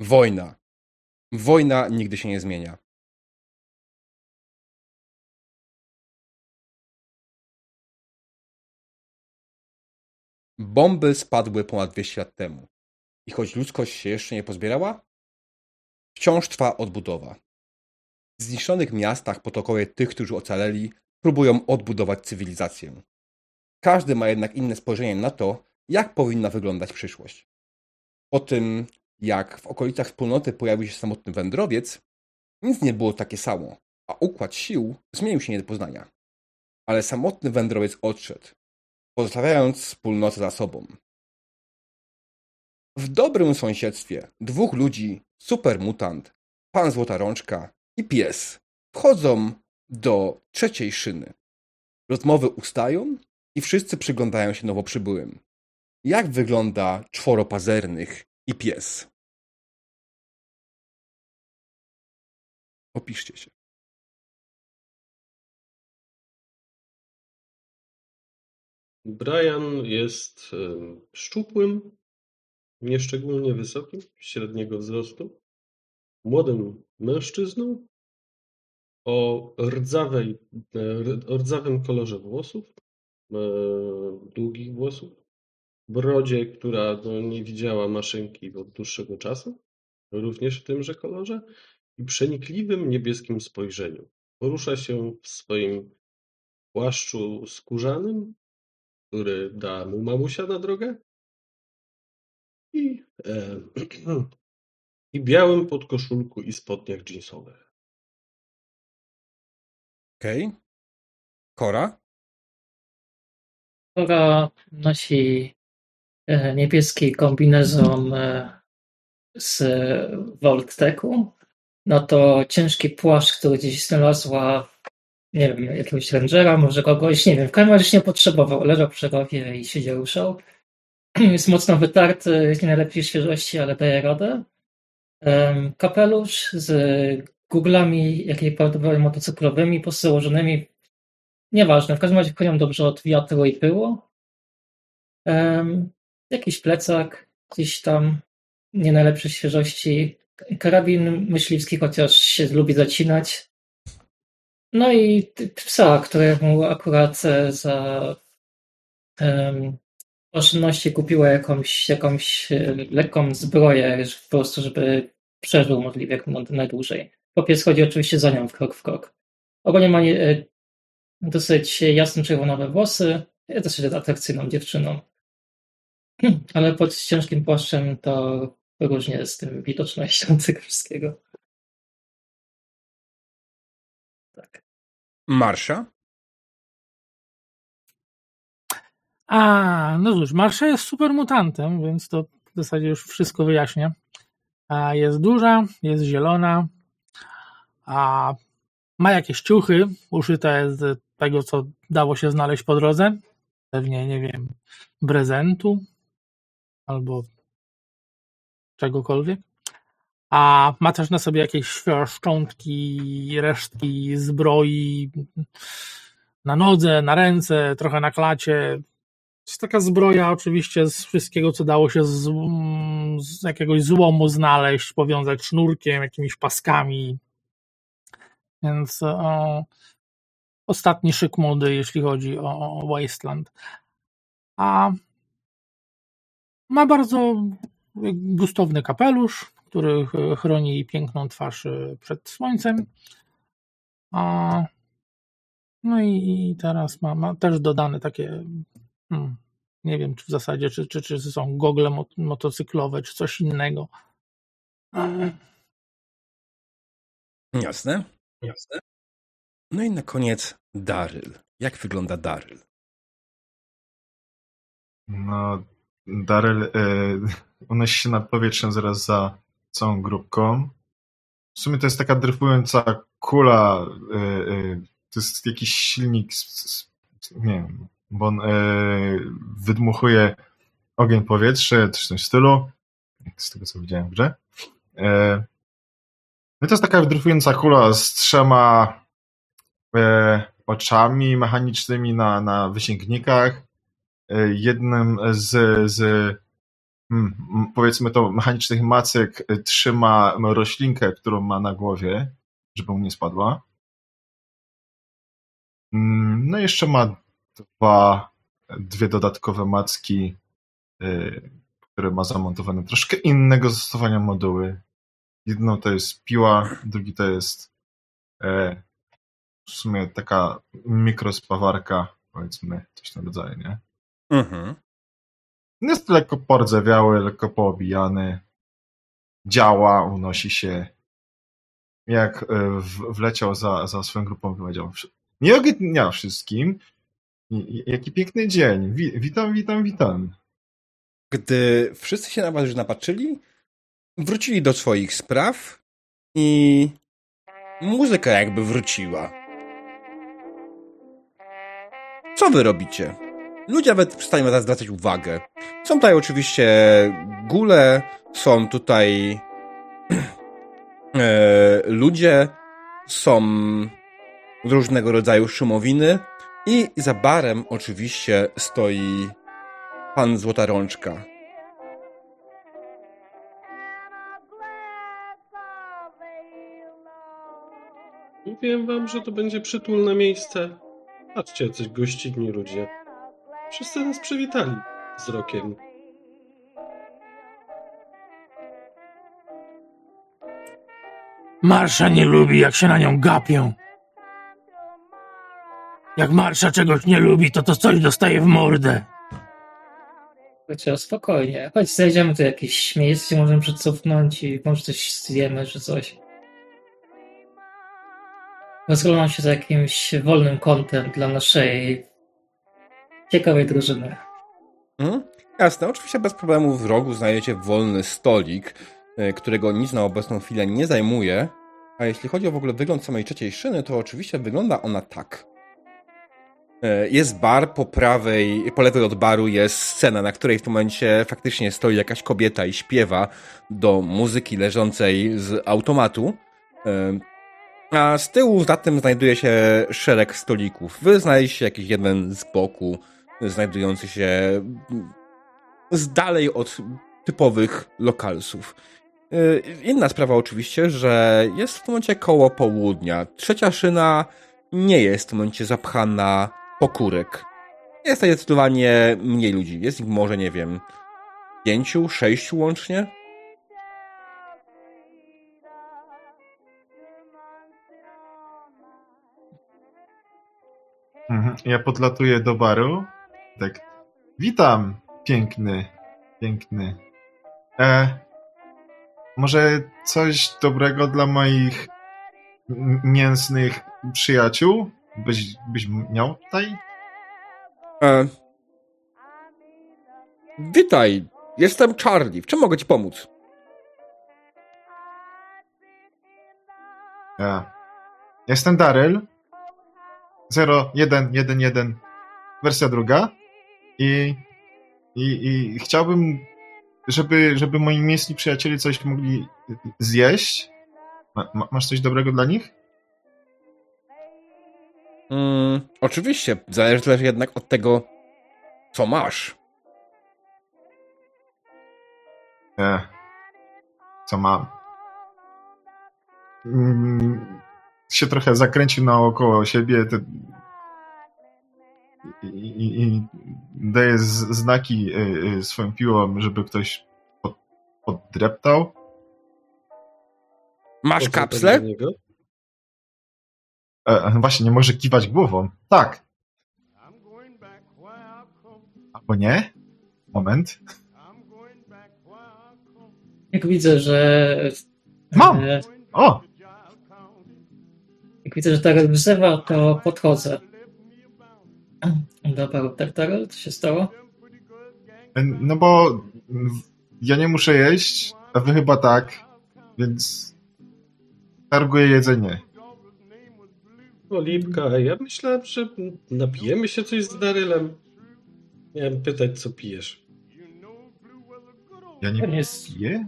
Wojna. Wojna nigdy się nie zmienia. Bomby spadły ponad 200 lat temu. I choć ludzkość się jeszcze nie pozbierała, wciąż trwa odbudowa. W zniszczonych miastach potokowie tych, którzy ocaleli, próbują odbudować cywilizację. Każdy ma jednak inne spojrzenie na to, jak powinna wyglądać przyszłość. Po tym, jak w okolicach wspólnoty pojawił się samotny wędrowiec, nic nie było takie samo, a układ sił zmienił się nie do poznania. Ale samotny wędrowiec odszedł, pozostawiając wspólnotę za sobą. W dobrym sąsiedztwie dwóch ludzi, supermutant, pan Złota Rączka i pies wchodzą do trzeciej szyny. Rozmowy ustają i wszyscy przyglądają się nowo przybyłym. Jak wygląda czworopazernych i pies? Opiszcie się. Brian jest szczupłym, nieszczególnie wysokim, średniego wzrostu, młodym mężczyzną o rdzawej, o rdzawym kolorze włosów, e, długich włosów, brodzie, która no, nie widziała maszynki od dłuższego czasu, również w tymże kolorze, i przenikliwym niebieskim spojrzeniu. Porusza się w swoim płaszczu skórzanym, który da mu mamusia na drogę i, e, i białym podkoszulku i spodniach jeansowych. Okej. Okay. Kora? Kora nosi niebieski kombinezon e, z Volteku no to ciężki płaszcz, który gdzieś znalazła, nie wiem, jakiegoś rangera, może kogoś, nie wiem, w każdym razie nie potrzebował, leżał przy rowie i się nie. Jest mocno wytarty, nie najlepszej świeżości, ale daje radę. Kapelusz z googlami, jakiej prawdopodobnie motocyklowymi, pozałożonymi, nieważne, w każdym razie chronią dobrze od wiatru i pyłu. Jakiś plecak, gdzieś tam, nie najlepszej świeżości, karabin myśliwski, chociaż się lubi zacinać. No i psa, któremu akurat e, za um, oszczędności kupiła jakąś, jakąś e, lekką zbroję, po prostu, żeby przeżył możliwie jak najdłużej. Popies chodzi oczywiście za nią w krok w krok. Ogólnie ma e, dosyć jasno-czerwonowe włosy, jest dosyć atrakcyjną dziewczyną. Ale pod ciężkim płaszczem to różnie z tym widocznością tego wszystkiego. Tak. Marsza? A, no cóż, Marsza jest super mutantem, więc to w zasadzie już wszystko wyjaśnia. A jest duża, jest zielona, a ma jakieś ciuchy uszyte z tego, co dało się znaleźć po drodze. Pewnie, nie wiem, prezentu albo czegokolwiek. A ma też na sobie jakieś szczątki, resztki zbroi na nodze, na ręce, trochę na klacie. Jest taka zbroja oczywiście z wszystkiego, co dało się z, z jakiegoś złomu znaleźć, powiązać sznurkiem, jakimiś paskami. Więc o, ostatni szyk mody, jeśli chodzi o Wasteland. A ma bardzo gustowny kapelusz, który chroni piękną twarz e, przed słońcem. A, no i, teraz ma, ma, też dodane takie, hmm, nie wiem czy w zasadzie, czy, czy, czy są gogle mot motocyklowe, czy coś innego. Jasne, jasne. No i na koniec Daryl. Jak wygląda Daryl? No, Daryl y, unosi się nad powietrzem zaraz za całą grupką. W sumie to jest taka dryfująca kula, y, y, to jest jakiś silnik, nie wiem, bo on wydmuchuje ogień powietrze, coś w tym stylu, z tego co widziałem w grze. No to jest taka dryfująca kula z trzema oczami mechanicznymi na, na wysięgnikach, jednym z, z hmm, powiedzmy to, mechanicznych macek y, trzyma roślinkę, którą ma na głowie, żeby mu nie spadła. Mm, No i jeszcze ma dwa, dwie dodatkowe macki, y, które ma zamontowane troszkę innego zastosowania moduły. Jedno to jest piła, drugi to jest e, w sumie taka mikrospawarka, powiedzmy, coś tym rodzaju, nie? Mhm. Jest lekko pordzewiały, lekko poobijany. Działa, unosi się. Jak e, w, wleciał za, za swoją grupą, powiedział: Miłego dnia wszystkim. Jaki piękny dzień. Wi, witam, witam, witam. Gdy wszyscy się na was już napatrzyli, wrócili do swoich spraw i muzyka jakby wróciła. Co wy robicie? Ludzie nawet przestają na was zwracać uwagę. Są tutaj oczywiście gule, są tutaj e, ludzie, są różnego rodzaju szumowiny i za barem oczywiście stoi pan Złota Rączka. Mówiłem wam, że to będzie przytulne miejsce. Patrzcie, coś gościnni ludzie. Wszyscy nas przywitali wzrokiem. Marsza nie lubi, jak się na nią gapią. Jak Marsza czegoś nie lubi, to to coś dostaje w mordę. Chociaż spokojnie. Chodź, znajdziemy tu jakieś miejsce, możemy przecofnąć i może coś zjemy, czy coś. Rozglądam się za jakimś wolnym kątem dla naszej ciekawej drużyny. Mhm. Jasne, oczywiście bez problemu w rogu znajdziecie wolny stolik, y, którego nic na obecną chwilę nie zajmuje. A jeśli chodzi o w ogóle wygląd samej trzeciej szyny, to oczywiście wygląda ona tak. Y, Jest bar po prawej, po lewej od baru jest scena, na której w tym momencie faktycznie stoi jakaś kobieta i śpiewa do muzyki leżącej z automatu. Y, A z tyłu za tym znajduje się szereg stolików. Wy znaleźliście jakiś jeden z boku, znajdujący się z dalej od typowych lokalsów. Yy, Inna sprawa oczywiście, że jest w tym momencie koło południa. Trzecia szyna nie jest w tym momencie zapchana po kurek. Jest tutaj zdecydowanie mniej ludzi. Jest ich może, nie wiem, pięciu, sześciu łącznie. Mhm. Ja podlatuję do baru. Tak. Witam, piękny, piękny. E, może coś dobrego dla moich mięsnych przyjaciół? Byś, byś miał tutaj? E... Witaj, jestem Charlie. W czym mogę ci pomóc? E, jestem Daryl. 0111 wersja druga. I, i, i chciałbym, żeby, żeby moi mięsni przyjaciele coś mogli zjeść. Ma, masz coś dobrego dla nich? Mm, oczywiście, zależy też jednak od tego, co masz. E, co mam? Mm, się trochę zakręcił naokoło siebie te, i, i, i daje z, znaki y, y, swoją piłą, żeby ktoś pod, poddreptał. Masz kapsle? E, właśnie, nie może kiwać głową. Tak. Albo nie? Moment. Jak widzę, że. Mam! e, O! Jak widzę, że Tarel wzywa, to podchodzę. Dobra, tak, Tarel, co się stało? No bo ja nie muszę jeść, a wy chyba tak, więc targuję jedzenie. O, Lipka, ja myślałem, że napijemy się coś z Darylem. Miałem pytać, co pijesz. Ja nie jest, piję?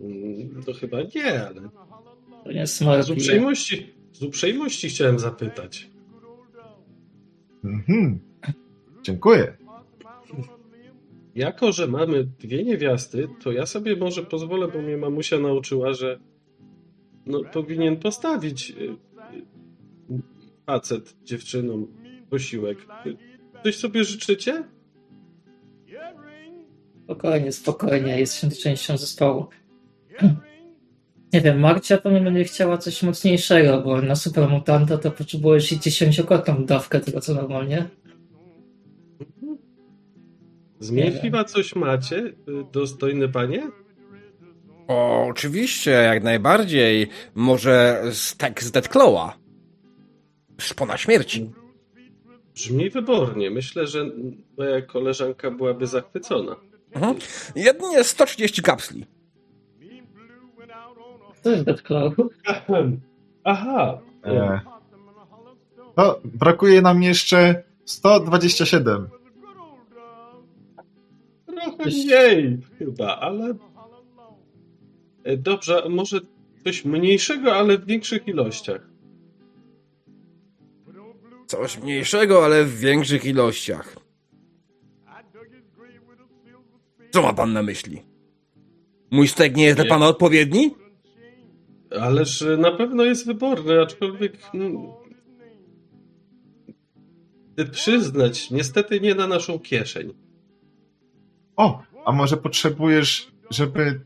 Mm, To chyba nie, ale to nie z uprzejmości, z uprzejmości chciałem zapytać. Mhm. Dziękuję. jako że mamy dwie niewiasty, to ja sobie może pozwolę, bo mnie mamusia nauczyła, że no, powinien postawić y, y, facet dziewczynom posiłek. Coś sobie życzycie? Spokojnie, spokojnie, jesteśmy częścią zespołu. Nie wiem, Marcia pewnie będzie chciała coś mocniejszego, bo na supermutanta to potrzebujesz i dziesięciokrotną dawkę tego co normalnie. Z coś macie, y, dostojny panie? O, oczywiście, jak najbardziej. Może stek z Deadclawa. Szpona śmierci. Brzmi wybornie. Myślę, że moja koleżanka byłaby zachwycona. Mhm. Jedynie 130 kapsli. To jest Deathclaw. Aha. E, no, brakuje nam jeszcze 127. Trochę mniej chyba, ale... E, Dobrze, może coś mniejszego, ale w większych ilościach. Coś mniejszego, ale w większych ilościach. Co ma pan na myśli? Mój stek nie jest dla pana odpowiedni? Ależ e, na pewno jest wyborny, aczkolwiek... e, Przyznać, niestety nie na naszą kieszeń. O, a może potrzebujesz, żeby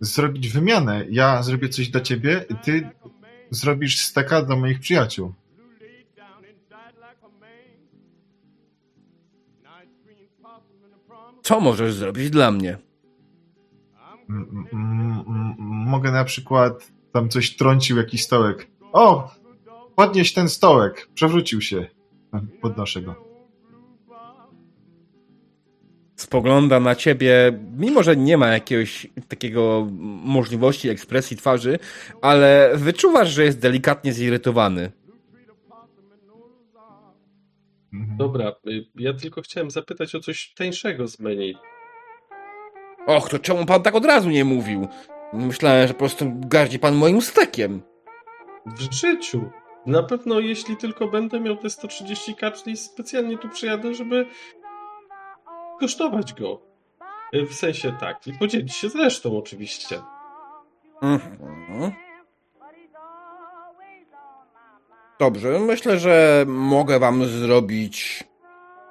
zrobić wymianę? Ja zrobię coś dla ciebie, ty zrobisz steka dla moich przyjaciół. Co możesz zrobić dla mnie? M- mogę na przykład tam coś trącił, jakiś stołek. O! Podnieś ten stołek! Przewrócił się. Podnoszę go. Spogląda na ciebie, mimo że nie ma jakiegoś takiego możliwości ekspresji twarzy, ale wyczuwasz, że jest delikatnie zirytowany. Mhm. Dobra, y, ja tylko chciałem zapytać o coś tańszego z menu. Och, to czemu pan tak od razu nie mówił? Myślałem, że po prostu gardzi pan moim stekiem. W życiu. Na pewno, jeśli tylko będę miał te 130 kapsli, specjalnie tu przyjadę, żeby kosztować go. W sensie tak. I podzielić się z resztą oczywiście. Mhm. Dobrze, myślę, że mogę wam zrobić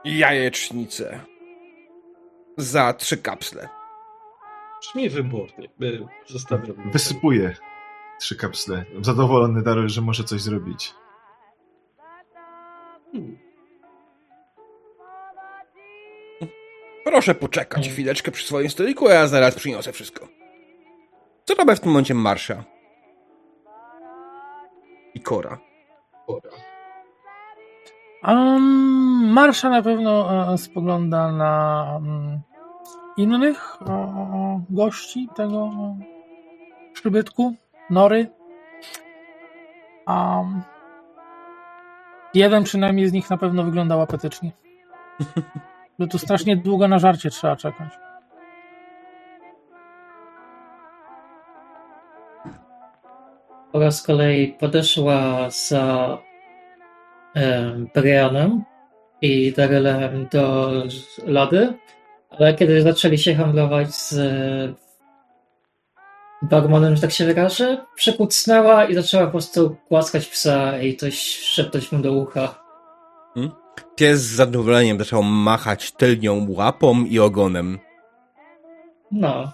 jajecznicę. Za trzy kapsle. Brzmi wybornie. Zostawiam. Wysypuję trzy kapsle. Zadowolony Daryl, że może coś zrobić. Hmm. Proszę poczekać chwileczkę przy swoim stoliku, a ja zaraz przyniosę wszystko. Co robię w tym momencie Marsza? I Kora. Dobra. Um, Marsza na pewno e, spogląda na mm, innych o, gości tego przybytku, nory. Um, jeden przynajmniej z nich na pewno wyglądał apetycznie. Bo tu strasznie długo na żarcie trzeba czekać. Ora z kolei podeszła za um, Brianem i Darylem do lody, ale kiedy zaczęli się handlować z barmanem, że tak się wyrażę, przykucnęła i zaczęła po prostu głaskać psa i coś szeptać mu do ucha. Pies z zadowoleniem zaczął machać tylnią łapą i ogonem. No,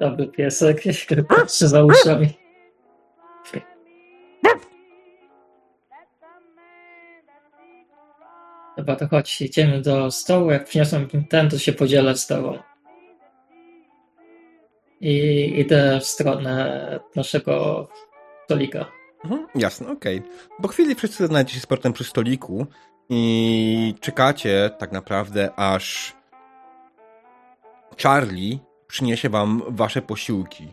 dobry piesek, patrzy za uszami. Dobra, to chodź, idziemy do stołu. Jak przyniosłem ten, to się podzielę z tobą. I idę w stronę naszego stolika. Mhm, jasne, okej. Po chwili wszyscy znajdziecie się z portem przy stoliku i czekacie tak naprawdę, aż Charlie przyniesie wam wasze posiłki.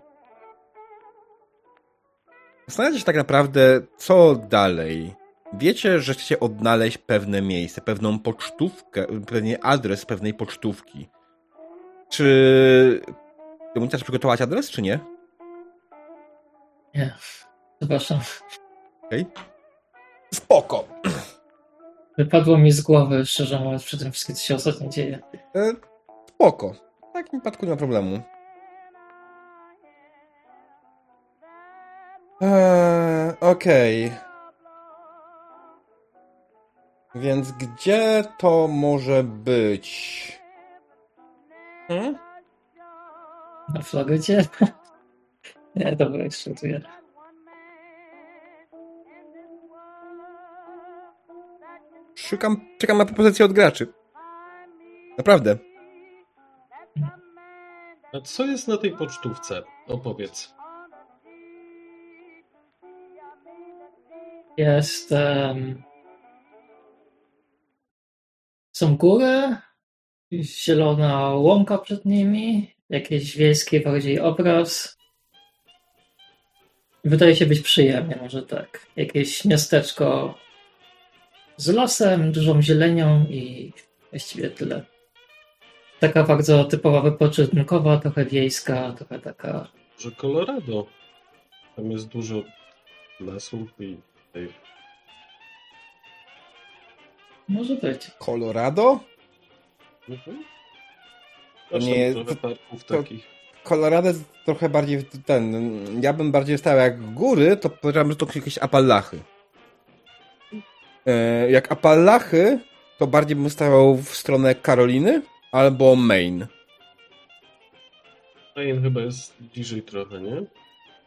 Zastanawiacie się tak naprawdę, co dalej. Wiecie, że chcecie odnaleźć pewne miejsce, pewną pocztówkę, pewnie adres pewnej pocztówki. Czy chcesz przygotować adres, czy nie? Nie, przepraszam. Okej. Spoko. Wypadło mi z głowy, szczerze mówiąc, przy tym wszystkim, co się ostatnio dzieje. E, spoko. W takim wypadku nie ma problemu. Eee, Okej. Więc gdzie to może być? Hmm? Na Florydzie? Nie, dobra, jest. Szukam, czekam na propozycję od graczy. Naprawdę. A co jest na tej pocztówce? Opowiedz. Jest. em, są góry, zielona łąka przed nimi, jakiś wiejski bardziej obraz. Wydaje się być przyjemnie, może tak. Jakieś miasteczko z lasem, dużą zielenią i właściwie tyle. Taka bardzo typowa wypoczynkowa, trochę wiejska, trochę taka. Że Colorado. Tam jest dużo lasów i tej Może być. Colorado? Mhm. To nie trochę parków to- takich. Colorado jest trochę bardziej ten. Ja bym bardziej stał jak góry, to powiedziałbym, że to jakieś Apalachy. E, Jak Apalachy, to bardziej bym stawał w stronę Karoliny albo Maine. Maine chyba jest bliżej trochę, nie?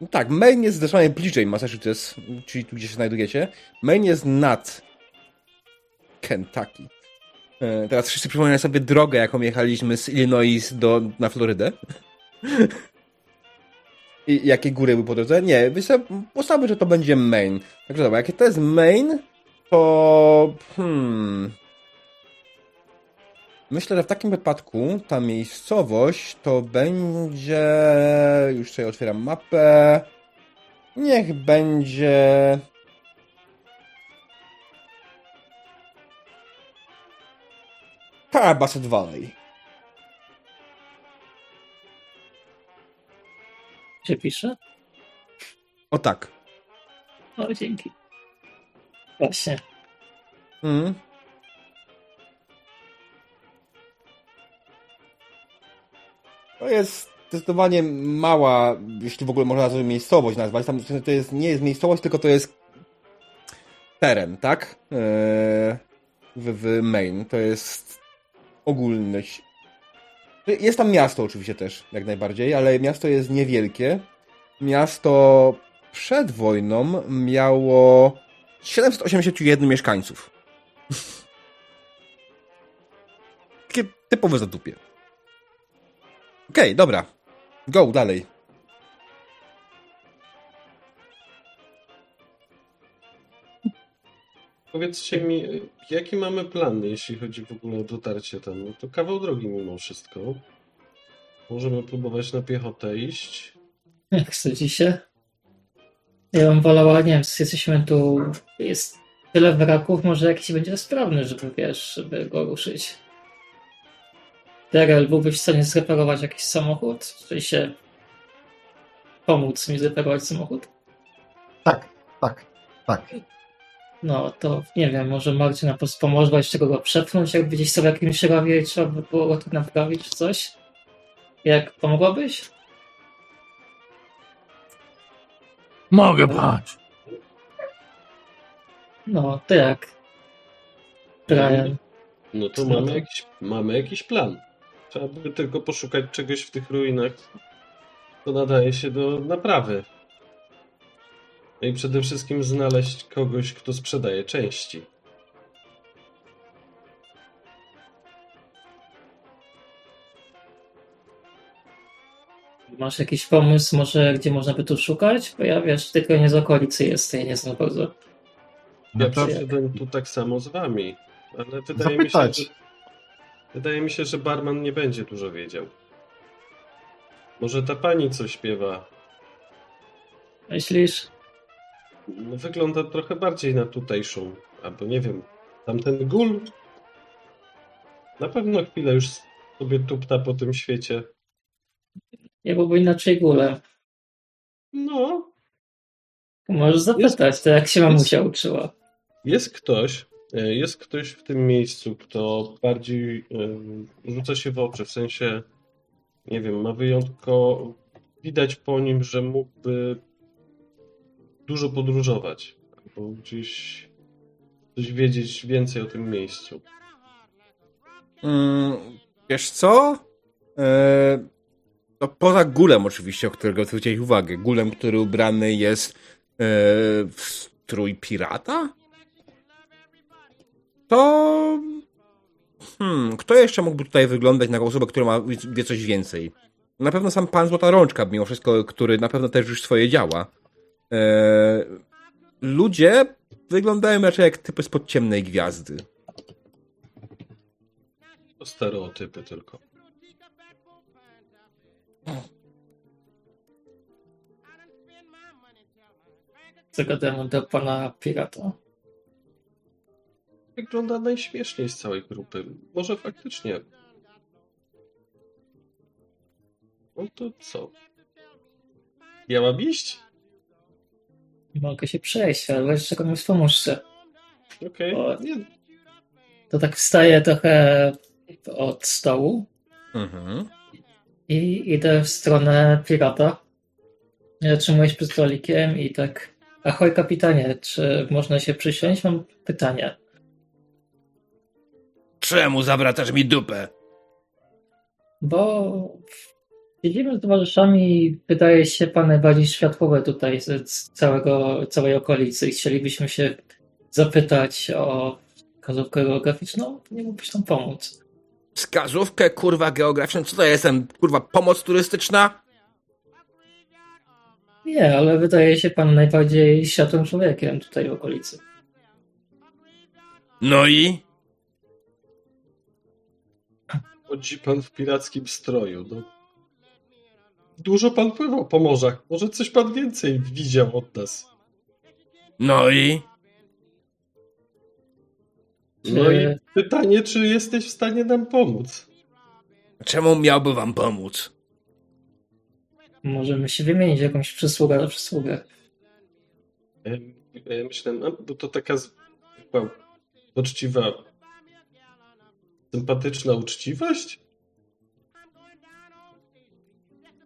No Tak, Maine jest zdecydowanie bliżej Massachusetts, czyli tu, gdzie się znajdujecie. Maine jest nad Kentucky. E, Teraz wszyscy przypominają sobie drogę, jaką jechaliśmy z Illinois do, na Florydę. I jakie góry były po drodze? Nie, postawmy, że to będzie Maine. Także dobra, jakie to jest Maine, to... Hmm... Myślę, że w takim wypadku ta miejscowość to będzie. Już sobie otwieram mapę. Niech będzie. Carabasset Valley. Się pisze? O tak. O, dzięki. Właśnie. Mhm. To jest zdecydowanie mała, jeśli w ogóle można sobie miejscowość nazwać. Tam to jest, nie jest miejscowość, tylko to jest teren, tak? Eee, w, w Maine. To jest ogólny. ś- Jest tam miasto oczywiście też, jak najbardziej, ale miasto jest niewielkie. Miasto przed wojną miało 781 mieszkańców. Takie typowe zadupie. Okej, dobra. Go, dalej. Powiedzcie mi, jaki mamy plan, jeśli chodzi w ogóle o dotarcie tam? No to kawał drogi mimo wszystko. Możemy próbować na piechotę iść. Jak chce ci się? Ja bym wolała, nie wiem, jesteśmy tu, jest tyle wraków, może jakiś będzie sprawny, żeby, wiesz, żeby go ruszyć. Daryl, byłbyś w stanie zreperować jakiś samochód? Czy się pomóc mi zreperować samochód? Tak, tak, tak. No to nie wiem, może Marcin nam pomoże jeszcze go przepchnąć, jak gdzieś sobie jakimś rowie trzeba by było go tak naprawić czy coś? Jak pomogłabyś? Mogę pchać. No, to jak? Brian. No to mamy to? jakiś, mamy jakiś plan. Trzeba by tylko poszukać czegoś w tych ruinach, co nadaje się do naprawy. No i przede wszystkim znaleźć kogoś, kto sprzedaje części. Masz jakiś pomysł, może gdzie można by tu szukać? Bo ja wiesz, tylko nie z okolicy jestem i nie znam bardzo. No Ja przyszedłem tu tak samo z wami, ale wydaje mi, się, Zapytać. że, wydaje mi się, że barman nie będzie dużo wiedział. Może ta pani, co śpiewa, Myślisz? No, wygląda trochę bardziej na tutejszą, albo nie wiem, tamten gul na pewno chwilę już sobie tupta po tym świecie. Nie byłoby inaczej górę. No, Możesz zapytać, to jak się mamusia jest- uczyła. jest ktoś, E, Jest ktoś w tym miejscu, kto bardziej em, rzuca się w oczy, w sensie, nie wiem, ma wyjątkowo, widać po nim, że mógłby dużo podróżować, albo gdzieś coś wiedzieć więcej o tym miejscu. Mm, wiesz co? E, no poza gulem oczywiście, o którego zwróciłeś uwagę. Gulem, który ubrany jest e, w strój pirata? To... Hmm, kto jeszcze mógłby tutaj wyglądać na osobę, która ma, wie coś więcej? Na pewno sam pan Złota Rączka, mimo wszystko, który na pewno też już swoje działa. E, ludzie wyglądają raczej jak typy spod ciemnej gwiazdy. To stereotypy tylko. Zagadamy do pana pirata. Wygląda najśmieszniej z całej grupy. Może faktycznie. No to co? Ja mam iść? Mogę się przejść, ale jeszcze komuś pomóżcie. Okej. O. Nie, To tak wstaję trochę od stołu Mhm. i idę w stronę pirata. Zatrzymuję się przed stolikiem i tak. Ahoj kapitanie, czy można się przysiąść? Mam pytanie. Czemu zawracasz mi dupę? Bo siedzimy z towarzyszami i wydaje się pan najbardziej światłowy tutaj z z całego, całej okolicy i chcielibyśmy się zapytać o wskazówkę geograficzną. Nie mógłbyś nam pomóc? Wskazówkę, kurwa, geograficzną? Co to jestem, kurwa, pomoc turystyczna? Nie, ale wydaje się pan najbardziej światłym człowiekiem tutaj w okolicy. No i? chodzi pan w pirackim stroju. No. Dużo pan pływał po morzach. Może coś pan więcej widział od nas. No i? No i pytanie, czy jesteś w stanie nam pomóc? Czemu miałby wam pomóc? Możemy się wymienić jakąś przysługę za przysługę. Em, e, Myślę, no, bo to taka zwykła, poczciwa, sympatyczna uczciwość?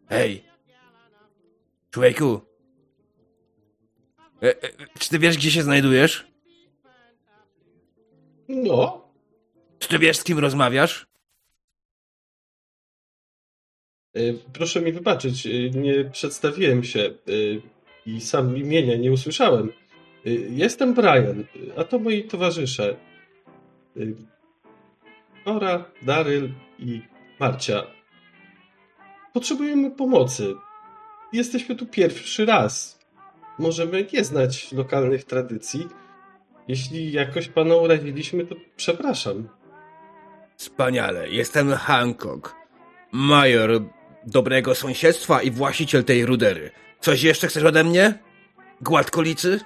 Hej. Człowieku. E, e, czy ty wiesz, gdzie się znajdujesz? No, Czy ty wiesz, z kim rozmawiasz? e, proszę mi wybaczyć, e, nie przedstawiłem się e, i sam imienia nie usłyszałem. Jestem Brian, a to moi towarzysze. Nora, Daryl i Marcia. Potrzebujemy pomocy. Jesteśmy tu pierwszy raz. Możemy nie znać lokalnych tradycji. Jeśli jakoś pana uraziliśmy, to przepraszam. Wspaniale. Jestem Hancock. Major dobrego sąsiedztwa i właściciel tej rudery. Coś jeszcze chcesz ode mnie? Gładkolicy?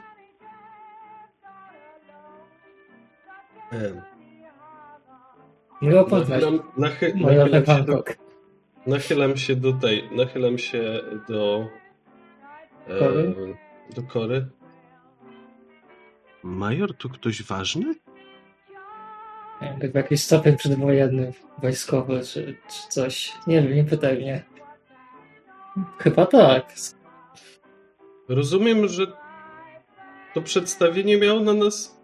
Em, Miło poznać. Do, Bangkok. Nachylam się do tej, nachylam się do Kory? e, do kory. Major to ktoś ważny? Jak w jakiś stopień przedwojenny, wojskowy, czy, czy coś. Nie wiem, nie pytaj mnie. Chyba tak. Rozumiem, że to przedstawienie miało na nas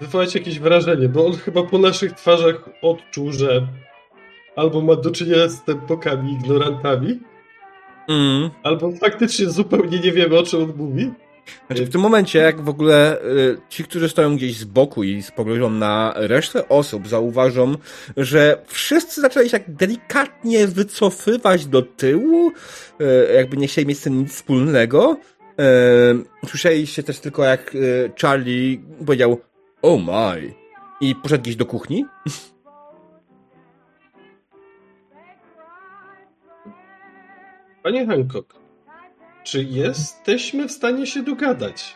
wywołać jakieś wrażenie, bo on chyba po naszych twarzach odczuł, że albo ma do czynienia z tempokami ignorantami, Mm. albo faktycznie zupełnie nie wiemy, o czym on mówi. Znaczy w tym momencie, jak w ogóle y, ci, którzy stoją gdzieś z boku i spoglądają na resztę osób, zauważą, że wszyscy zaczęli się tak delikatnie wycofywać do tyłu, y, jakby nie chcieli mieć z tym nic wspólnego. Y, Słyszeliście też tylko, jak Charlie powiedział oh my i poszedł gdzieś do kuchni. Panie Hancock, czy jesteśmy w stanie się dogadać?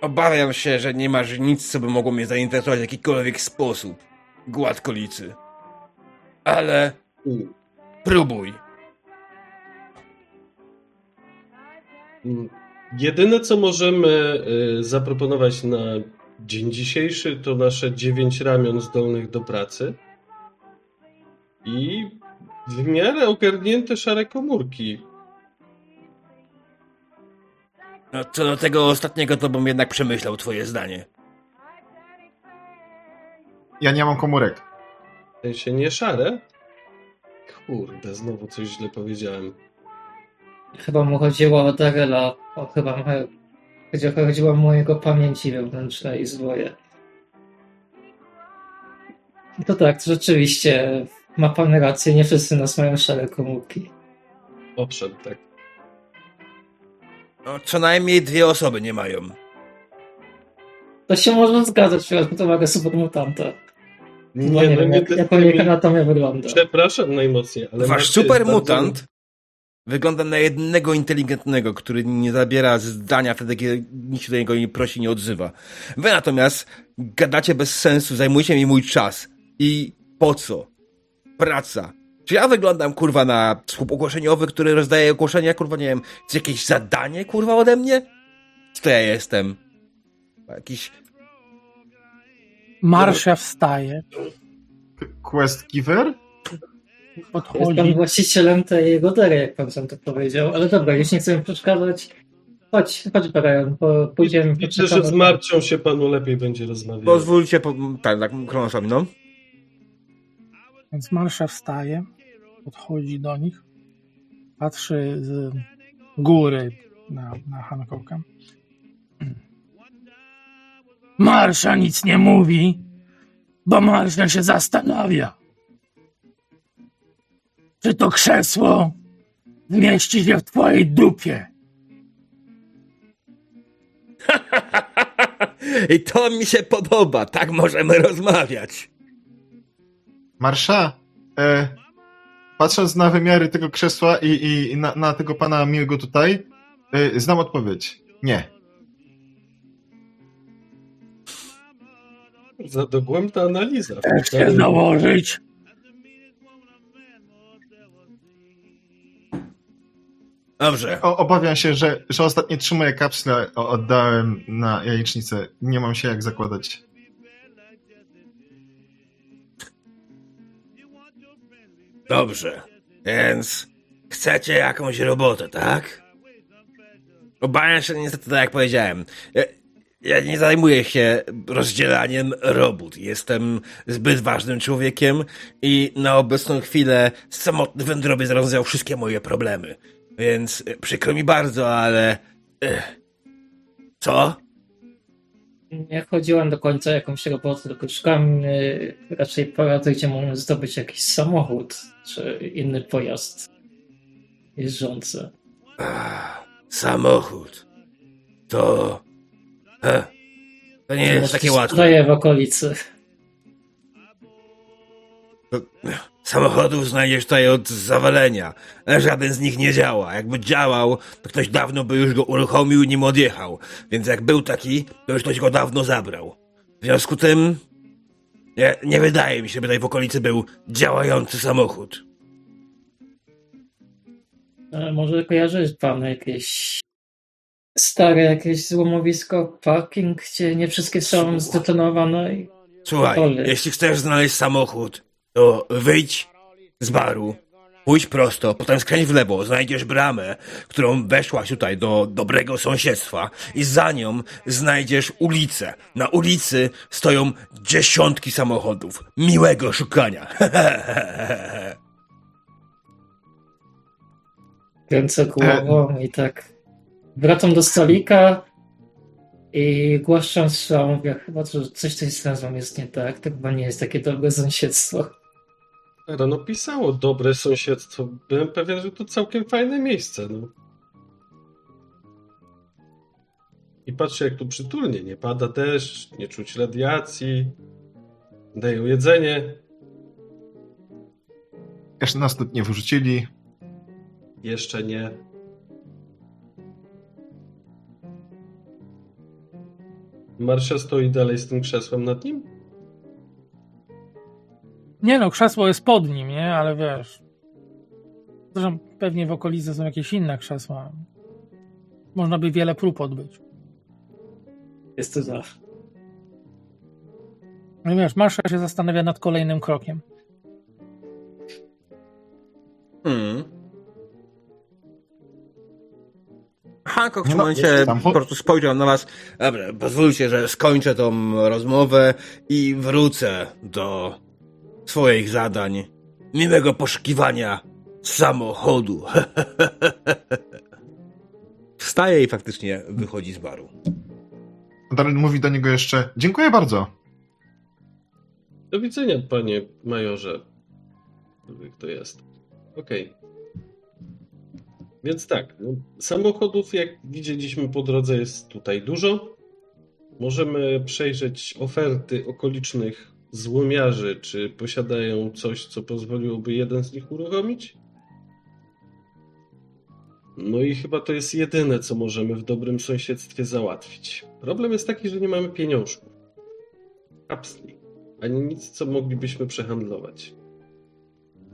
Obawiam się, że nie masz nic, co by mogło mnie zainteresować w jakikolwiek sposób. Gładkolicy. Ale próbuj. Jedyne, co możemy y, zaproponować na dzień dzisiejszy, to nasze dziewięć ramion zdolnych do pracy i w miarę ogarnięte szare komórki. No, co do tego ostatniego, to bym jednak przemyślał twoje zdanie. Ja nie mam komórek. W sensie nie szare? Kurde, znowu coś źle powiedziałem. Chyba mu chodziło o Darela, o chyba mu chodziło, o jego pamięci wewnętrzne i zwoje. To tak, rzeczywiście ma pan rację, nie wszyscy nas mają szare komórki. Owszem, tak. No, co najmniej dwie osoby nie mają. To się może zgadzać, biorąc pod uwagę supermutanta. Nie, Nie, nie no wiem, nie jak, jak tęsknię jego mi- anatomia wygląda. Przepraszam najmocniej, ale... Wasz supermutant wygląda na jednego inteligentnego, który nie zabiera zdania wtedy, kiedy nikt się do niego nie prosi, nie odzywa. Wy natomiast gadacie bez sensu, zajmujecie mi mój czas. I po co? Praca. Czy ja wyglądam, kurwa, na słup ogłoszeniowy, który rozdaje ogłoszenia, kurwa, nie wiem, czy jakieś zadanie, kurwa, ode mnie? Co to ja jestem? Jakiś... Marsza wstaje, Quest Giver? Jest pan podchodzi. właścicielem tej godery, jak pan sam to powiedział. Ale dobra, już nie chcemy przeszkadzać. Chodź, chodź Brian, po, pójdziemy. Myślę, że z Marcią się panu lepiej będzie rozmawiać. Pozwólcie, po... tak, tak, Kronosowi, no. Więc Marsza wstaje, podchodzi do nich, patrzy z góry na, na Hancocka. Marsza nic nie mówi, bo Marsza się zastanawia. Czy to krzesło zmieści się w twojej dupie? I to mi się podoba, tak możemy rozmawiać. Marsza, e, patrząc na wymiary tego krzesła i, i i na, na tego pana miłego tutaj, e, znam odpowiedź. Nie. Za dogłębna analiza. Chcesz się założyć? Dobrze. O, obawiam się, że, że ostatnie trzy moje kapsle oddałem na jajecznicę. Nie mam się jak zakładać. Dobrze. Więc chcecie jakąś robotę, tak? Obawiam się niestety, tak jak powiedziałem. Ja, ja nie zajmuję się rozdzielaniem robót. Jestem zbyt ważnym człowiekiem i na obecną chwilę samotny wędrowiec rozwiązał wszystkie moje problemy. Więc e, przykro mi bardzo, ale... Ech. Co? Nie chodziłem do końca jakąś robotę, tylko szukam y, raczej porady, gdzie można zdobyć jakiś samochód czy inny pojazd jeżdżący. Ach, samochód. To... He, to nie jest takie łatwe. Daję w okolicy. Samochodów znajdziesz tutaj od zawalenia. ale Żaden z nich nie działa. Jakby działał, to ktoś dawno by już go uruchomił i nim odjechał. Więc jak był taki, to już ktoś go dawno zabrał. W związku tym... Nie, nie wydaje mi się, by tutaj w okolicy był działający samochód. Może kojarzy pan jakieś stare jakieś złomowisko, parking, gdzie nie wszystkie są zdetonowane i Słuchaj, jeśli chcesz znaleźć samochód, to wyjdź z baru, pójdź prosto, potem skręć w lewo, znajdziesz bramę, którą weszłaś tutaj do dobrego sąsiedztwa i za nią znajdziesz ulicę. Na ulicy stoją dziesiątki samochodów. Miłego szukania. kręcę głową i tak wracam do stolika i głaszczam strzał, mówię, chyba że coś tutaj z nazwą jest nie tak, to chyba nie jest takie dobre sąsiedztwo. Rano pisało dobre sąsiedztwo. Byłem pewien, że to całkiem fajne miejsce. No. I patrzę, jak tu przytulnie. Nie pada deszcz, nie czuć radiacji. Dają jedzenie. Jeszcze nas tu nie wyrzucili. Jeszcze nie. Marsza stoi dalej z tym krzesłem nad nim? Nie no, krzesło jest pod nim, nie? Ale wiesz. Zresztą pewnie w okolicy są jakieś inne krzesła. Można by wiele prób odbyć. Jest to za. No wiesz, Marsza się zastanawia nad kolejnym krokiem. Hmm. Hancock w tym No, momencie po prostu spojrzał na was. Dobra, pozwólcie, że skończę tą rozmowę i wrócę do swoich zadań. Miłego poszukiwania samochodu. Wstaje i faktycznie wychodzi z baru. Darren mówi do niego jeszcze, dziękuję bardzo. Do widzenia, panie majorze. Któryk to jest. Okej. Więc tak, no, samochodów, jak widzieliśmy po drodze, jest tutaj dużo. Możemy przejrzeć oferty okolicznych złomiarzy, czy posiadają coś, co pozwoliłoby jeden z nich uruchomić. No i chyba to jest jedyne, co możemy w dobrym sąsiedztwie załatwić. Problem jest taki, że nie mamy pieniążków. Kapsli. Ani nic, co moglibyśmy przehandlować.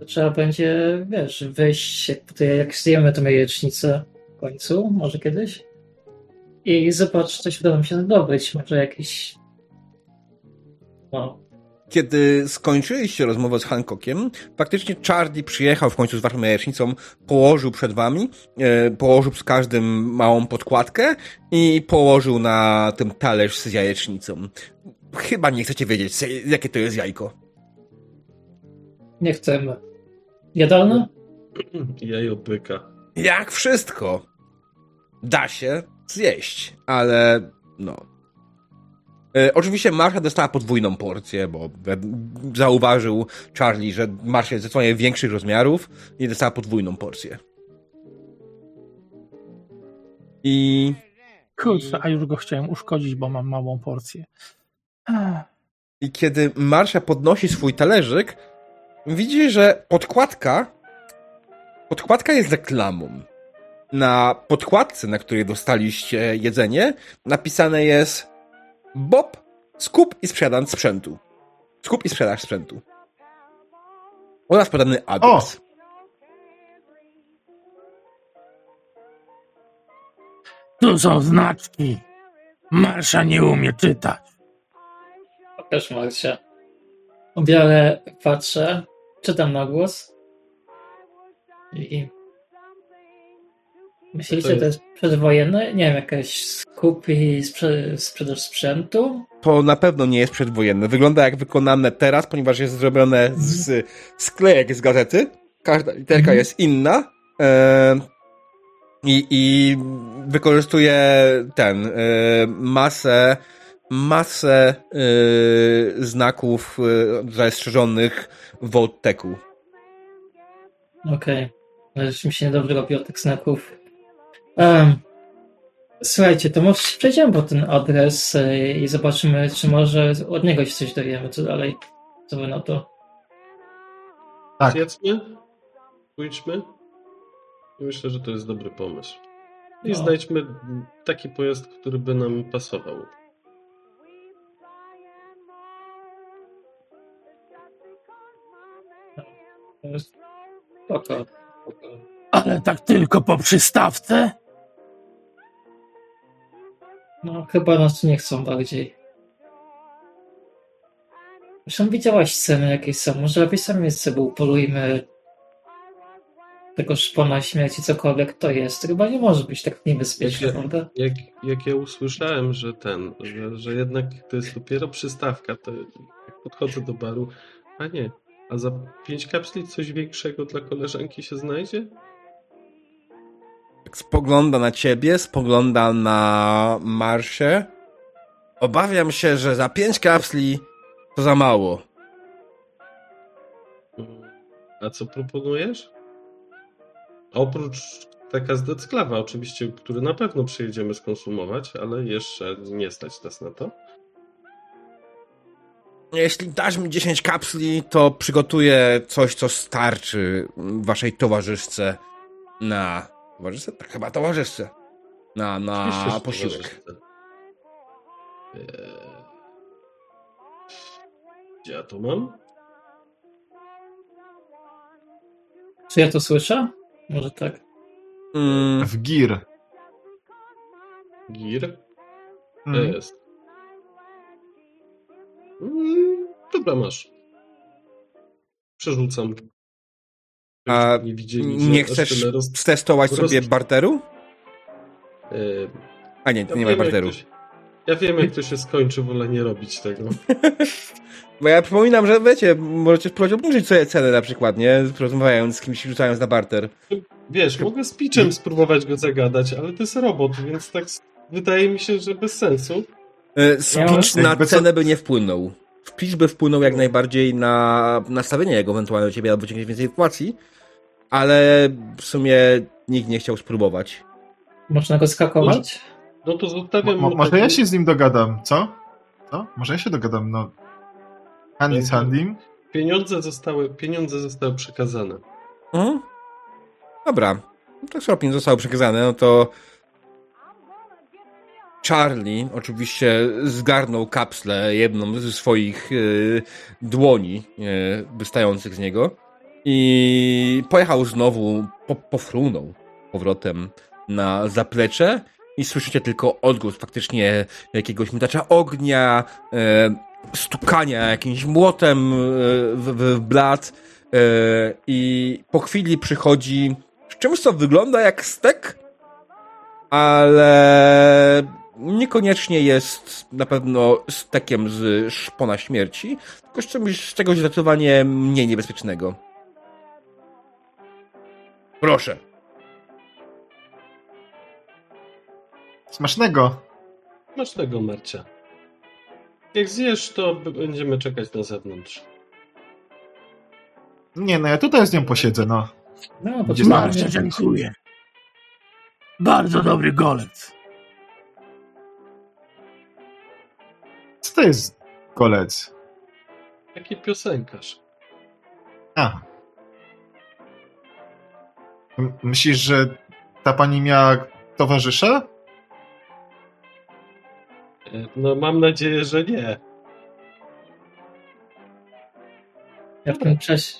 Trzeba będzie, wiesz, wejść, jak, tutaj, jak zdjemy tę jajecznicę w końcu, może kiedyś, i zobacz, coś uda nam się zdobyć. Może jakiś. No, Kiedy skończyliście rozmowę z Hancockiem, faktycznie Charlie przyjechał w końcu z waszą jajecznicą, położył przed wami, e, położył z każdym małą podkładkę i położył na tym talerz z jajecznicą. Chyba nie chcecie wiedzieć, jakie to jest jajko. nie chcemy. Jadalne? Jajo byka. Jak wszystko. Da się zjeść, ale no. E, oczywiście Marsha dostała podwójną porcję, bo zauważył Charlie, że Marsha jest zdecydowanie większych rozmiarów i dostała podwójną porcję. I Kurczę, a już go chciałem uszkodzić, bo mam małą porcję. I kiedy Marsha podnosi swój talerzyk, widzi, że podkładka. Podkładka jest reklamą. Na podkładce, na której dostaliście jedzenie, napisane jest Bob, skup i sprzedam sprzętu. Skup i sprzedaż sprzętu. Oraz podany adres. Tu są znaczki. Marsza nie umie czytać. Pokaż Marcia. Biorę, patrzę, czytam na głos. I. Myślicie, To to jest przedwojenne? Nie wiem, jakaś skup i sprze- sprzedaż sprzętu? To na pewno nie jest przedwojenne. Wygląda jak wykonane teraz, ponieważ jest zrobione z sklejek z gazety. Każda literka Mhm. jest inna. E, i, I wykorzystuje ten e, masę masę e, znaków e, zastrzeżonych w Volteku. Okej. Okay. mi się niedobrze robi od tych znaków. Słuchajcie, to może przejdziemy po ten adres e, i zobaczymy, czy może od niego się coś dowiemy, co dalej. Co wy na to? Tak. Zjedzmy, pójdźmy. I Myślę, że to jest dobry pomysł. I No. znajdźmy taki pojazd, który by nam pasował. Spoko. spoko. Ale tak tylko po przystawce? No, chyba nas tu nie chcą bardziej. Zresztą widziałaś sceny jakieś są. Może lepiej sami sobie upolujmy tego szpona śmierci, cokolwiek to jest. Chyba nie może być tak niebezpieczne, Jakie- prawda? Jak, jak ja usłyszałem, że ten, że, że jednak to jest dopiero przystawka, to jak podchodzę do baru, a nie, a za pięć kapsli coś większego dla koleżanki się znajdzie? Spogląda na ciebie, spogląda na Marsie. Obawiam się, że za pięć kapsli to za mało. A co proponujesz? Oprócz taka z Decklawa oczywiście, który na pewno przyjedziemy skonsumować, ale jeszcze nie stać nas na to. Jeśli dasz mi 10 kapsli, to przygotuję coś, co starczy waszej towarzyszce na... Towarzyszce? Tak, chyba towarzyszce. Na, na posiłek. towarzystwo. Eee, Gdzie ja to mam? Czy ja to słyszę? Może tak. Mm, W gir. Gir. To Mhm. jest. Mm, dobra, masz. Przerzucam. A nie widzieli, Nie chcesz roz- stestować roz- sobie barteru? E, A nie, ja nie ma barteru. Ja wiem, jak to się skończy, wolę nie robić tego. Bo ja przypominam, że wiecie, możecie spróbować obniżyć sobie cenę na przykład, nie? Rozmawiając z kimś, rzucając na barter. Wiesz, mogę z Pitchem spróbować go zagadać, ale to jest robot, więc tak wydaje mi się, że bez sensu. E, Speech na cenę by nie wpłynął. Speech by wpłynął jak najbardziej na nastawienie jego ewentualnie do ciebie albo wyciągnięcie więcej informacji, ale w sumie nikt nie chciał spróbować. Można go skakować? No to zostawiam mo, może ja się z nim dogadam, co? Co? Może ja się dogadam, no. Handy z handym. Pieniądze zostały, pieniądze zostały przekazane. Mhm. Dobra. No to skoro pieniądze zostały przekazane, no to Charlie oczywiście zgarnął kapslę jedną ze swoich e, dłoni e, wystających z niego i pojechał znowu, po, pofrunął powrotem na zaplecze i słyszycie tylko odgłos faktycznie jakiegoś miotacza ognia, e, stukania jakimś młotem e, w, w blat e, i po chwili przychodzi z czymś, co wygląda jak stek, ale niekoniecznie jest na pewno stekiem z szpona śmierci, tylko z czymś, z czegoś zdecydowanie mniej niebezpiecznego. Proszę. Smacznego. Masz tego, Marcia. Jak zjesz, to będziemy czekać na zewnątrz. Nie, no ja tutaj z nią posiedzę, no. No, Gdzie to Bardzo dziękuję. Bardzo dobry golec. Co to jest kolec? Jaki piosenkarz. A. Myślisz, że ta pani miała towarzysza? No mam nadzieję, że nie. Ja w tym czasie.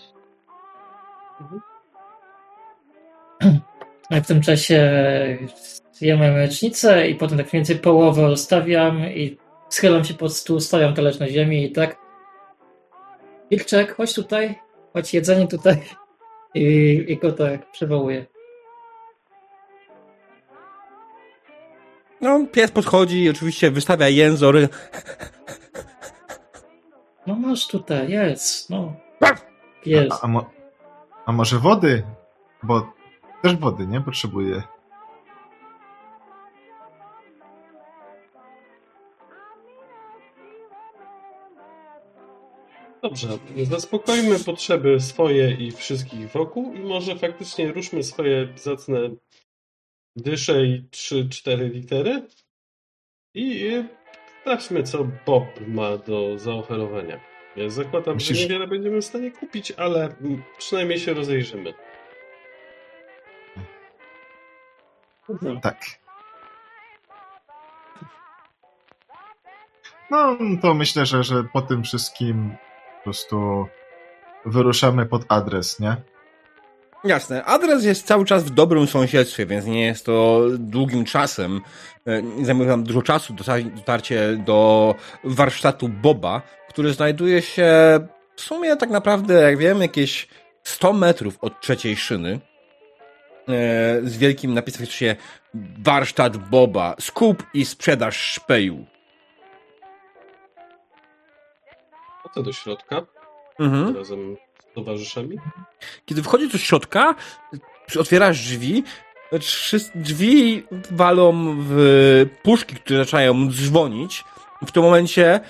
Ja w tym czasie zjemy mlecznicę i potem tak mniej więcej połowę zostawiam i schylam się pod stół, stawiam talerz na ziemi i tak. Wilczek, chodź tutaj, chodź jedzenie tutaj. I, i go tak przywołuję. No, pies podchodzi i oczywiście wystawia jęzor. No masz tutaj, jest, no. Jest. A, a, mo- a może wody? Bo też wody, nie? Potrzebuję. Dobrze, zaspokojmy potrzeby swoje i wszystkich wokół i może faktycznie ruszmy swoje zacne dysze i 3-4 litery i sprawdźmy, co Bob ma do zaoferowania. Ja zakładam, Myślisz- że niewiele będziemy w stanie kupić, ale przynajmniej się rozejrzymy. Tak. No, to myślę, że, że po tym wszystkim prostu wyruszamy pod adres, nie? Jasne. Adres jest cały czas w dobrym sąsiedztwie, więc nie jest to długim czasem. E, Nie zajmuje nam dużo czasu dotar- dotarcie do warsztatu Boba, który znajduje się w sumie tak naprawdę, jak wiem, jakieś 100 metrów od trzeciej szyny. E, Z wielkim napisem się warsztat Boba, skup i sprzedaż szpeju. Do środka Mhm. razem z towarzyszami. Kiedy wchodzisz do środka, otwierasz drzwi, drzwi walą w puszki, które zaczynają dzwonić. W tym momencie,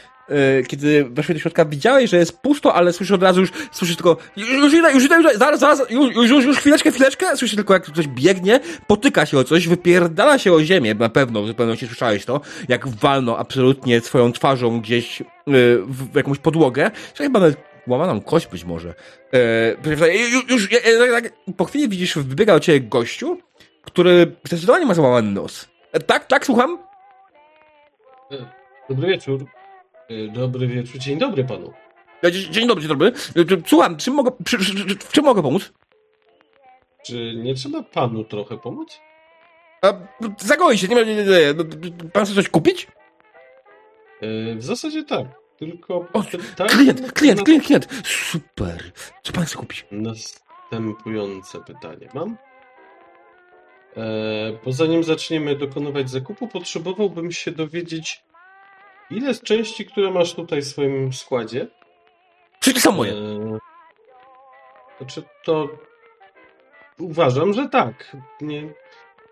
kiedy weszłeś do środka, widziałeś, że jest pusto, ale słyszysz od razu już, słyszysz tylko już, idę, już idę, już zaraz, zaraz, już, już, już, już chwileczkę, chwileczkę, słyszysz tylko jak ktoś biegnie, potyka się o coś, wypierdala się o ziemię, na pewno, na pewno się słyszałeś to, jak walno absolutnie swoją twarzą gdzieś e, w, jakąś podłogę, że chyba nawet łamaną kość być może. E, już, już, e, e, tak, po chwili widzisz, wybiega do ciebie gościu, który zdecydowanie ma załamany nos. E, tak, tak, słucham? Dobry wieczór. E, Dobry wieczór. Dzień dobry panu. Dzień, dobry, dzień dobry. E, Słucham, czym mogę, przy, przy, czym mogę pomóc? Czy nie trzeba panu trochę pomóc? A, zagoi się, nie ma. Nie, nie, nie. Pan chce coś kupić? E, W zasadzie tak. Tylko O, pytanie Klient, klient, na klient, klient. Super. Co pan chce kupić? Następujące pytanie mam. E, bo zanim zaczniemy dokonywać zakupu, potrzebowałbym się dowiedzieć, ile z części, które masz tutaj w swoim składzie. Wszystkie są moje. E, znaczy to. Uważam, że tak. Nie,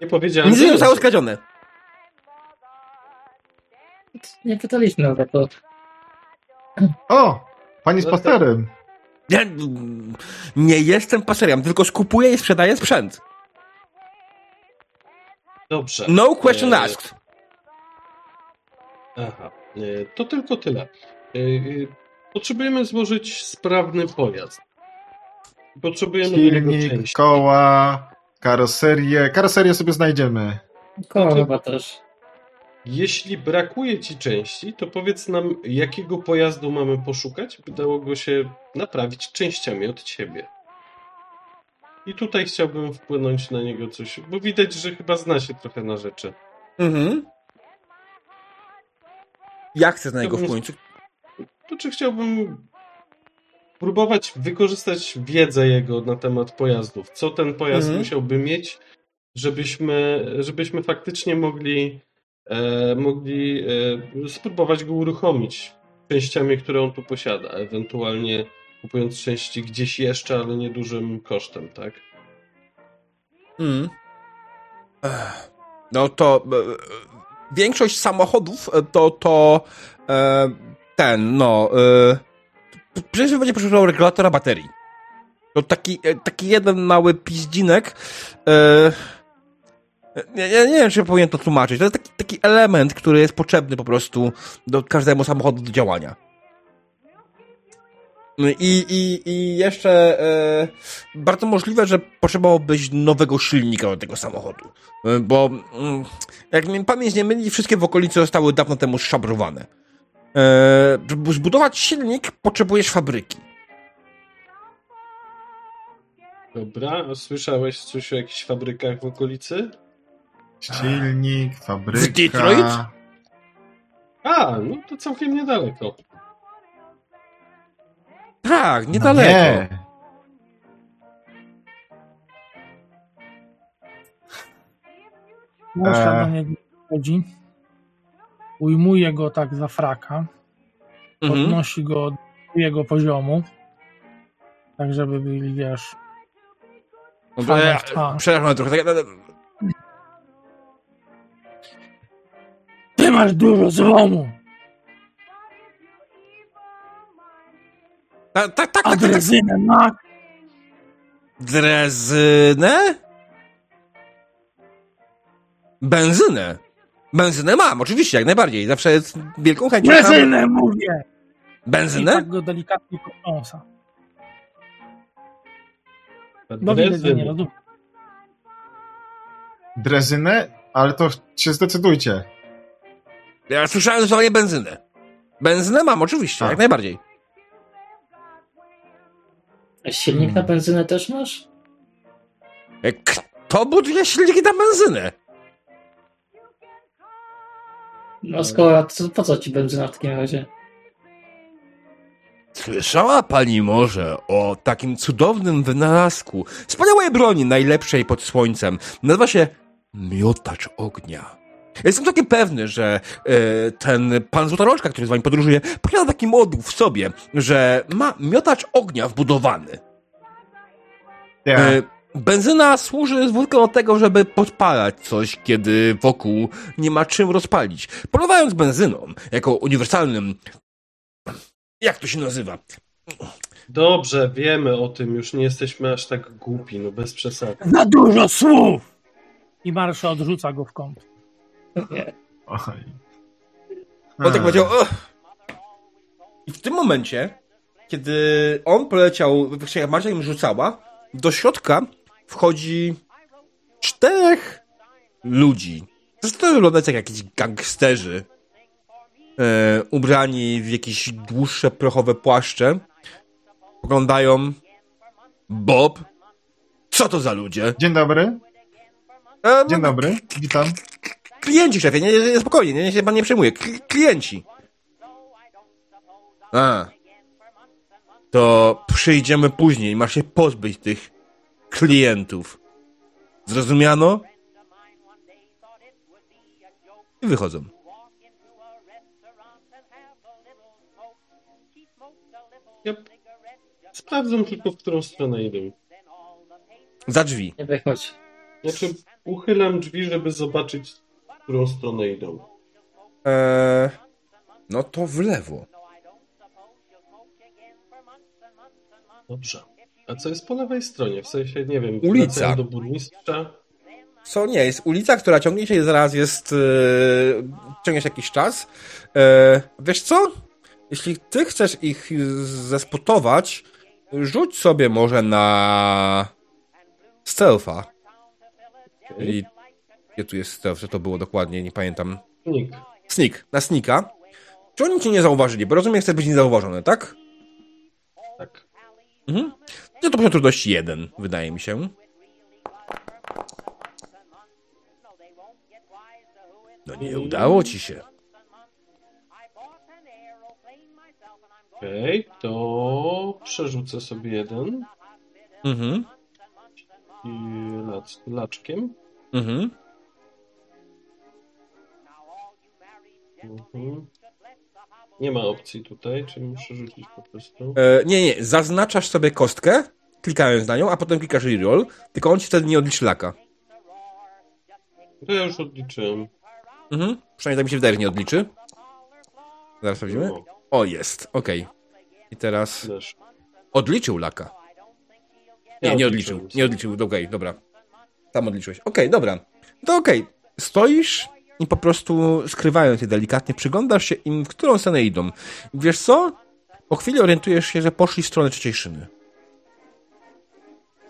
nie powiedziałem. Nic nie zostało skradzione. Nie pytaliśmy o to. O! Pani z No pasterem. Ja nie jestem paserem, tylko skupuję i sprzedaję sprzęt. Dobrze. No question E, asked. Aha, to tylko tyle. E, e, Potrzebujemy złożyć sprawny pojazd. Potrzebujemy Silnik, części. koła, karoserię. Karoserię sobie znajdziemy. Koło to- chyba też. Jeśli brakuje ci części, to powiedz nam, jakiego pojazdu mamy poszukać, by dało go się naprawić częściami od ciebie. I tutaj chciałbym wpłynąć na niego coś, bo widać, że chyba zna się trochę na rzeczy. Mhm. Jak chcę na niego wpłynąć? To czy chciałbym próbować wykorzystać wiedzę jego na temat pojazdów? Co ten pojazd Mhm. musiałby mieć, żebyśmy, żebyśmy faktycznie mogli, e, mogli e, spróbować go uruchomić częściami, które on tu posiada, ewentualnie kupując części gdzieś jeszcze, ale niedużym kosztem, tak? Mm. No to e, e, większość samochodów e, to to e, ten, no e, przecież będzie potrzebował regulatora baterii. To taki, e, taki jeden mały piździnek e, ja, ja nie wiem, czy powinien to tłumaczyć. To jest taki, taki element, który jest potrzebny po prostu do każdego samochodu do działania. No I, i, i jeszcze e, bardzo możliwe, że potrzebowałbyś nowego silnika do tego samochodu. E, bo mm, jak mi pamięć nie myli, wszystkie w okolicy zostały dawno temu szabrowane. E, żeby zbudować silnik, potrzebujesz fabryki. Dobra, a słyszałeś coś o jakichś fabrykach w okolicy? Silnik, fabryka. W Detroit? A, no to całkiem niedaleko. Tak, No niedaleko. Nie. Muszę E. do niego podchodzi, ujmuje go tak za fraka, Mhm. podnosi go do jego poziomu, tak żeby byli, wiesz, Dobra, ja, Twarz. przepraszam trochę. Tak, ty masz dużo złomu, tak, tak, tak, tak, a tak, tak. drezynę ma, Drezynę? Benzynę. Benzynę mam, oczywiście, jak najbardziej. Zawsze z wielką chęcią. mam- drezynę mówię! I Benzynę? tak go delikatnie potrząsa. Bo widać, że Drezyn. nie rozumie. Drezynę? Ale to się zdecydujcie. Ja słyszałem słowo benzynę. Benzynę mam, oczywiście, A. jak najbardziej. A silnik na benzynę też masz? E, Kto buduje silniki na benzynę? No skoro, to po co ci benzyna w takim razie? Słyszała pani może o takim cudownym wynalazku, wspaniałej broni, najlepszej pod słońcem. Nazywa się miotacz ognia. Jestem taki pewny, że e, ten pan Złotoroczka, który z wami podróżuje, posiada taki moduł w sobie, że ma miotacz ognia wbudowany. Ja. E, benzyna służy zwykle do tego, żeby podpalać coś, kiedy wokół nie ma czym rozpalić. Polewając benzyną, jako uniwersalnym... Jak to się nazywa? Dobrze, wiemy o tym, już nie jesteśmy aż tak głupi, no bez przesady. Za dużo słów! I Marsza odrzuca go w kąt. Nie. Oj. On tak powiedział. "Ugh". I w tym momencie, kiedy on poleciał, jak Marcia im rzucała, do środka wchodzi czterech ludzi. Zresztą to wygląda jak jakiś gangsterzy. E, ubrani w jakieś dłuższe, prochowe płaszcze. Poglądają. Bob. Co to za ludzie? Dzień dobry. E, Dzień dobry, witam. Klienci, szefie, nie, nie, spokojnie, nie, nie się pan nie przejmuje. Kli- klienci. A. To przyjdziemy później, masz się pozbyć tych klientów. Zrozumiano? I wychodzą. Ja sprawdzam tylko, w którą stronę idą. Za drzwi. Nie wychodź. Znaczy, uchylam drzwi, żeby zobaczyć, którą stronę idą. Eee, no to w lewo. Dobrze. A co jest po lewej stronie? W sensie, nie wiem, Ulica. do burmistrza. Co nie, jest ulica, która ciągnie się zaraz jest. E, ciągnie się jakiś czas. E, wiesz co? Jeśli ty chcesz ich zespotować, rzuć sobie może na stealtha. I gdzie tu jest stealth? Co to było dokładnie? Nie pamiętam. Nick. Sneak. Na sneaka. Czy oni cię nie zauważyli? Bo rozumiem, chcesz być niezauważony, tak? Tak. Mhm. No to poziom trudności jeden, wydaje mi się. No nie udało ci się. Okej, to przerzucę sobie jeden Mhm. i lac, laczkiem. Mhm. Mhm. Nie ma opcji tutaj, czyli muszę rzucić po prostu. E, nie, nie, zaznaczasz sobie kostkę, klikając na nią, a potem klikasz reroll, tylko on ci wtedy nie odliczy laka. To ja już odliczyłem. Mhm. Przynajmniej tak mi się wydaje, że nie odliczy. Zaraz sprawdzimy. No, O, jest, okej. I teraz też. odliczył laka. Nie, Ja nie odliczył, nie odliczył, okej, dobra. Tam odliczyłeś. Okej, dobra. To okej. Stoisz i po prostu skrywając je delikatnie, przyglądasz się im, w którą stronę idą. Wiesz co? Po chwili orientujesz się, że poszli w stronę trzeciej szyny.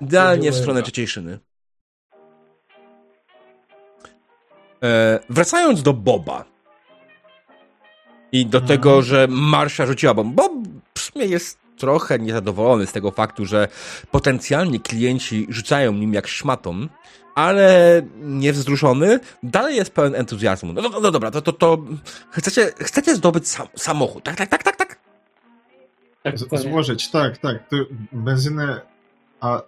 Idealnie w stronę trzeciej szyny. E, wracając do Boba i do tego, że Marsza rzuciła bombę. Bob w sumie jest trochę niezadowolony z tego faktu, że potencjalni klienci rzucają nim jak szmatą, ale niewzruszony, dalej jest pełen entuzjazmu. No, no, no dobra, to, to, to chcecie, chcecie zdobyć sam, samochód, tak, tak, tak, tak, tak? Tak, Z-. Złożyć, tak, tak. To benzynę. A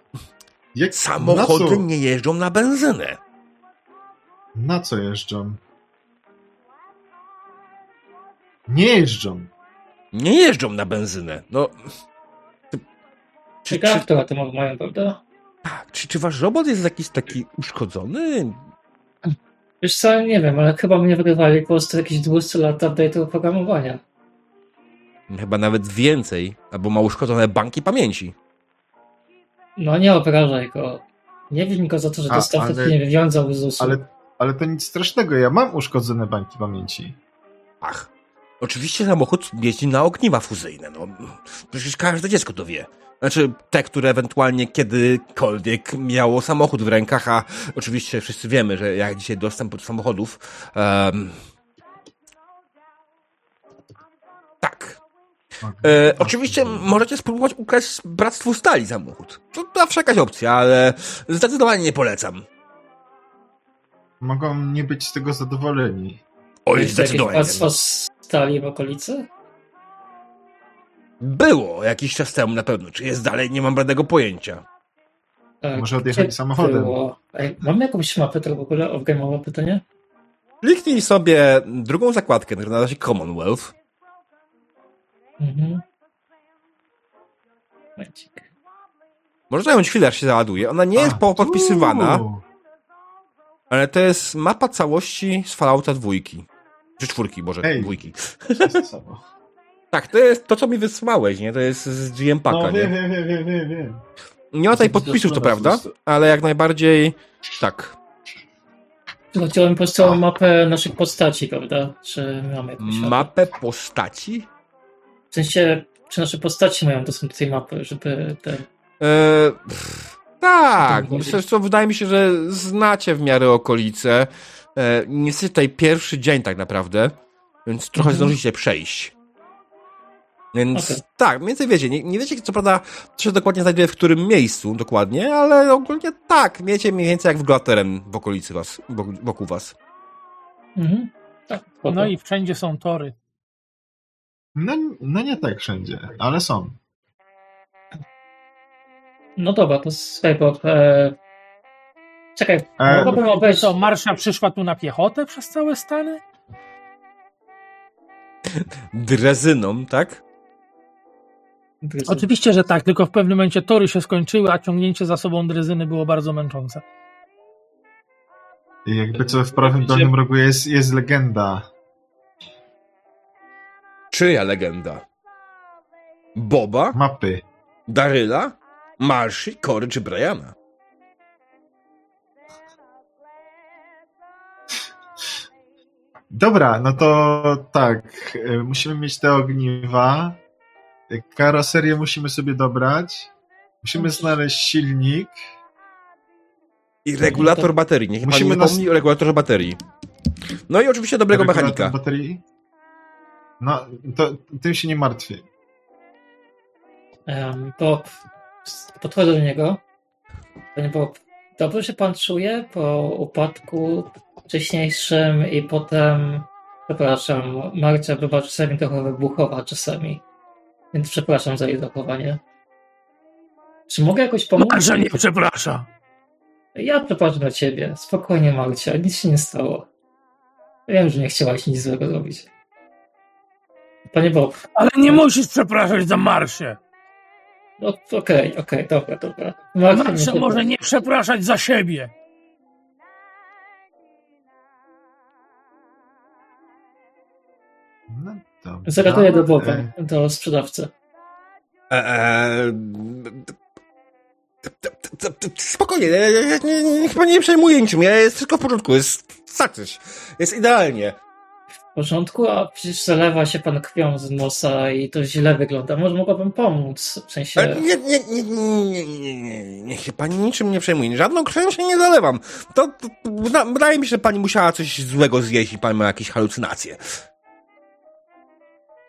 jak Samochody nie jeżdżą na benzynę. na co jeżdżą? Nie jeżdżą. Nie jeżdżą na benzynę. No. Czy, Ciekawe, czy, kto to mają, prawda? Tak, czy, czy wasz robot jest jakiś taki uszkodzony? Wiesz co, nie wiem, ale chyba mnie wygrywali po prostu jakieś 200 lat update'u oprogramowania. Chyba nawet więcej, albo ma uszkodzone banki pamięci. No nie obrażaj go. Nie win go za to, że A, dostał ale- nie wywiązał z usług. Ale, ale to nic strasznego. Ja mam uszkodzone bańki pamięci. Ach, oczywiście samochód jeździ na ogniwa fuzyjne, no. Przecież każde dziecko to wie. Znaczy, te, które ewentualnie kiedykolwiek miało samochód w rękach, a oczywiście wszyscy wiemy, że jak dzisiaj dostęp do samochodów... em, tak. E, oczywiście możecie spróbować ukraść Bractwu Stali samochód. To zawsze jakaś opcja, ale zdecydowanie nie polecam. Mogą nie być z tego zadowoleni. Oj, zdecydowanie. państwo stali w okolicy? Było jakiś czas temu na pewno. Czy jest dalej, nie mam żadnego pojęcia. Tak, Może odjechali samochodem. było? Ej, mam jakąś mapę to w ogóle? Off-game'owe pytanie? Kliknij sobie drugą zakładkę, która nazywa się Commonwealth. Mhm. Momencik. Może zająć chwilę, aż się załaduje. Ona nie jest A, po- podpisywana, ale to jest mapa całości z Fallouta dwójki. Czy czwórki, może Ej. dwójki. Tak, to jest to, co mi wysłałeś, nie? To jest z GM Packa, No, nie? wiem, wiem, wiem, wiem, wiem. Nie ma tutaj podpisów, to prawda, ale jak najbardziej tak. Chodziło mi po prostu mapę naszych postaci, prawda? Czy mamy jakąś mapę? Mapę postaci? W sensie, czy nasze postaci mają dostęp do tej mapy, żeby te... Eee, pff, tak, myślę, że wydaje mi się, że znacie w miarę okolice. E, niestety tutaj pierwszy dzień tak naprawdę, więc trochę Mhm. zdążycie przejść. Więc Okej. tak, więcej wiecie. Nie, nie wiecie, co prawda, co się dokładnie znajduje w którym miejscu dokładnie, ale ogólnie tak, wiecie mniej więcej jak wygląda teren w okolicy was, wokół, was. Mhm. Tak, spoko. No i wszędzie są tory. No, no nie tak wszędzie, ale są. No dobra, to słuchaj, Bob. E... Czekaj, E, mogłabym To obejść... co, Marsza przyszła tu na piechotę przez całe Stany? Drezyną, tak? Oczywiście, że tak, tylko w pewnym momencie tory się skończyły, a ciągnięcie za sobą drezyny było bardzo męczące. I jakby co w prawym dolnym rogu jest, jest legenda. Czyja legenda? Boba? Mapy. Daryla? Marszy, Kory czy Briana? Dobra, no to tak. y, Musimy mieć te ogniwa. Karoserię musimy sobie dobrać. Musimy znaleźć silnik. I regulator baterii. Niech pan Musimy nie nas- regulatorze baterii. No i oczywiście dobrego regulator mechanika. Baterii. No, to tym się nie martwię. Um, Bob, podchodzę do niego. Panie Bob, dobrze się pan czuje po upadku wcześniejszym i potem, przepraszam, Marcia bywa czasami trochę wybuchowa czasami. Więc przepraszam za jej zachowanie. Czy mogę jakoś pomóc? Marsza nie przeprasza. Ja przepraszam na ciebie. Spokojnie, Marcia, nic się nie stało. Wiem, że nie chciałaś nic złego robić. Panie Bob, Ale nie musisz przepraszać za Marsię. no okej, okej, dobra, dobra. Marcia nie Marsza przepraszam. może nie przepraszać za siebie. Zagaduję do Boba, E, do sprzedawcy. T- t- Spokojnie, nie- nie- nie- nie- chyba nie przejmuję niczym, ja- jest wszystko w porządku, jest starczyć, jest idealnie. W porządku, a przecież zalewa się pan krwią z nosa i to źle wygląda. Może mogłabym pomóc, w sensie... Nie, nie, nie, nie, nie, nie, nie, niech się pani niczym nie przejmuje, żadną krwią się nie zalewam. To, to wyda- wydaje mi się, że pani musiała coś złego zjeść i pani ma jakieś halucynacje.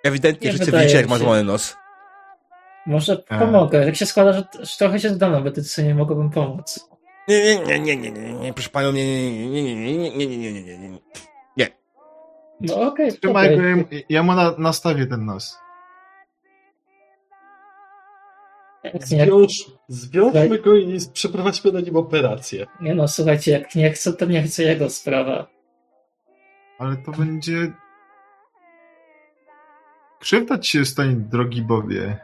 Ewidentnie Nie wszyscy widzicie, jak mi ma się. złamany nos. Może E. pomogę. Jak się składa, że, że trochę się znam na medycynie, mogłabym pomóc. Nie, nie, nie, nie, nie, nie, nie, proszę panią, nie, nie, nie, nie, nie, nie, nie, nie, nie, nie, nie, nie. No okej, Trzymaj okej. go, ja- ja mu na, nastawię ten nos. Nie, Zwiąż, zwiążmy go i przeprowadźmy na nim operację. nie no, słuchajcie, jak nie chcę, to nie chcę jego sprawa. Ale to będzie... Krzywda ci się stanie, drogi Bobie.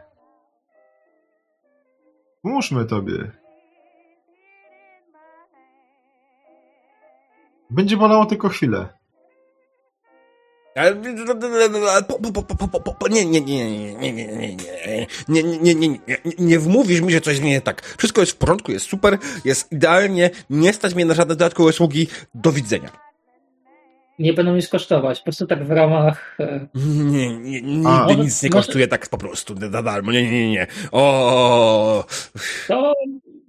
Pomóżmy tobie. Będzie bolało tylko chwilę. Nie, nie, nie, nie, nie, nie, nie, nie, nie, nie, nie, nie, nie, nie wmówisz mi, że coś zmieni tak. Wszystko jest w porządku, jest super, jest idealnie, nie stać mnie na żadne dodatkowe usługi. Do widzenia. Nie będą nic kosztować, po prostu tak w ramach... e, Nie, nie, nigdy A. nic nie Może- kosztuje tak po prostu, za darmo, nie, nie, nie, nie. O, To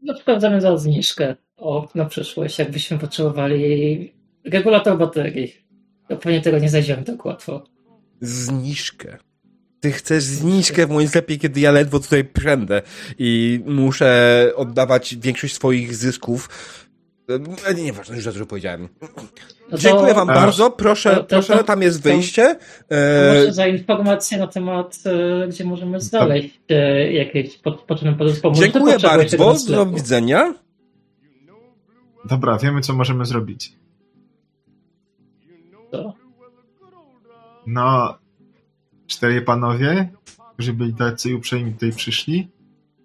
no, sprawdzamy za zniżkę. O, na przyszłość, jakbyśmy potrzebowali regulator baterii. To pewnie tego nie znajdziemy tak łatwo. zniżkę. Ty chcesz zniżkę w moim sklepie, kiedy ja ledwo tutaj przędę i muszę oddawać większość swoich zysków. E, Nie, nieważne, już za dużo powiedziałem. No to- Dziękuję wam A- bardzo, proszę, to- to- proszę, to- tam jest wyjście. To E, Może za informację na temat, e, gdzie możemy znaleźć jakieś podzespoły. Może dziękuję bardzo, do widzenia. Dobra, wiemy co możemy zrobić. To- No, cztery panowie, którzy byli tacy uprzejmi tutaj przyszli.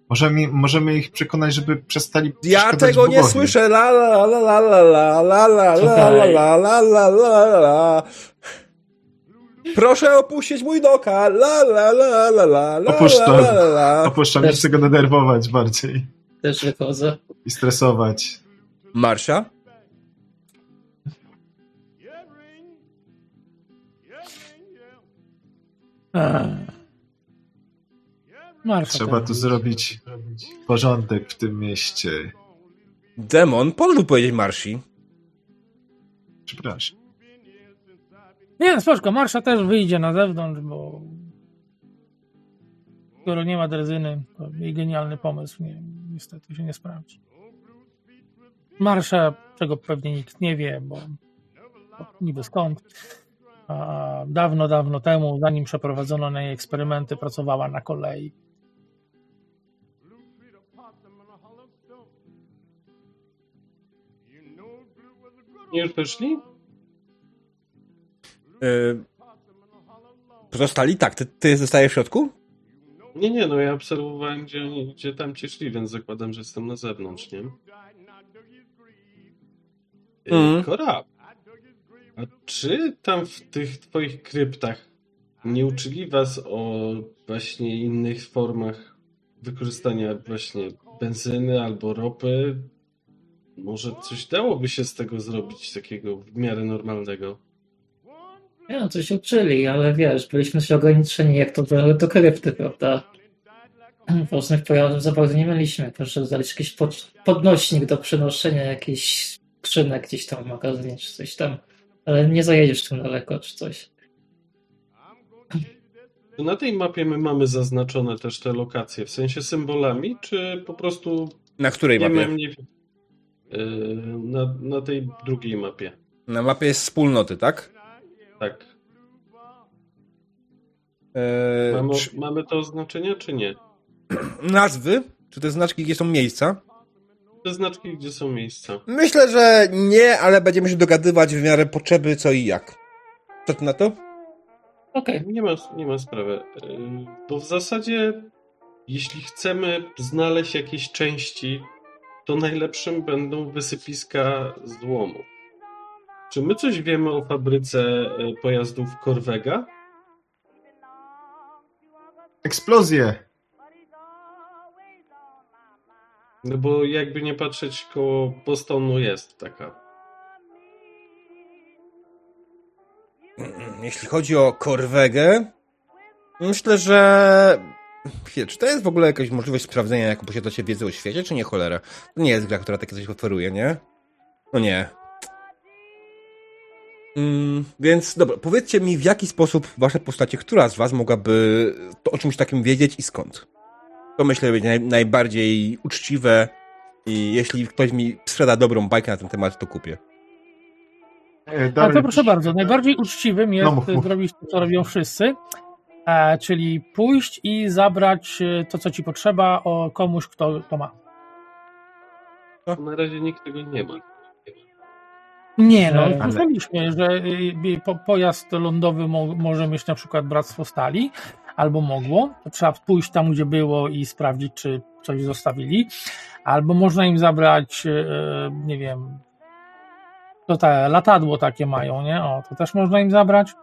Możemy, możemy ich przekonać, żeby przestali Ja tego nie słyszę. La la la la la la la la la la la la la la la Proszę opuścić mój doka. La la la la la la la. Opuszczam, nie chcę go denerwować bardziej Też wychodzę. i stresować. Marsza? Eee. Marsza Trzeba też. tu zrobić porządek w tym mieście. Demon, pozwól powiedzieć Marsi. Przepraszam. Nie, spoczko, Marsza też wyjdzie na zewnątrz, bo skoro nie ma drezyny, to jej genialny pomysł nie, niestety się nie sprawdzi. Marsza, czego pewnie nikt nie wie, bo, bo niby skąd, a dawno, dawno temu, zanim przeprowadzono na jej eksperymenty, pracowała na kolei. Już wyszli? Yy, pozostali? Tak, ty, ty zostajesz w środku? Nie, nie, no ja obserwowałem, gdzie, oni, gdzie tam ci szli, więc zakładam, że jestem na zewnątrz, nie? Yy, Korab, a czy tam w tych twoich kryptach nie uczyli was o właśnie innych formach wykorzystania właśnie benzyny albo ropy? Może coś dałoby się z tego zrobić takiego w miarę normalnego? Nie no, coś uczyli, ale wiesz, byliśmy się ograniczeni jak to do, do krypty, prawda? Własnych pojazdów za bardzo nie mieliśmy. Proszę znaleźć jakiś pod, podnośnik do przenoszenia jakichś skrzynek gdzieś tam w magazynie czy coś tam. Ale nie zajedziesz tym daleko czy coś. Czy na tej mapie my mamy zaznaczone też te lokacje, w sensie symbolami, czy po prostu Na której mapie? mniej... Yy, na, na tej drugiej mapie, Na mapie jest wspólnoty, tak? tak. Yy, Mamy, czy- mamy to oznaczenia, czy nie? nazwy? Czy te znaczki, gdzie są miejsca? Te znaczki, gdzie są miejsca. Myślę, że nie, ale będziemy się dogadywać w miarę potrzeby co i jak. Co ty na to? Okej, Nie ma, nie ma sprawy. Yy, Bo w zasadzie, jeśli chcemy znaleźć jakieś części, to najlepszym będą wysypiska złomu. Czy my coś wiemy o fabryce yy, pojazdów Corvega? Eksplozje! No bo jakby nie patrzeć, koło Bostonu jest taka. Jeśli chodzi o Korwegę, myślę, że... Chwilę, Czy to jest w ogóle jakaś możliwość sprawdzenia, jak posiadacie wiedzę o świecie, czy nie cholera? To nie jest gra, która takie coś oferuje, nie? No nie. Mm, więc dobra, powiedzcie mi, w jaki sposób wasze postacie, która z was mogłaby to o czymś takim wiedzieć i skąd? To myślę, że będzie naj, najbardziej uczciwe i jeśli ktoś mi sprzeda dobrą bajkę na ten temat, to kupię. E, Ale to proszę bardzo, najbardziej uczciwym jest No, mów, mów. zrobić to, co robią wszyscy, czyli pójść i zabrać e, to, co ci potrzeba, o komuś, kto to ma. Na razie nikt tego nie ma. Nie, no, Ale- że po, pojazd lądowy mo, może mieć na przykład Bractwo Stali, albo mogło. To trzeba pójść tam, gdzie było i sprawdzić, czy coś zostawili. Albo można im zabrać, nie wiem, to te latadło takie mają, nie? O, to też można im zabrać.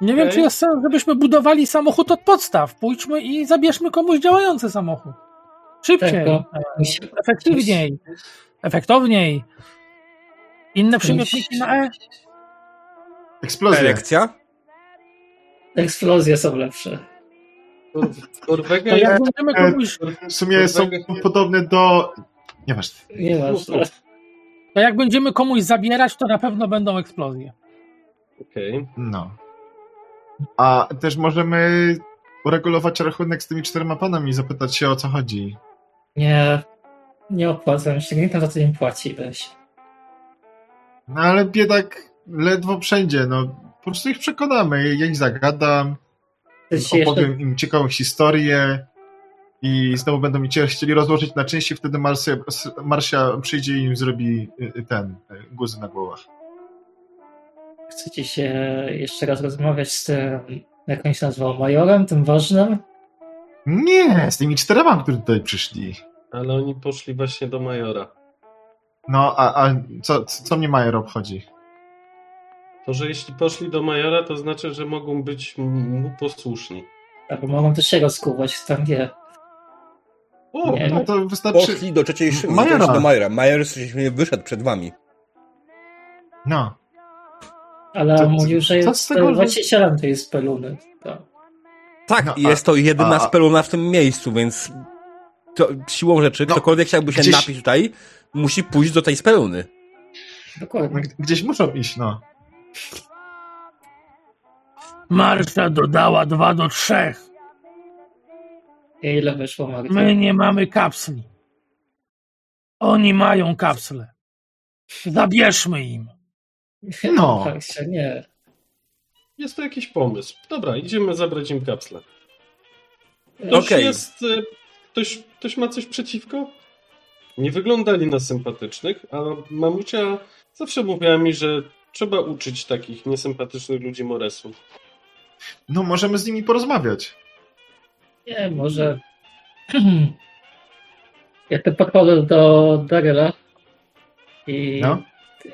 Nie wiem, Okej. czy jest sens, żebyśmy budowali samochód od podstaw. Pójdźmy i zabierzmy komuś działający samochód. Szybciej, Tylko- e, efektywniej, efektowniej. Inne przymiotniki na E. Eksplozje. Erekcja? eksplozje są lepsze. Będziemy e, komuś, W sumie są podobne do... Nieważne. Nie ważne. to jak będziemy komuś zabierać, to na pewno będą eksplozje. Okej. No. A też możemy uregulować rachunek z tymi czterema panami i zapytać się o co chodzi. Nie, nie opłacam się, nikt na to nie płaci, weź. No ale biedak ledwo wszędzie, no. Po prostu ich przekonamy, ja ich zagadam, jeszcze opowiem im ciekawą historię i znowu będą mi cię chcieli rozłożyć na części, wtedy Marsia, Marsia przyjdzie i im zrobi y, y, ten, y, guzy na głowach. Chcecie się jeszcze raz rozmawiać z tym, jak on się nazywał, majorem, tym ważnym? Nie, z tymi czterema, którzy tutaj przyszli. Ale oni poszli właśnie do Majora. No, a, a co, co mnie Majer obchodzi? To, że jeśli poszli do Majora, to znaczy, że mogą być mu posłuszni. Albo mogą też się rozkuwać, kto tam wie. O, Nie. No to wystarczy... Poszli do trzeciej szyby, Majora. Do Majora. Major wyszedł przed wami. No. Ale on mówił, że jest z tego, właścicielem tej speluny. To. Tak, No, i a- jest to jedyna a- speluna w tym miejscu, więc to, siłą rzeczy, No, ktokolwiek chciałby się gdzieś- napić tutaj, musi pójść do tej speluny. No, Dokładnie. g- Gdzieś muszą iść, no. Marsza dodała dwa do trzech. I ile wyszło, Magda? My nie mamy kapsli. Oni mają kapsle. Zabierzmy im. No. Fakcie, nie. Jest to jakiś pomysł. Dobra, idziemy zabrać im kapsle. Ktoś Okej. jest... y, Ktoś, ktoś ma coś przeciwko? Nie wyglądali na sympatycznych, a mamucia zawsze mówiła mi, że trzeba uczyć takich niesympatycznych ludzi Moresu. No, możemy z nimi porozmawiać. Nie, może... Ja tu podchodzę do Daryla i, No.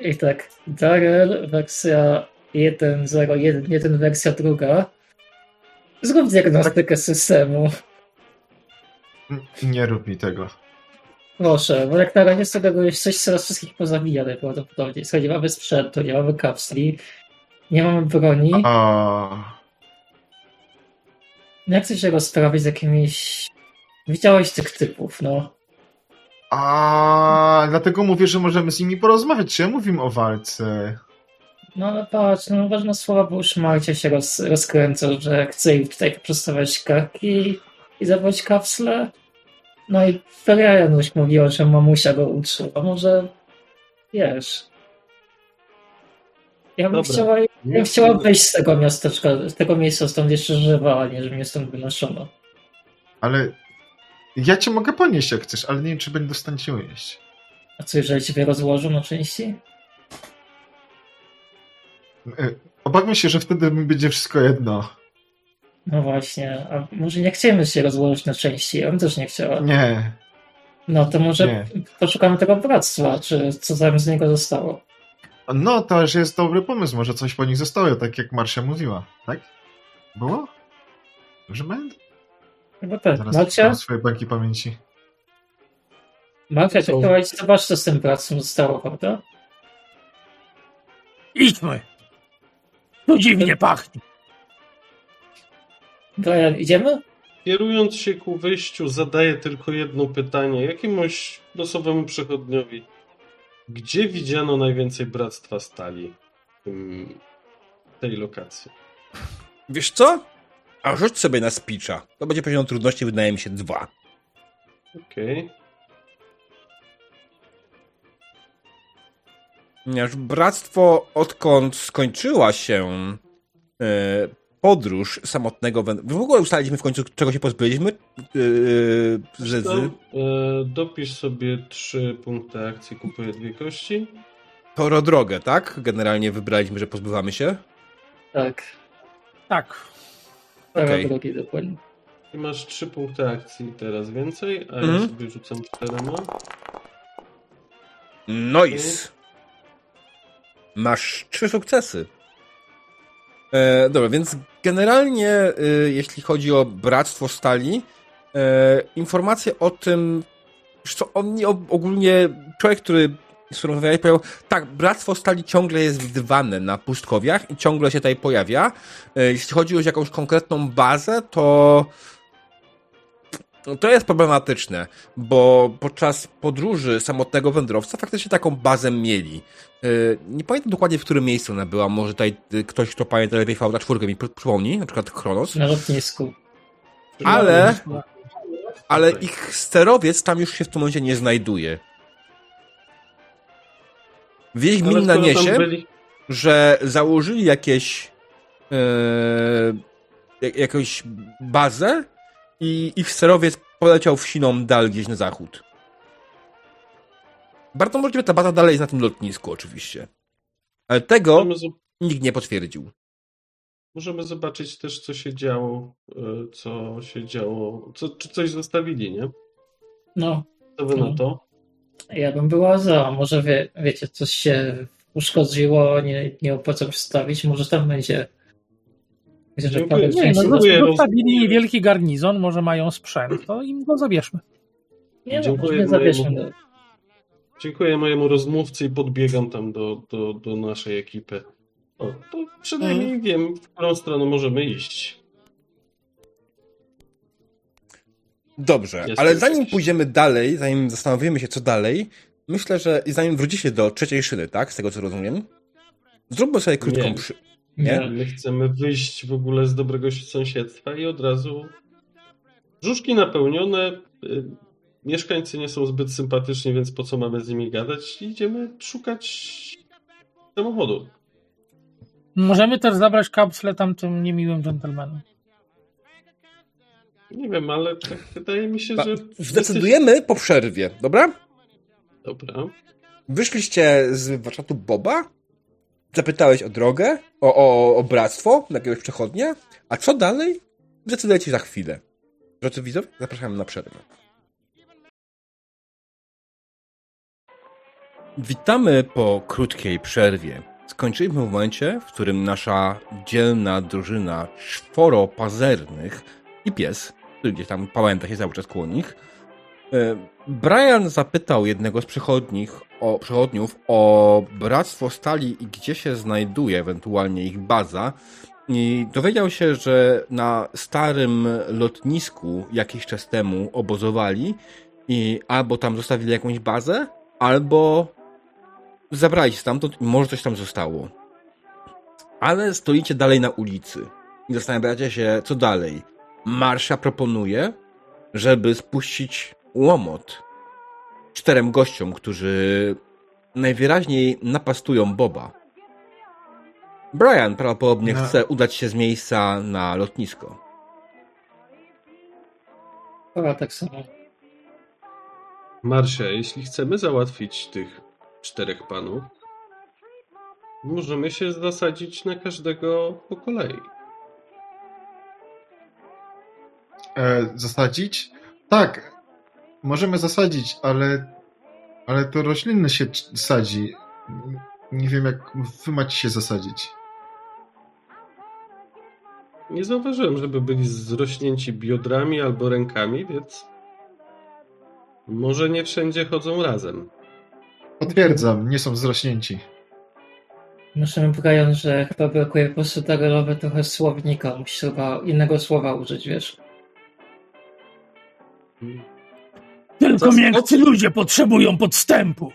I tak, Daryl, wersja 1.0.1, nie ten wersja druga. Zrób diagnostykę systemu. Nie rób mi tego. Proszę, bo jak na razie z tego już coś coraz wszystkich pozabija najprawdopodobniej. Słuchaj, nie mamy sprzętu, nie mamy kapsli, nie mamy broni. A... Jak chcesz się rozprawić z jakimiś... Widziałeś tych typów, no. A, dlatego mówię, że możemy z nimi porozmawiać. Czy ja mówimy o walce? No ale patrz, no ważne słowa, bo już Marcia się roz, rozkręcał, że chce im tutaj przestawiać karki i zabrać kapsle. No i Ferianuś mówiła, że mamusia go uczy, a może wiesz. Ja bym Dobra. chciała, ja bym chciała wyjść z tego miasteczka, z tego miejsca stąd jeszcze żywa, a nie, że mnie stąd wynoszono. Ale ja cię mogę ponieść jak chcesz, ale nie wiem, czy będę w stanie cię ujeść. A co, jeżeli ciebie rozłożą na części? E, Obawiam się, że wtedy mi będzie wszystko jedno. No właśnie, a może nie chcemy się rozłożyć na części, bym też nie chciała. Nie. No to może Nie. poszukamy tego bractwa, czy co tam z niego zostało. No, to już jest dobry pomysł. Może coś po nich zostało, tak jak Marsia mówiła. Tak? Było? Dobrze będę? Chyba tak. Marcia, szukam swoje banki pamięci. Marcia, Co? czekaj, zobacz co z tym bractwem zostało, prawda? Idźmy. Tu dziwnie pachnie. Brian, idziemy? Kierując się ku wyjściu, zadaję tylko jedno pytanie jakiemuś losowemu przechodniowi. Gdzie widziano najwięcej bractwa stali w tej lokacji? Wiesz co? A rzuć sobie na speecha. To będzie poziom trudności, wydaje mi się, dwa. Okej. Ponieważ bractwo, odkąd skończyła się e, podróż samotnego wędrowca. W ogóle ustaliliśmy w końcu, czego się pozbyliśmy? Yy, To, e, dopisz sobie trzy punkty akcji, kupuję dwie kości. Toro drogę, tak? Generalnie wybraliśmy, że pozbywamy się. Tak. Tak. Prawa Okej. drogi dokładnie. I masz trzy punkty akcji teraz więcej, a ja Mhm. sobie rzucam czterema. Nice. Masz trzy sukcesy. E, dobra, więc generalnie, e, jeśli chodzi o Bractwo Stali, e, informacje o tym, co, on nie, ogólnie człowiek, który z rozmawiałeś, powiedział, tak, Bractwo Stali ciągle jest widywane na pustkowiach i ciągle się tutaj pojawia. E, jeśli chodzi o jakąś konkretną bazę, to no to jest problematyczne, bo podczas podróży samotnego wędrowca faktycznie taką bazę mieli. Yy, Nie pamiętam dokładnie, w którym miejscu ona była. Może tutaj y, ktoś, kto pamięta lepiej na czwórkę mi przy- przypomni, na przykład Kronos. Na lotnisku. Ale, ale ich sterowiec tam już się w tym momencie nie znajduje. Tam naniesie, byli- że założyli jakieś jak- jakąś bazę i ich sterowiec poleciał w siną dal gdzieś na zachód. Bardzo możliwe, ta baza dalej jest na tym lotnisku, oczywiście. Ale tego nikt nie potwierdził. możemy zobaczyć też, co się działo, e, co się działo, co, czy coś zostawili, nie? No, Co wy na to? Ja bym była za. Może wie, wiecie, coś się uszkodziło, nie, nie opłaca przedstawić, może tam będzie. Myślę, że Dziękuję. parę Nie, części no, dziękuję. Zostawili wielki garnizon, może mają sprzęt, to im go zabierzmy. Nie, no, Dziękuję nie zabierzmy. mojemu- No. Dziękuję mojemu rozmówcy i podbiegam tam do, do, do naszej ekipy. O, to przynajmniej Mhm. wiem, w którą stronę możemy iść. Dobrze, Jest ale zanim jakiś- pójdziemy dalej, zanim zastanowimy się, co dalej, myślę, że i zanim wrócicie do trzeciej szyny, tak? Z tego, co rozumiem, zróbmy sobie krótką Nie. przy... Nie? My chcemy wyjść w ogóle z dobrego sąsiedztwa i od razu brzuszki napełnione. y, Mieszkańcy nie są zbyt sympatyczni, więc po co mamy z nimi gadać? Idziemy szukać samochodu. Możemy też zabrać kapsle tamtym niemiłym dżentelmenom. Nie wiem, ale tak wydaje mi się, że. Zdecydujemy po przerwie, dobra? Dobra. Wyszliście z warsztatu Boba, zapytałeś o drogę, o, o, o bractwo, na jakiegoś przechodnia, a co dalej? Zdecydujecie za chwilę. Drodzy widzowie, zapraszam na przerwę. Witamy po krótkiej przerwie. Skończyliśmy w momencie, w którym nasza dzielna drużyna czworo pazernych i pies, gdzieś tam pałęta się cały czas koło nich, E, Brian zapytał jednego z o, przechodniów o Bractwo Stali i gdzie się znajduje ewentualnie ich baza i dowiedział się, że na starym lotnisku jakiś czas temu obozowali i albo tam zostawili jakąś bazę, albo zabrali się stamtąd i może coś tam zostało. Ale stoicie dalej na ulicy i zastanawiacie się, co dalej. Marsza proponuje, żeby spuścić łomot czterem gościom, którzy najwyraźniej napastują Boba. Brian prawdopodobnie No. chce udać się z miejsca na lotnisko. Chyba tak samo. Marsia, jeśli chcemy załatwić tych czterech panów, możemy się zasadzić na każdego po kolei. E, zasadzić? Tak, możemy zasadzić, ale, ale to roślinny się sadzi. Nie wiem, jak wy macie się zasadzić. Nie zauważyłem, żeby byli zrośnięci biodrami albo rękami, więc może nie wszędzie chodzą razem. Potwierdzam, nie są wzrośnięci. Musimy Brian, że chyba brakuje po prostu Darylowi trochę słownika. Musisz chyba innego słowa użyć, wiesz? Tylko Co- miękcy ludzie potrzebują podstępów.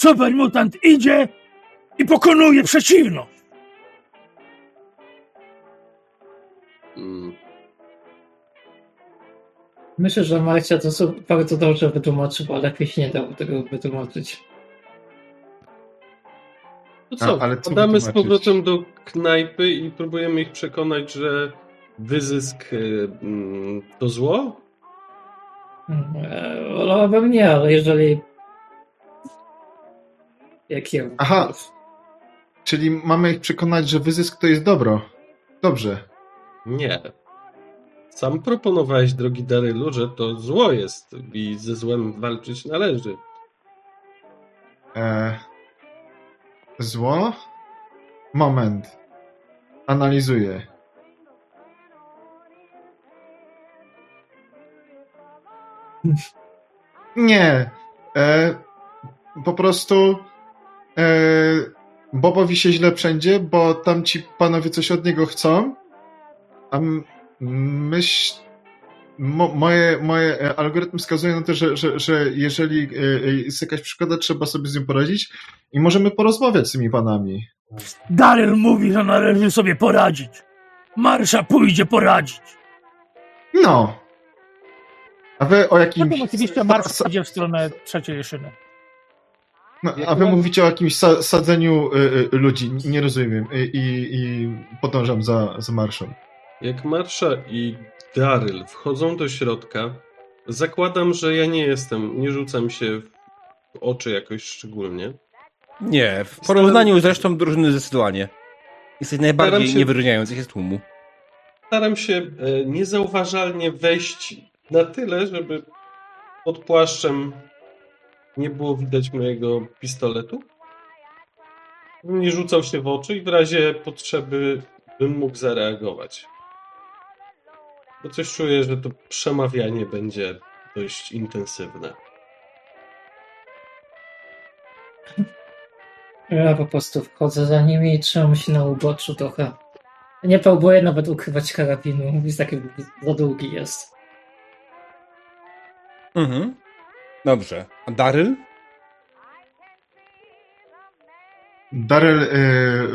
Super mutant idzie i pokonuje przeciwność. Mm, Myślę, że Marcia to bardzo dobrze wytłumaczył, ale lepiej się nie dało tego wytłumaczyć. To co, A, ale co wpadamy z powrotem do knajpy i próbujemy ich przekonać, że wyzysk y, mm, to zło? E, Wolałabym nie, ale jeżeli... Jakie? Aha. Czyli mamy ich przekonać, że wyzysk to jest dobro. Dobrze. Nie. Sam proponowałeś, drogi Darylu, że to zło jest i ze złem walczyć należy. E, zło? Moment. Analizuję. Nie. E, po prostu e, Bobowi się źle wszędzie, bo tam ci panowie coś od niego chcą, a myśl, mo, moje, moje e, algorytmy wskazują na to, że, że, że jeżeli e, e, jest jakaś przeszkoda, trzeba sobie z nią poradzić i możemy porozmawiać z tymi panami. Daryl mówi, że należy sobie poradzić. Marsza pójdzie poradzić. No. A wy o jakimś... Potem oczywiście sa- idzie w stronę trzeciej szyny. No, a wy mówicie o jakimś sa sadzeniu y, y, ludzi. Nie rozumiem. I, i, i podążam za, za marszą. Jak Marsza i Daryl wchodzą do środka, zakładam, że ja nie jestem, nie rzucam się w oczy jakoś szczególnie. Nie, w porównaniu z resztą drużyny zdecydowanie. Jesteś najbardziej Staram się- niewyróżniający się z tłumu. Staram się e, niezauważalnie wejść na tyle, żeby pod płaszczem nie było widać mojego pistoletu. Nie rzucał się w oczy i w razie potrzeby bym mógł zareagować. Bo coś czuję, że to przemawianie będzie dość intensywne. Ja po prostu wchodzę za nimi i trzymam się na uboczu trochę. Nie próbuję nawet ukrywać karabinu, jest taki za długi jest. Mhm. Dobrze. A Daryl? Darel, e,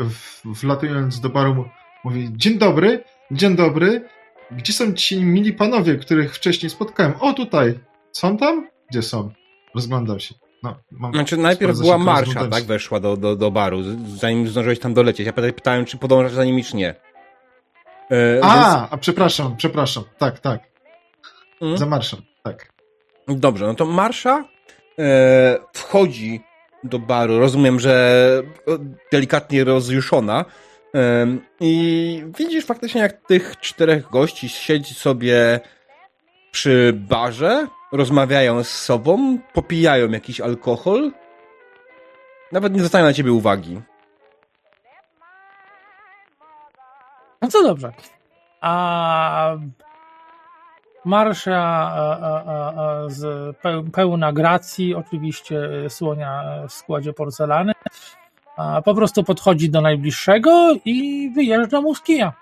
w- wlatując do baru, mówi: Dzień dobry, dzień dobry. Gdzie są ci mili panowie, których wcześniej spotkałem? O, tutaj. Są tam? Gdzie są? Rozglądam się. No, mam Znaczy, najpierw była Marsza, tak? Weszła do, do, do baru, zanim zdążyłeś tam dolecieć. Ja pyta- pytałem, czy podążasz za nimi, czy nie. E, A, a przepraszam, przepraszam. Tak, tak. więc- Za marszem, tak. Dobrze, no to Marsza e, wchodzi do baru. Rozumiem, że e, delikatnie rozjuszona. Em, I widzisz faktycznie, jak tych czterech gości siedzi sobie przy barze, rozmawiają z sobą, popijają jakiś alkohol. Nawet nie zwracają na ciebie uwagi. No co dobrze. A Marsza z peł- pełna gracji, oczywiście e, słonia w składzie porcelany, po prostu podchodzi do najbliższego i wyjeżdża mu z kija.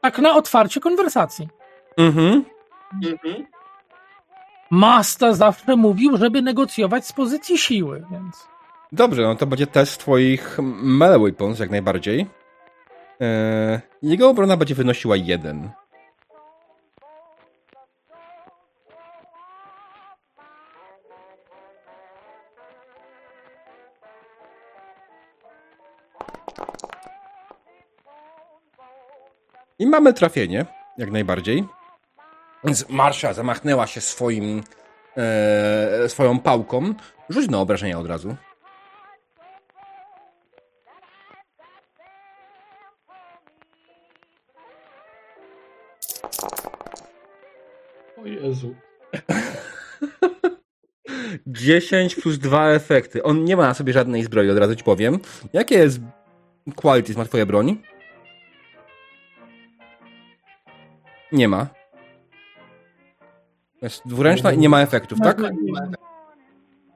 Tak na otwarcie konwersacji. Mhm. Mhm. Masta zawsze mówił, żeby negocjować z pozycji siły, więc Dobrze, no to będzie test twoich melee weapons, jak najbardziej. Eee, jego obrona będzie wynosiła jeden. I mamy trafienie, jak najbardziej. Więc Marsza zamachnęła się swoim, e, swoją pałką. Rzuć na obrażenia od razu. 10 plus 2 efekty. On nie ma na sobie żadnej zbroi, od razu ci powiem. Jakie jest qualities ma twoja broń? Nie ma. Jest dwuręczna i nie ma efektów, tak?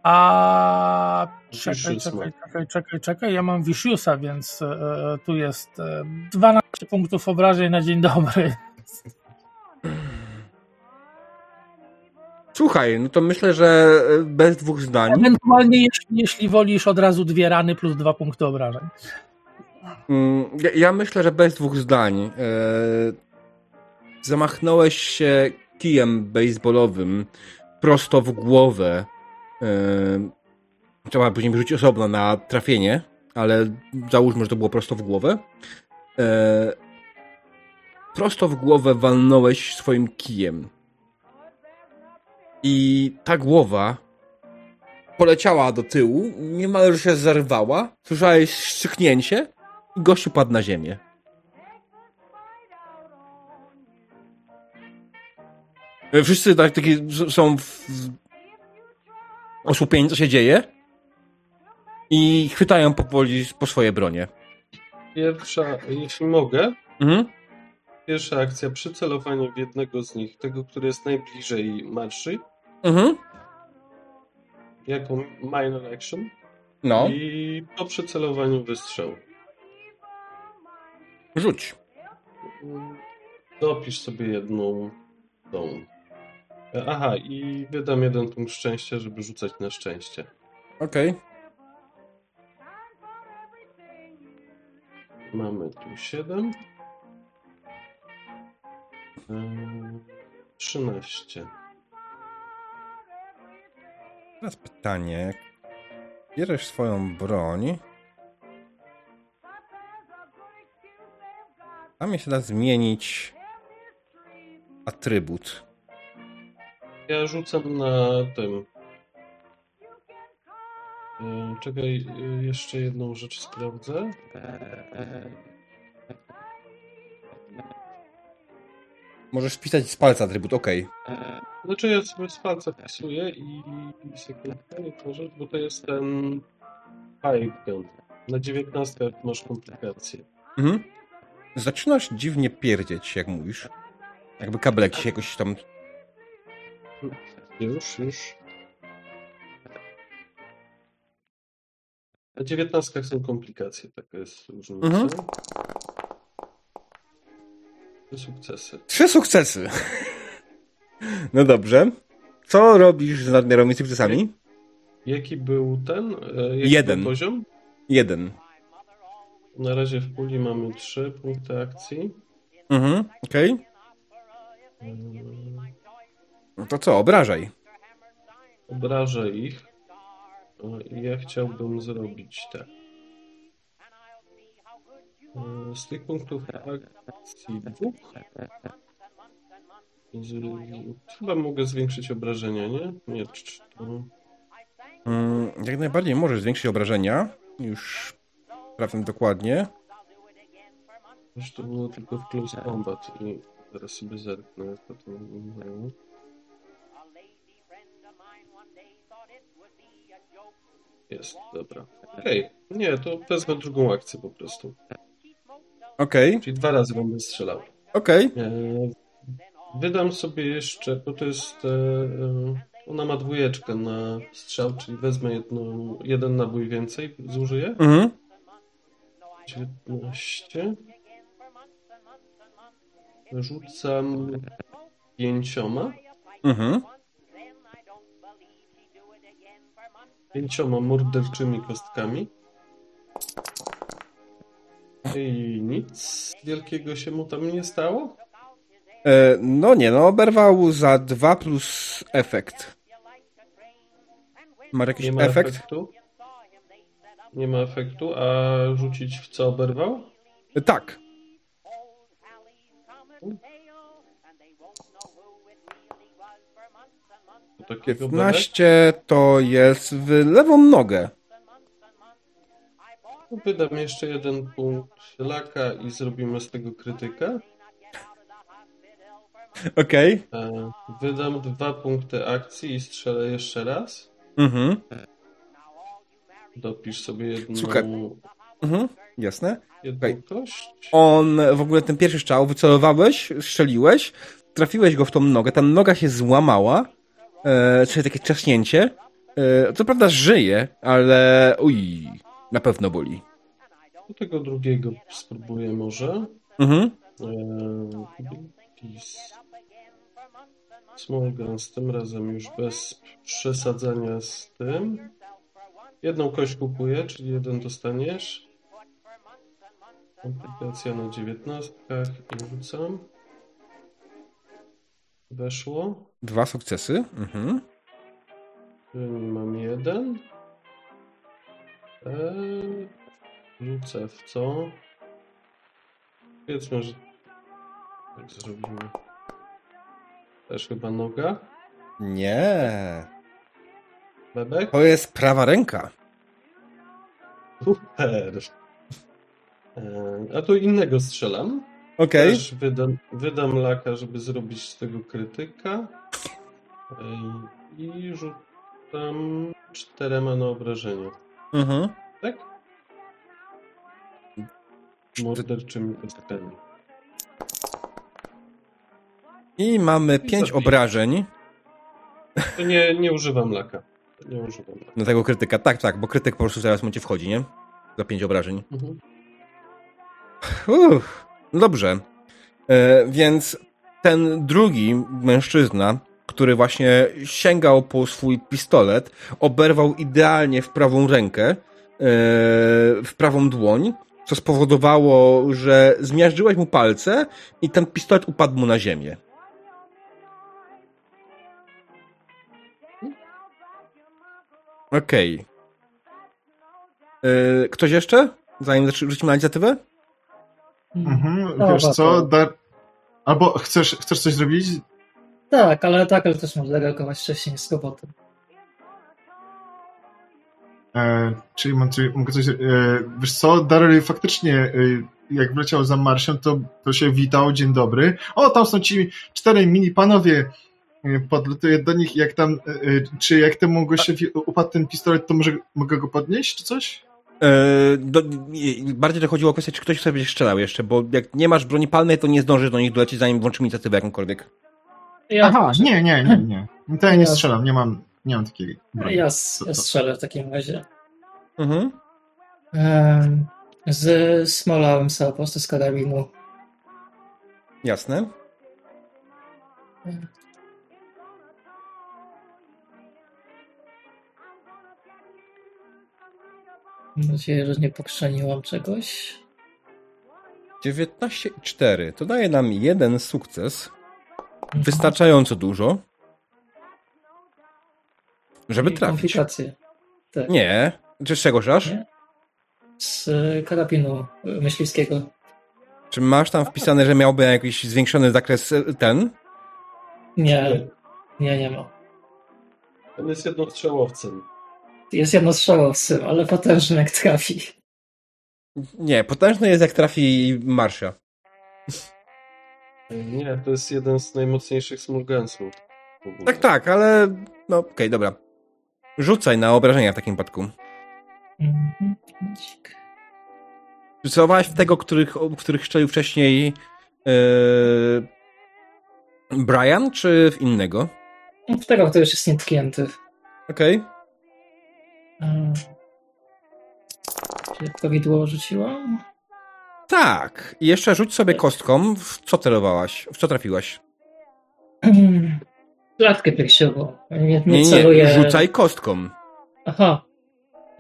A czekaj, czekaj, czekaj, czekaj, czekaj, ja mam Viciousa, więc e, e, tu jest e, 12 punktów obrażeń na dzień dobry. Słuchaj, no to myślę, że e, bez dwóch zdań. Ewentualnie, jeśli, jeśli wolisz, od razu dwie rany plus dwa punkty obrażeń. Mm, Ja, ja myślę, że bez dwóch zdań. E, zamachnąłeś się kijem baseballowym prosto w głowę. E, trzeba później wyrzucić osobno na trafienie, ale załóżmy, że to było prosto w głowę. Prosto w głowę walnąłeś swoim kijem. I ta głowa poleciała do tyłu, niemalże się zerwała. Słyszałeś szczyknięcie i gościu padł na ziemię. Wszyscy tak, taki są w, w osłupieni, co się dzieje i chwytają powoli po swoje bronie. Pierwsza, jeśli mogę, Mhm. pierwsza akcja przycelowanie w jednego z nich, tego, który jest najbliżej marszy, Mhm. jako minor action No, i po przycelowaniu wystrzał. rzuć. Dopisz sobie jedną tą. Aha, i wydam jeden punkt szczęścia, żeby rzucać na szczęście. Okej. Mamy tu 7. Eee, 13. Teraz pytanie. Bierzesz swoją broń. Tam się da zmienić atrybut. Ja rzucam na tym. Eee, Czekaj, eee, jeszcze jedną rzecz sprawdzę. Możesz wpisać z palca atrybut, okej. Znaczy ja sobie z palca wpisuję i sekundkę, nie może, bo to jest ten gun. Na 19 masz komplikacje. Mhm. Zaczynasz dziwnie pierdzieć, jak mówisz. Jakby kabelek ci się jakoś tam... Już, już. Na 19 są komplikacje, taka jest różnica. Mhm. Trzy sukcesy. Trzy sukcesy. No dobrze. Co robisz z nadmiarowymi sukcesami? Jaki był ten? e, Jaki Jeden. Był poziom? Jeden. Na razie w puli mamy trzy punkty akcji. Mhm, okej. Mm, No To co, obrażaj. Obrażę ich. I ja chciałbym zrobić tak. Z tych punktów akcji dwóch. Chyba mogę zwiększyć obrażenia, nie? Nie, cz- to- Mm, Jak najbardziej możesz zwiększyć obrażenia. Już sprawdzam dokładnie. Już to było tylko w Close Combat i zaraz sobie zerknę, jak to wyglądało. Jest, dobra. Okej, nie, to wezmę drugą akcję po prostu. Okej, Czyli dwa razy będę strzelał. okej. E, Wydam sobie jeszcze, bo to jest. e, e, Ona ma dwójeczkę na strzał, czyli wezmę jedną, jeden nabój więcej, zużyję. Mhm. 19. Rzucam pięcioma. Mhm. Pięcioma morderczymi kostkami. I nic wielkiego się mu tam nie stało. E, no nie, no oberwał za 2 plus efekt. Masz jakiś Nie ma efekt? efektu. Nie ma efektu, a rzucić w co oberwał? E, Tak. To takiego bebek? 15 to jest w lewą nogę. Wydam jeszcze jeden punkt laka i zrobimy z tego krytyka. Okej. E, Wydam dwa punkty akcji i strzelę jeszcze raz. Mhm. Dopisz sobie jedną, Słuchaj. Mhm. Jasne. jedną Okej. kość. On, w ogóle ten pierwszy strzał, wycelowałeś, strzeliłeś, trafiłeś go w tą nogę, ta noga się złamała, e, czyli takie trzaśnięcie. E, co prawda żyje, ale uj, na pewno boli. Do tego drugiego spróbuję może. Mhm. Eee. Small guns, tym razem już bez przesadzania z tym. Jedną kość kupuję, czyli jeden dostaniesz. Komplikacja na dziewiętnastkach i rzucam. Weszło. Dwa sukcesy. Mhm. Mam jeden. Eee, rzucę w co? Powiedzmy, że tak zrobimy. Też chyba noga. Nie. Bebek? To jest prawa ręka. Super. Eee, a tu innego strzelam. Okej. Też wydam, wydam laka, żeby zrobić z tego krytyka. Eee, I rzucam czterema na obrażenia. Mhm. Tak? Morderczymi kostkami. I mamy I pięć zabiję. obrażeń To nie, nie używam laka. Nie używam laka. na tego krytyka. Tak, tak, bo krytyk po prostu zaraz mu ci wchodzi, nie? Za pięć obrażeń. Mhm. Uff, dobrze. E, więc ten drugi mężczyzna, który właśnie sięgał po swój pistolet, oberwał idealnie w prawą rękę, e, w prawą dłoń, co spowodowało, że zmiażdżyłeś mu palce i ten pistolet upadł mu na ziemię. Okej. E, Ktoś jeszcze? Zanim rzucimy na inicjatywę? Mhm, Dobra, wiesz co, dar... Albo chcesz, chcesz coś zrobić? Tak, ale tak, ale też może zareagować wcześniej z robotem. E, czyli mam, czy mogę coś... E, wiesz co, Daryl faktycznie, e, jak wleciał za Marsią, to, to się witał, dzień dobry. O, tam są ci czterej mini panowie. E, Podlatuję do nich, jak tam, e, e, czy jak temu gościowi upadł ten pistolet, to może mogę go podnieść, czy coś? Do, bardziej to chodziło o kwestię, czy ktoś sobie będzie strzelał jeszcze, bo jak nie masz broni palnej, to nie zdążysz do nich dolecieć, zanim włączymy inicjatywę jakąkolwiek. Ja, Aha, nie, nie, nie, nie. To ja nie strzelam, nie mam, nie mam takiej broni. ja, ja strzelę w takim razie. Mhm. Z smolałem sobie po prostu z karabinu. Jasne. Mam nadzieję, że nie pokrzeniłam czegoś. 19 i 4. To daje nam jeden sukces. Wystarczająco dużo. Żeby I trafić. Komplikacje. Tak. Nie. Czy z czego żasz? Z y, karabinu y, myśliwskiego. Czy masz tam wpisane, że miałby jakiś zwiększony zakres e, ten? Nie, nie, nie ma. On jest jednostrzałowcem. Jest jednostrzałowcem, ale potężny jak trafi. Nie, potężny jest jak trafi Marsza. Nie, to jest jeden z najmocniejszych smulgensów. w ogóle. Tak, tak, ale no okej, dobra. Rzucaj na obrażenia w takim przypadku. Mhm. W tego, których, których szczelił wcześniej yy, Brian, czy w innego? W tego, który już jest nietknięty. Okej. Mm. Czy prawidłowo rzuciłam? Tak. I jeszcze rzuć sobie kostką, w co celowałaś, w co trafiłaś. Klatkę piersiową. Nie, nie, Nie, celuję... rzucaj kostką. Aha.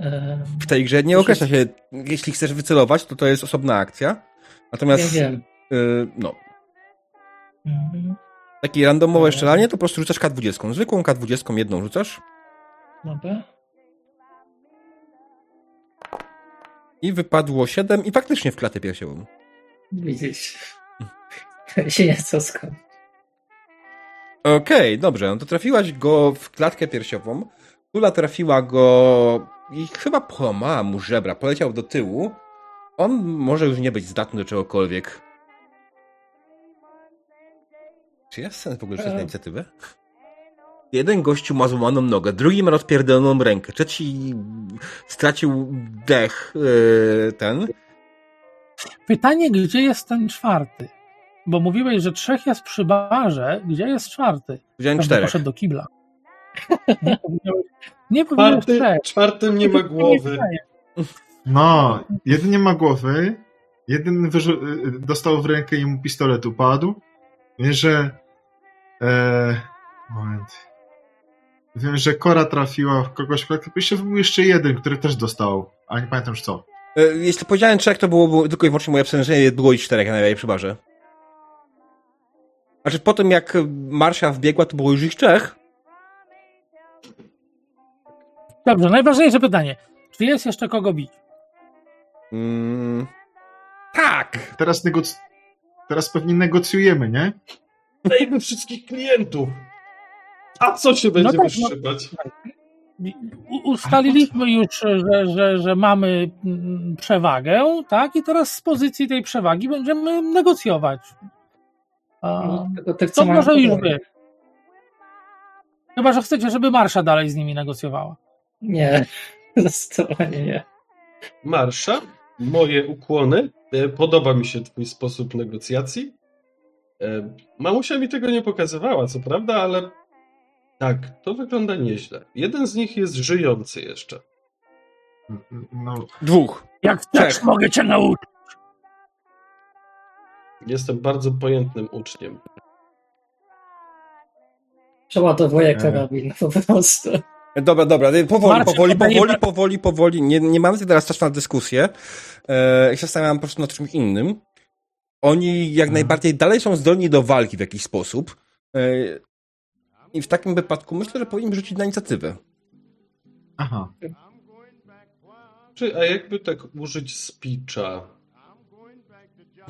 Ehm, W tej grze nie określa się, jeśli chcesz wycelować, to to jest osobna akcja. ja Natomiast, wiem. yy, no, Mhm. takie randomowe strzelanie, to po prostu rzucasz K20. Zwykłą K20 jedną rzucasz Dobra. I wypadło 7 i faktycznie w klatę piersiową. Widzisz. się nie. Okej, dobrze, no to trafiłaś go w klatkę piersiową. Kula trafiła go i chyba połamała mu żebra. Poleciał do tyłu. On może już nie być zdatny do czegokolwiek. Czy jest sens w ogóle na E. inicjatywę? Jeden gościu ma złamaną nogę, drugi ma rozpierdoloną rękę, trzeci stracił dech, yy, ten. Pytanie, gdzie jest ten czwarty? Bo mówiłeś, że trzech jest przy barze. Gdzie jest czwarty? Wziąłem czterech. poszedł do kibla. Nie powiedziałeś, nie powiedziałeś Czwarty, czwartym nie ma głowy. No, jeden nie ma głowy, jeden y, dostał w rękę i mu pistolet upadł. Wiem, że... E, moment. Wiem, że Kora trafiła w kogoś. Jeszcze był jeszcze jeden, który też dostał, ale nie pamiętam już co. Yy, Jeśli powiedziałem trzech, to było było tylko i wyłącznie moje przesądzenie, było ich czterech na najlepiej przy barze. Znaczy po tym jak Marsza wbiegła, to było już ich trzech. Dobrze, najważniejsze pytanie. Czy jest jeszcze kogo bić? Mm, tak! Teraz, negoc- teraz pewnie negocjujemy, nie? Dajmy wszystkich klientów. A co się będzie tak, no. wyszybać? U- Ustaliliśmy już, że, że, że mamy mm, przewagę, tak? I teraz z pozycji tej przewagi będziemy negocjować. A, to co może już wy. Chyba, że chcecie, żeby Marsza dalej z nimi negocjowała. Nie, zdecydowanie nie. Marsza, moje ukłony. E, Podoba mi się twój sposób negocjacji. E, Mamusia mi tego nie pokazywała, co prawda, ale tak, to wygląda nieźle. Jeden z nich jest żyjący jeszcze. No, Dwóch. Jak chcesz, Trzech. mogę cię nauczyć. Jestem bardzo pojętnym uczniem. Przeładowuję E. karabin po prostu. Dobra, dobra, powoli, Marcin, powoli, nie- powoli, powoli, powoli. Nie, nie mamy teraz czasu na dyskusję. E, ja się zastanawiam po prostu nad czymś innym. Oni jak Mhm. najbardziej dalej są zdolni do walki w jakiś sposób. E, I w takim wypadku myślę, że powinni rzucić na inicjatywę. aha. Czy, a jakby tak użyć speecha?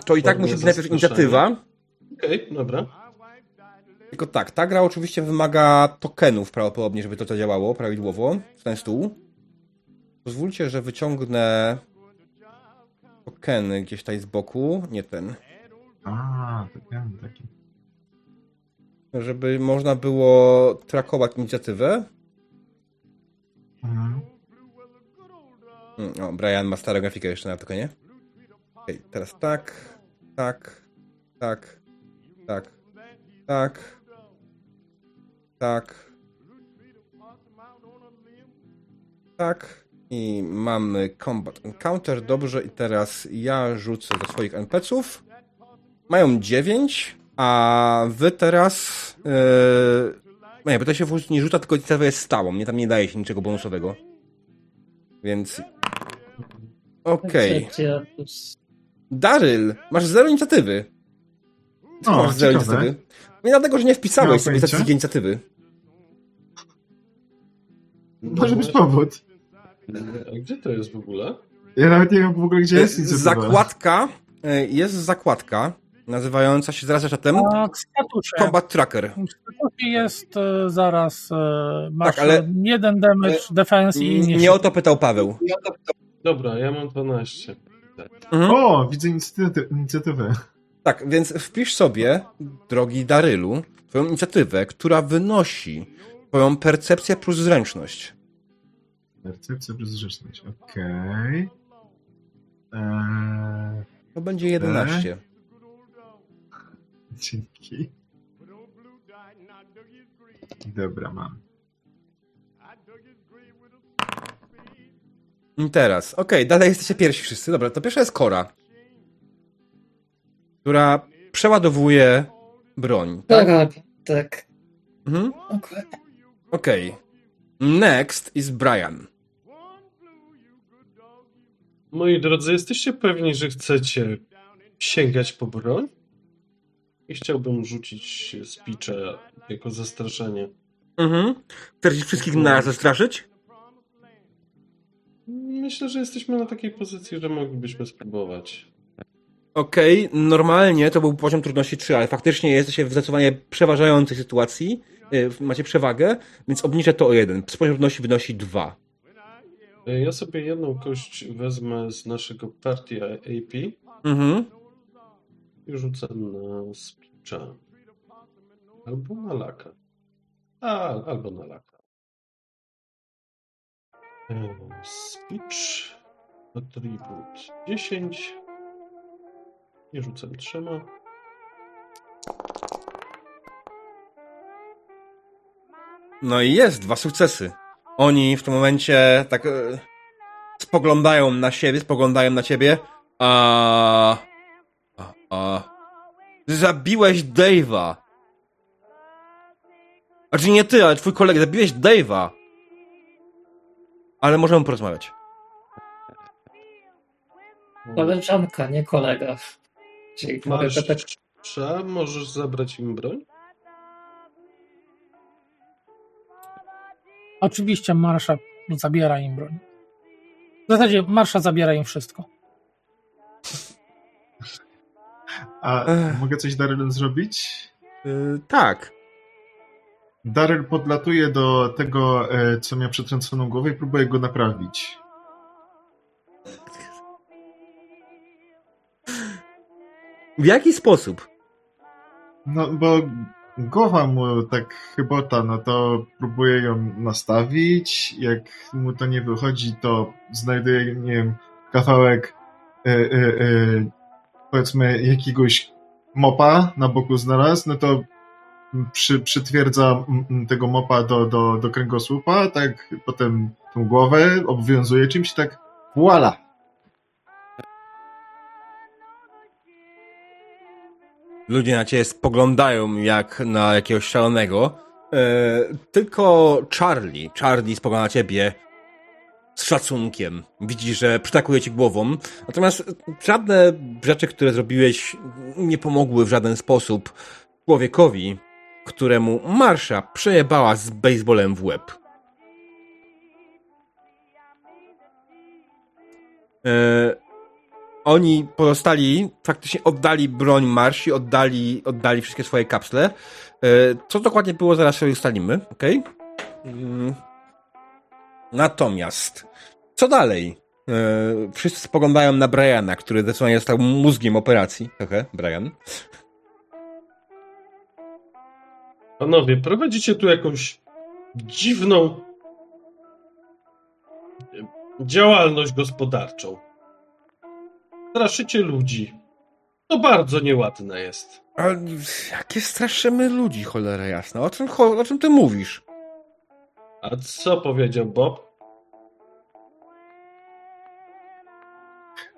To i tak musi być najpierw inicjatywa. Okej, dobra. Tylko tak, ta gra oczywiście wymaga tokenów prawdopodobnie, żeby to zadziałało prawidłowo w ten stół. Pozwólcie, że wyciągnę tokeny gdzieś tutaj z boku. Nie ten. A, to ten taki. Żeby można było trakować inicjatywę. Mhm. Mm, O, Brian ma starą grafikę jeszcze na tokonie. Okej, teraz tak, tak, tak, tak, tak, tak, tak. I mamy Combat Encounter, dobrze. I teraz ja rzucę do swoich NPC-ów. Mają 9, a wy teraz... Yy... Nie, bo to się nie rzuca, tylko inicjatywa jest stałą. Mnie tam nie daje się niczego bonusowego. Więc Okej. Plus- Daryl, masz zero inicjatywy. Co O, masz zero ciekawe. inicjatywy? Nie dlatego, że nie wpisałeś sobie statystyki inicjatywy. Może być powód. A gdzie to jest w ogóle? Ja nawet nie wiem w ogóle, gdzie jest inicjatywa. Zakładka, e, jest zakładka, nazywająca się zaraz czatem A w statusie. Combat Tracker. W statusie jest e, zaraz e, masz Tak, ale- jeden damage, defense i Nie, nie. o to pytał Paweł. Dobra, ja mam 12. Mhm. O, widzę inicjaty- inicjatywę. Tak, więc wpisz sobie, drogi Darylu, twoją inicjatywę, która wynosi twoją percepcję plus zręczność. Percepcja przez rzeczność. Okej. Eee, To będzie 11. dzięki. Dobra, mam. I teraz, okej, dalej jesteście pierwsi wszyscy. Dobra, to pierwsza jest Kora, która przeładowuje broń. Tak, robię, tak. Mhm. Okej. Next is Brian. Moi drodzy, jesteście pewni, że chcecie sięgać po broń? I chciałbym rzucić speecha jako zastraszenie. Mhm. Chcesz ich wszystkich naraz zastraszyć? Myślę, że jesteśmy na takiej pozycji, że moglibyśmy spróbować. Okej, normalnie to był poziom trudności 3, ale faktycznie jesteście w zdecydowanie przeważającej sytuacji. y, Macie przewagę, więc obniżę to o 1. Poziom trudności wynosi 2. E, Ja sobie jedną kość wezmę z naszego partii AP Mhm. I rzucę na speecha. Albo na laka. A, albo na laka. E, Speech, attribut 10 i rzucę trzema. No i jest, dwa sukcesy. Oni w tym momencie tak e, spoglądają na siebie, spoglądają na ciebie. A, a. Zabiłeś Dave'a. Znaczy nie ty, ale twój kolega. Zabiłeś Dave'a. Ale możemy porozmawiać. Koleżanka, nie kolega. Czyli mogę możesz zabrać im broń? Oczywiście Marsza zabiera im broń. W zasadzie Marsza zabiera im wszystko. A Ech. mogę coś Daryl zrobić? Yy, tak. Daryl podlatuje do tego, e, co miał przetrąconą głowę i próbuje go naprawić. W jaki sposób? No, bo głowa mu tak chybota, no to próbuje ją nastawić. Jak mu to nie wychodzi, to znajduje, nie wiem, kawałek e, powiedzmy jakiegoś mopa na boku znalazł, no to przy, przytwierdza mm, mm, tego mopa do, do, do kręgosłupa, tak potem tą głowę obwiązuje czymś tak voila! Ludzie na ciebie spoglądają jak na jakiegoś szalonego. E, tylko Charlie, Charlie spogląda na ciebie z szacunkiem. Widzi, że przytakuje ci głową. Natomiast żadne rzeczy, które zrobiłeś, nie pomogły w żaden sposób człowiekowi, któremu Marsza przejebała z baseballem w łeb. E, oni pozostali faktycznie oddali broń Marsi, oddali, oddali wszystkie swoje kapsle. E, Co dokładnie było, zaraz sobie ustalimy? Mm. Natomiast, co dalej? E, Wszyscy spoglądają na Briana, który zdecydowanie został mózgiem operacji. Trochę, Brian. Panowie, prowadzicie tu jakąś dziwną działalność gospodarczą. Straszycie ludzi. To bardzo nieładne jest. Ale jakie straszymy ludzi, cholera jasna. O czym, o czym ty mówisz? A co powiedział Bob?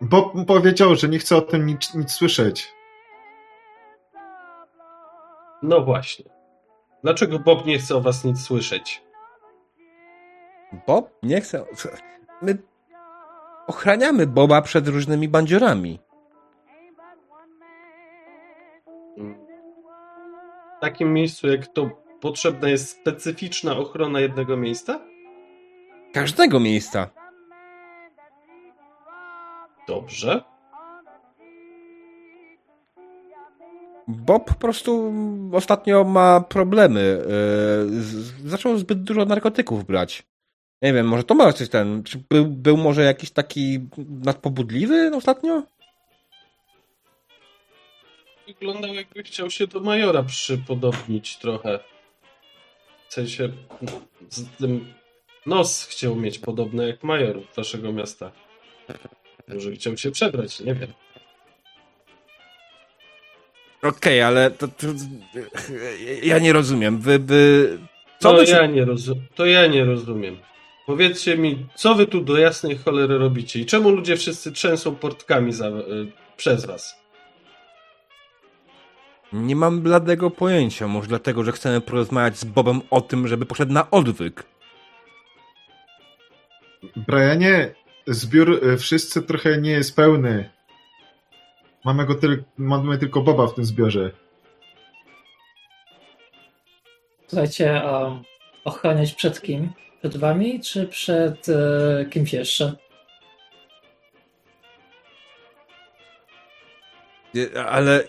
Bob mu powiedział, że nie chce o tym nic, nic słyszeć. No właśnie. Dlaczego Bob nie chce o was nic słyszeć? Bob? Nie chcę. My... ochraniamy Boba przed różnymi bandziorami. W takim miejscu jak to potrzebna jest specyficzna ochrona jednego miejsca? Każdego miejsca. Dobrze. Bob po prostu ostatnio ma problemy. Yy, z- zaczął zbyt dużo narkotyków brać. Nie wiem, może to ma coś ten. Czy był, był może jakiś taki nadpobudliwy ostatnio? Wyglądał jakby chciał się do Majora przypodobnić trochę. W sensie z tym nos chciał mieć podobny jak Major waszego miasta. Może chciał się przebrać, nie wiem. Okej, ale to, to. Ja nie rozumiem. Wy. wy co to, się- ja nie rozu- to ja nie rozumiem. Powiedzcie mi, co wy tu do jasnej cholery robicie i czemu ludzie wszyscy trzęsą portkami za, y, przez was? Nie mam bladego pojęcia. Może dlatego, że chcemy porozmawiać z Bobem o tym, żeby poszedł na odwyk. Brianie, zbiór y, wszyscy trochę nie jest pełny. Mamy go tyl- mamy tylko Boba w tym zbiorze. Słuchajcie, a ochroniać przed kim? Przed wami, czy przed e, kimś jeszcze? Nie, Ale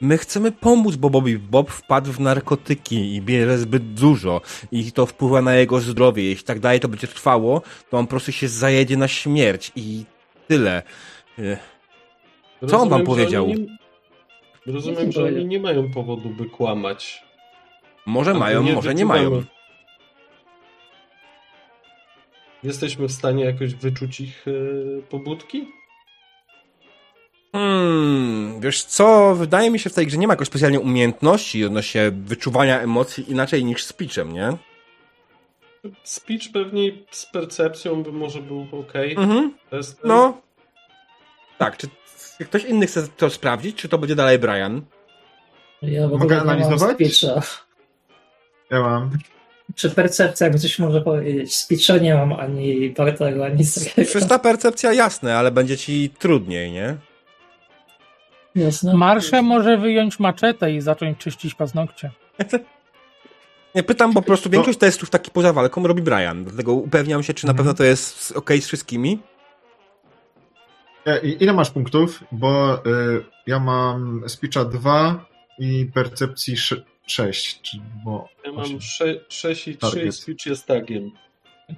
my chcemy pomóc Bobowi. Bob wpadł w narkotyki i bierze zbyt dużo i to wpływa na jego zdrowie. Jeśli tak dalej to będzie trwało, to on po prostu się zajedzie na śmierć i tyle. E, Co on wam że powiedział? Nie... Rozumiem, że oni nie mają powodu, by kłamać. Może Albo mają, może nie mają. Jesteśmy w stanie jakoś wyczuć ich y, pobudki? Hmm, wiesz co, wydaje mi się w tej grze nie ma jakoś specjalnie umiejętności odnośnie wyczuwania emocji inaczej niż speechem, nie? Speech pewnie z percepcją by może był ok. Mhm. Test, No. Tak, czy ktoś inny chce to sprawdzić, czy to będzie dalej Brian? Ja w Mogę ogóle nie mam analizować? speecha. Ja mam. Czy percepcja, jak coś może powiedzieć? Speecha nie mam ani Bartego, ani takiego. Czysta percepcja jasne, ale będzie ci trudniej, nie? Jasne. Marsze może wyjąć maczetę i zacząć czyścić paznokcie. Nie, pytam, bo po prostu większość testów taki poza walką robi Brian, dlatego upewniam się, czy na Mhm. pewno to jest ok z wszystkimi. I- ile masz punktów? Bo y, ja mam speecha 2 i percepcji 6. Czy, bo Ja mam 6 i 3 i Target. speech jest tagiem.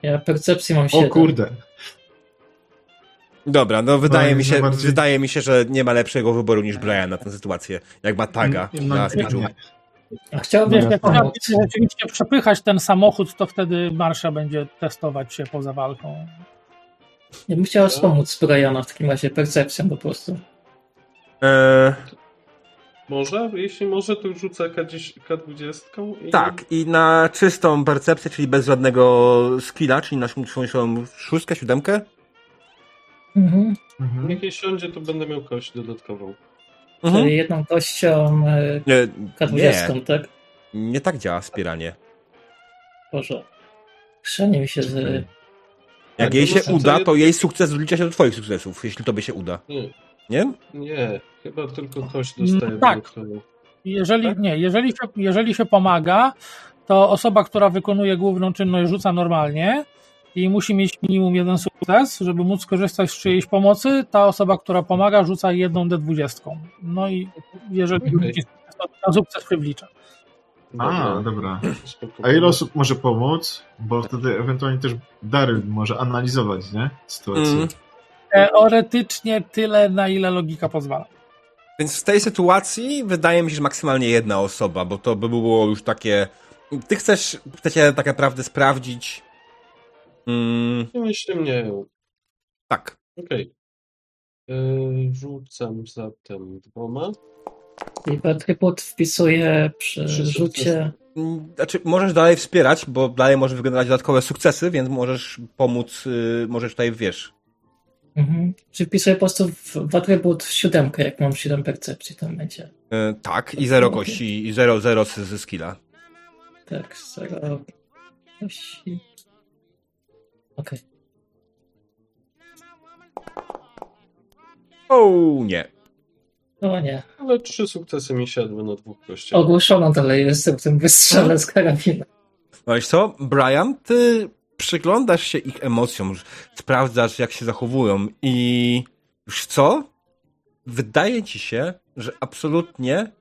Ja percepcję mam O 7. kurde. Dobra, no wydaje No, mi się, najbardziej- wydaje mi się, że nie ma lepszego wyboru niż Brian na tę sytuację, jak ma taga No, na nie, speechu. A chciałbym Wiesz, jak pomóc. trzeba rzeczywiście przepychać ten samochód, to wtedy Marsza będzie testować się poza walką. Ja bym chciał wspomóc Briana w takim razie percepcją po prostu. Eee, Może? Jeśli może, to rzucę K10, K20 i... tak, i na czystą percepcję, czyli bez żadnego skilla, czyli na swoją szóstkę, siódemkę. Mhm. Mhm. Jak jej siądzie, to będę miał kość dodatkową. Mhm. Czyli jedną kością e, Nie, K20, nie, tak? nie tak działa wspieranie. Boże. Chrzanie mi się z... Jak Tak, jej się muszę uda, to jej sukces wlicza się do twoich sukcesów, jeśli tobie się uda. Nie, Nie? nie. Chyba tylko kość dostaję Mm, tak. dodatkową. Jeżeli, Tak? nie, jeżeli się, jeżeli się pomaga, to osoba, która wykonuje główną czynność, rzuca normalnie i musi mieć minimum jeden sukces, żeby móc skorzystać z czyjejś pomocy. Ta osoba, która pomaga, rzuca jedną D20. No i jeżeli to na sukces przywlicza. A, dobra. Spoko. A ile osób może pomóc? Bo wtedy ewentualnie też Daryl może analizować, nie? Sytuację. Mm. Teoretycznie tyle, na ile logika pozwala. Więc w tej sytuacji wydaje mi się, że maksymalnie jedna osoba, bo to by było już takie. Ty chcesz, chcecie tak naprawdę sprawdzić. Mm, Myślę mnie. tak. Okej. Yy, Rzucam zatem dwoma. I Patrybut wpisuje przy Trzy rzucie... Mm, Znaczy, możesz dalej wspierać, bo dalej możesz wygenerować dodatkowe sukcesy, więc możesz pomóc, y, możesz tutaj, wiesz. Mhm. Czy wpisuję po prostu w, w atrybut siódemkę, jak mam 7 percepcji, tam będzie. y, tak, i zero kości, i zero, zero z, ze skilla. Tak, zero. kości. Okej. O nie. No nie. Ale trzy sukcesy mi siadły na dwóch kościach. Ogłuszono dalej jestem w tym wystrzele z karabinu. No Wiesz co, Brian, ty przyglądasz się ich emocjom, sprawdzasz jak się zachowują i już co? Wydaje ci się, że absolutnie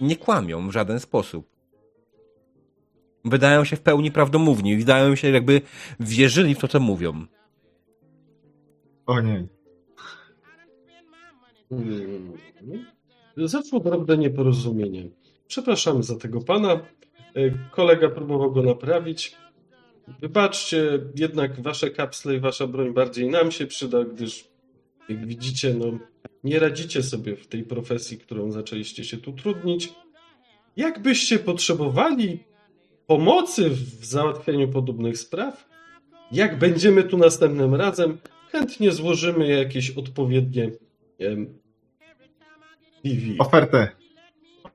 nie kłamią w żaden sposób. Wydają się w pełni prawdomówni, wydają się jakby wierzyli w to, co mówią. O nie. Hmm. Zaszło drobne nieporozumienie. Przepraszamy za tego pana. E, Kolega próbował go naprawić. Wybaczcie, jednak wasze kapsle i wasza broń bardziej nam się przyda, gdyż jak widzicie, no, nie radzicie sobie w tej profesji, którą zaczęliście się tu trudnić. Jakbyście potrzebowali pomocy w załatwieniu podobnych spraw, jak będziemy tu następnym razem, chętnie złożymy jakieś odpowiednie em, PV. Ofertę.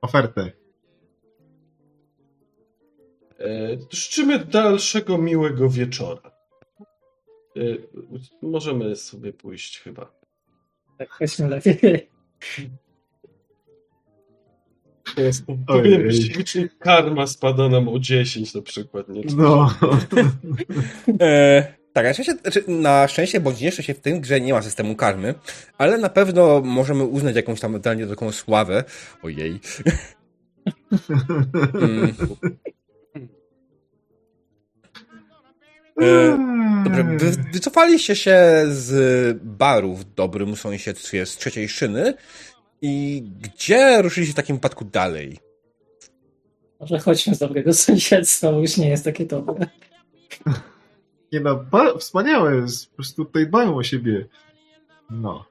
Ofertę. E, Życzymy dalszego miłego wieczora. E, Możemy sobie pójść chyba. Tak, chodźmy lepiej. Powiem Ojej. ślicznie, karma spada nam o 10 na przykład. Nie? No. E, tak, na szczęście, znaczy, na szczęście bądź nieszczęście w tym grze nie ma systemu karmy, ale na pewno możemy uznać jakąś tam ewentualnie taką sławę. Ojej. mm. E, Dobrze, wy, wycofaliście się z baru w dobrym sąsiedztwie z trzeciej szyny i gdzie ruszyliście w takim wypadku dalej? Może chodźmy z dobrego sąsiedztwa, bo już nie jest takie dobre. Nie no, ba- wspaniałe jest. Po prostu tutaj dbają o siebie. No.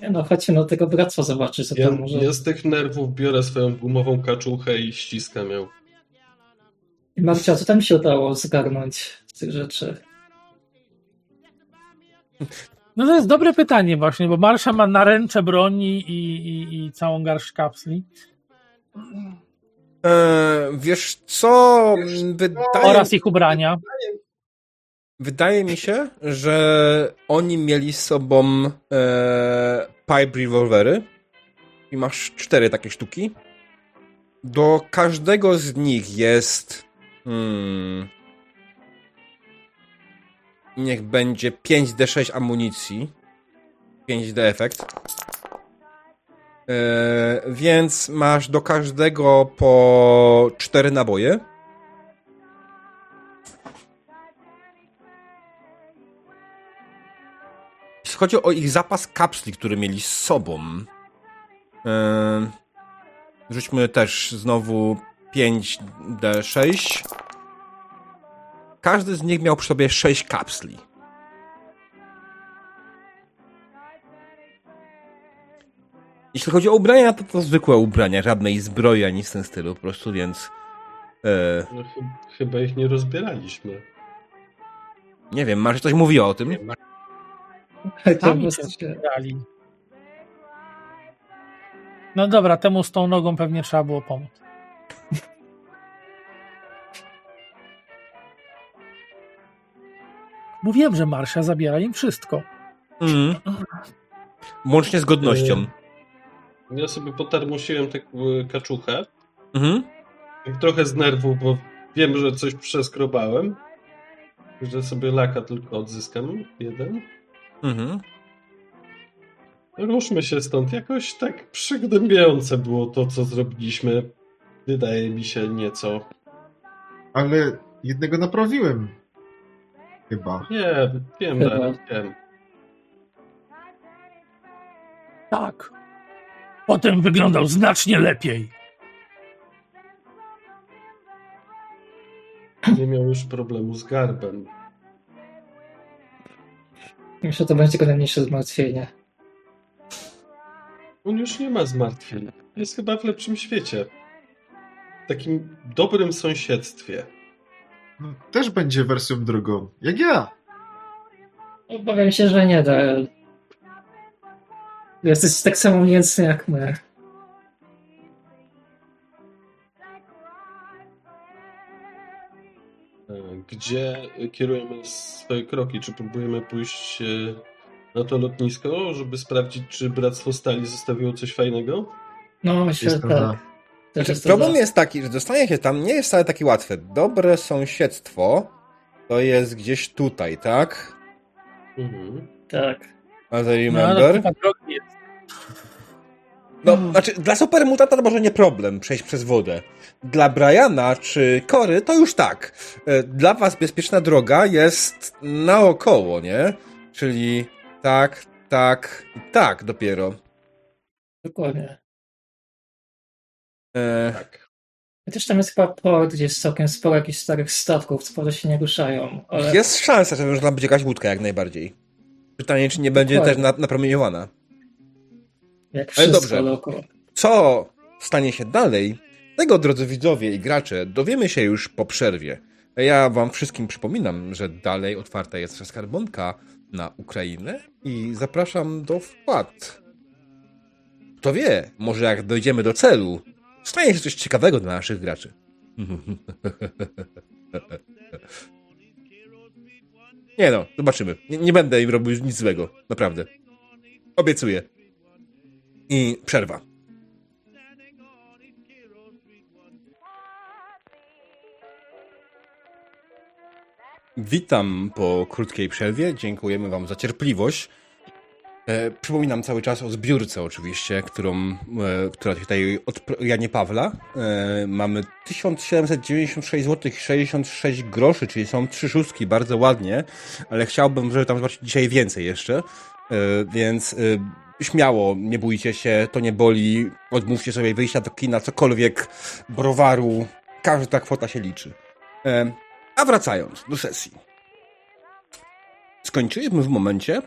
Nie no, chodźmy do tego bractwa zobaczyć, co Ja, tam może... ja z tych nerwów biorę swoją gumową kaczuchę i ściskam ją. I Marcia, co tam się udało zgarnąć z tych rzeczy? No to jest dobre pytanie właśnie, bo Marsza ma naręcze broni i, i, i całą garść kapsli. E, wiesz co? Wydaje, Oraz ich ubrania. wydaje mi się, że oni mieli z sobą e, pipe rewolwery i masz cztery takie sztuki. Do każdego z nich jest hmm, niech będzie 5d6 amunicji. 5d efekt. E, więc masz do każdego po cztery naboje. Jeśli chodzi o ich zapas kapsli, który mieli z sobą, e, rzućmy też znowu 5d6. Każdy z nich miał przy sobie 6 kapsli. Jeśli chodzi o ubrania, to to zwykłe ubrania, żadnej zbroi ani w tym stylu po prostu, więc e, No, ch- chyba ich nie rozbieraliśmy. nie wiem, Marze coś mówiła o tym? Się prostu się- zbierali. No dobra, temu z tą nogą pewnie trzeba było pomóc. Mówiłem, że Marsza zabiera im wszystko. Mhm. Łącznie z godnością. Ja sobie potarmosiłem tę e, kaczuchę. Mhm. Tak trochę z nerwów, bo wiem, że coś przeskrobałem. Że sobie laka tylko odzyskam. Jeden. Mhm. Ruszmy się stąd. Jakoś tak przygnębiające było to, co zrobiliśmy. Wydaje mi się nieco. Ale jednego naprawiłem. Chyba. Nie, wiem, Chyba. Wiem. Tak. Potem wyglądał znacznie lepiej. Nie miał już problemu z garbem. Myślę, że to będzie tylko najmniejsze zmartwienie. On już nie ma zmartwień. Jest chyba w lepszym świecie. W takim dobrym sąsiedztwie. No, też będzie wersją drugą. Jak ja. Obawiam się, że nie, Darel. Jesteś tak samo niecny jak my. E, Gdzie kierujemy swoje kroki? Czy próbujemy pójść e, na to lotnisko, żeby sprawdzić, czy Bractwo Stali zostawiło coś fajnego? No, myślę, tak. Znaczy, problem za. jest taki, że dostanie się tam nie jest wcale takie łatwe. Dobre sąsiedztwo to jest gdzieś tutaj, tak? Mhm. Tak. As I No, ale remember. drogi jest. No, znaczy, dla supermutanta to może nie problem przejść przez wodę. Dla Briana czy Kory to już tak. E, Dla was bezpieczna droga jest naokoło, nie? Czyli tak, tak i tak dopiero. Dokładnie. E, Tak. Chociaż tam jest chyba port, gdzie jest całkiem sporo jakichś starych statków, co prawda się nie ruszają, ale Jest szansa, że można być jakaś łódka jak najbardziej. Pytanie, czy nie będzie Dokładnie. też na, napromieniowana. jak Ale wszystko dobrze. dookoła. Co stanie się dalej, tego, drodzy widzowie i gracze, dowiemy się już po przerwie. Ja wam wszystkim przypominam, że dalej otwarta jest skarbonka na Ukrainę i zapraszam do wpłat. Kto wie, może jak dojdziemy do celu, stanie się coś ciekawego dla naszych graczy. Nie no, zobaczymy. Nie, nie będę im robił nic złego, naprawdę. Obiecuję. I przerwa. Witam po krótkiej przerwie. Dziękujemy Wam za cierpliwość. E, przypominam cały czas o zbiórce oczywiście, którą, e, która tutaj od Janie Pawla. E, mamy 1796 zł 66 groszy, czyli są trzy szóstki, bardzo ładnie, ale chciałbym, żeby tam zobaczyć dzisiaj więcej jeszcze. Więc śmiało, nie bójcie się, to nie boli. Odmówcie sobie wyjścia do kina, cokolwiek, browaru. Każda kwota się liczy. A wracając do sesji. Skończyliśmy w momencie,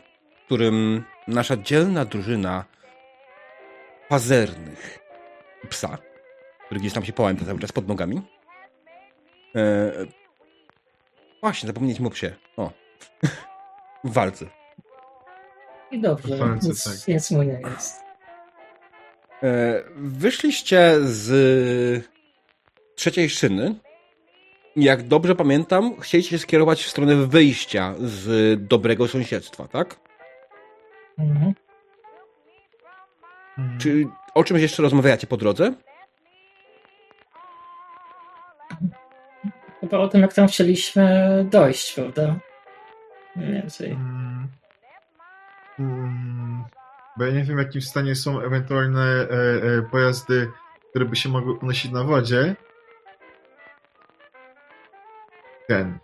którym nasza dzielna drużyna pazernych psa, który gdzieś tam się połęta cały czas pod nogami. E, właśnie, zapomnieliśmy o psie. O. w walce. I dobrze, Walce, nic, tak. nic mu nie jest. E, wyszliście z trzeciej szyny. Jak dobrze pamiętam, chcieliście się skierować w stronę wyjścia z dobrego sąsiedztwa, tak? Mhm. Czy o czymś jeszcze rozmawiacie po drodze? Chyba o tym, jak tam chcieliśmy dojść, prawda? Mniej więcej. Mm. Mm. Bo ja nie wiem, w jakim stanie są ewentualne e, e, pojazdy, które by się mogły unosić na wodzie. Ten.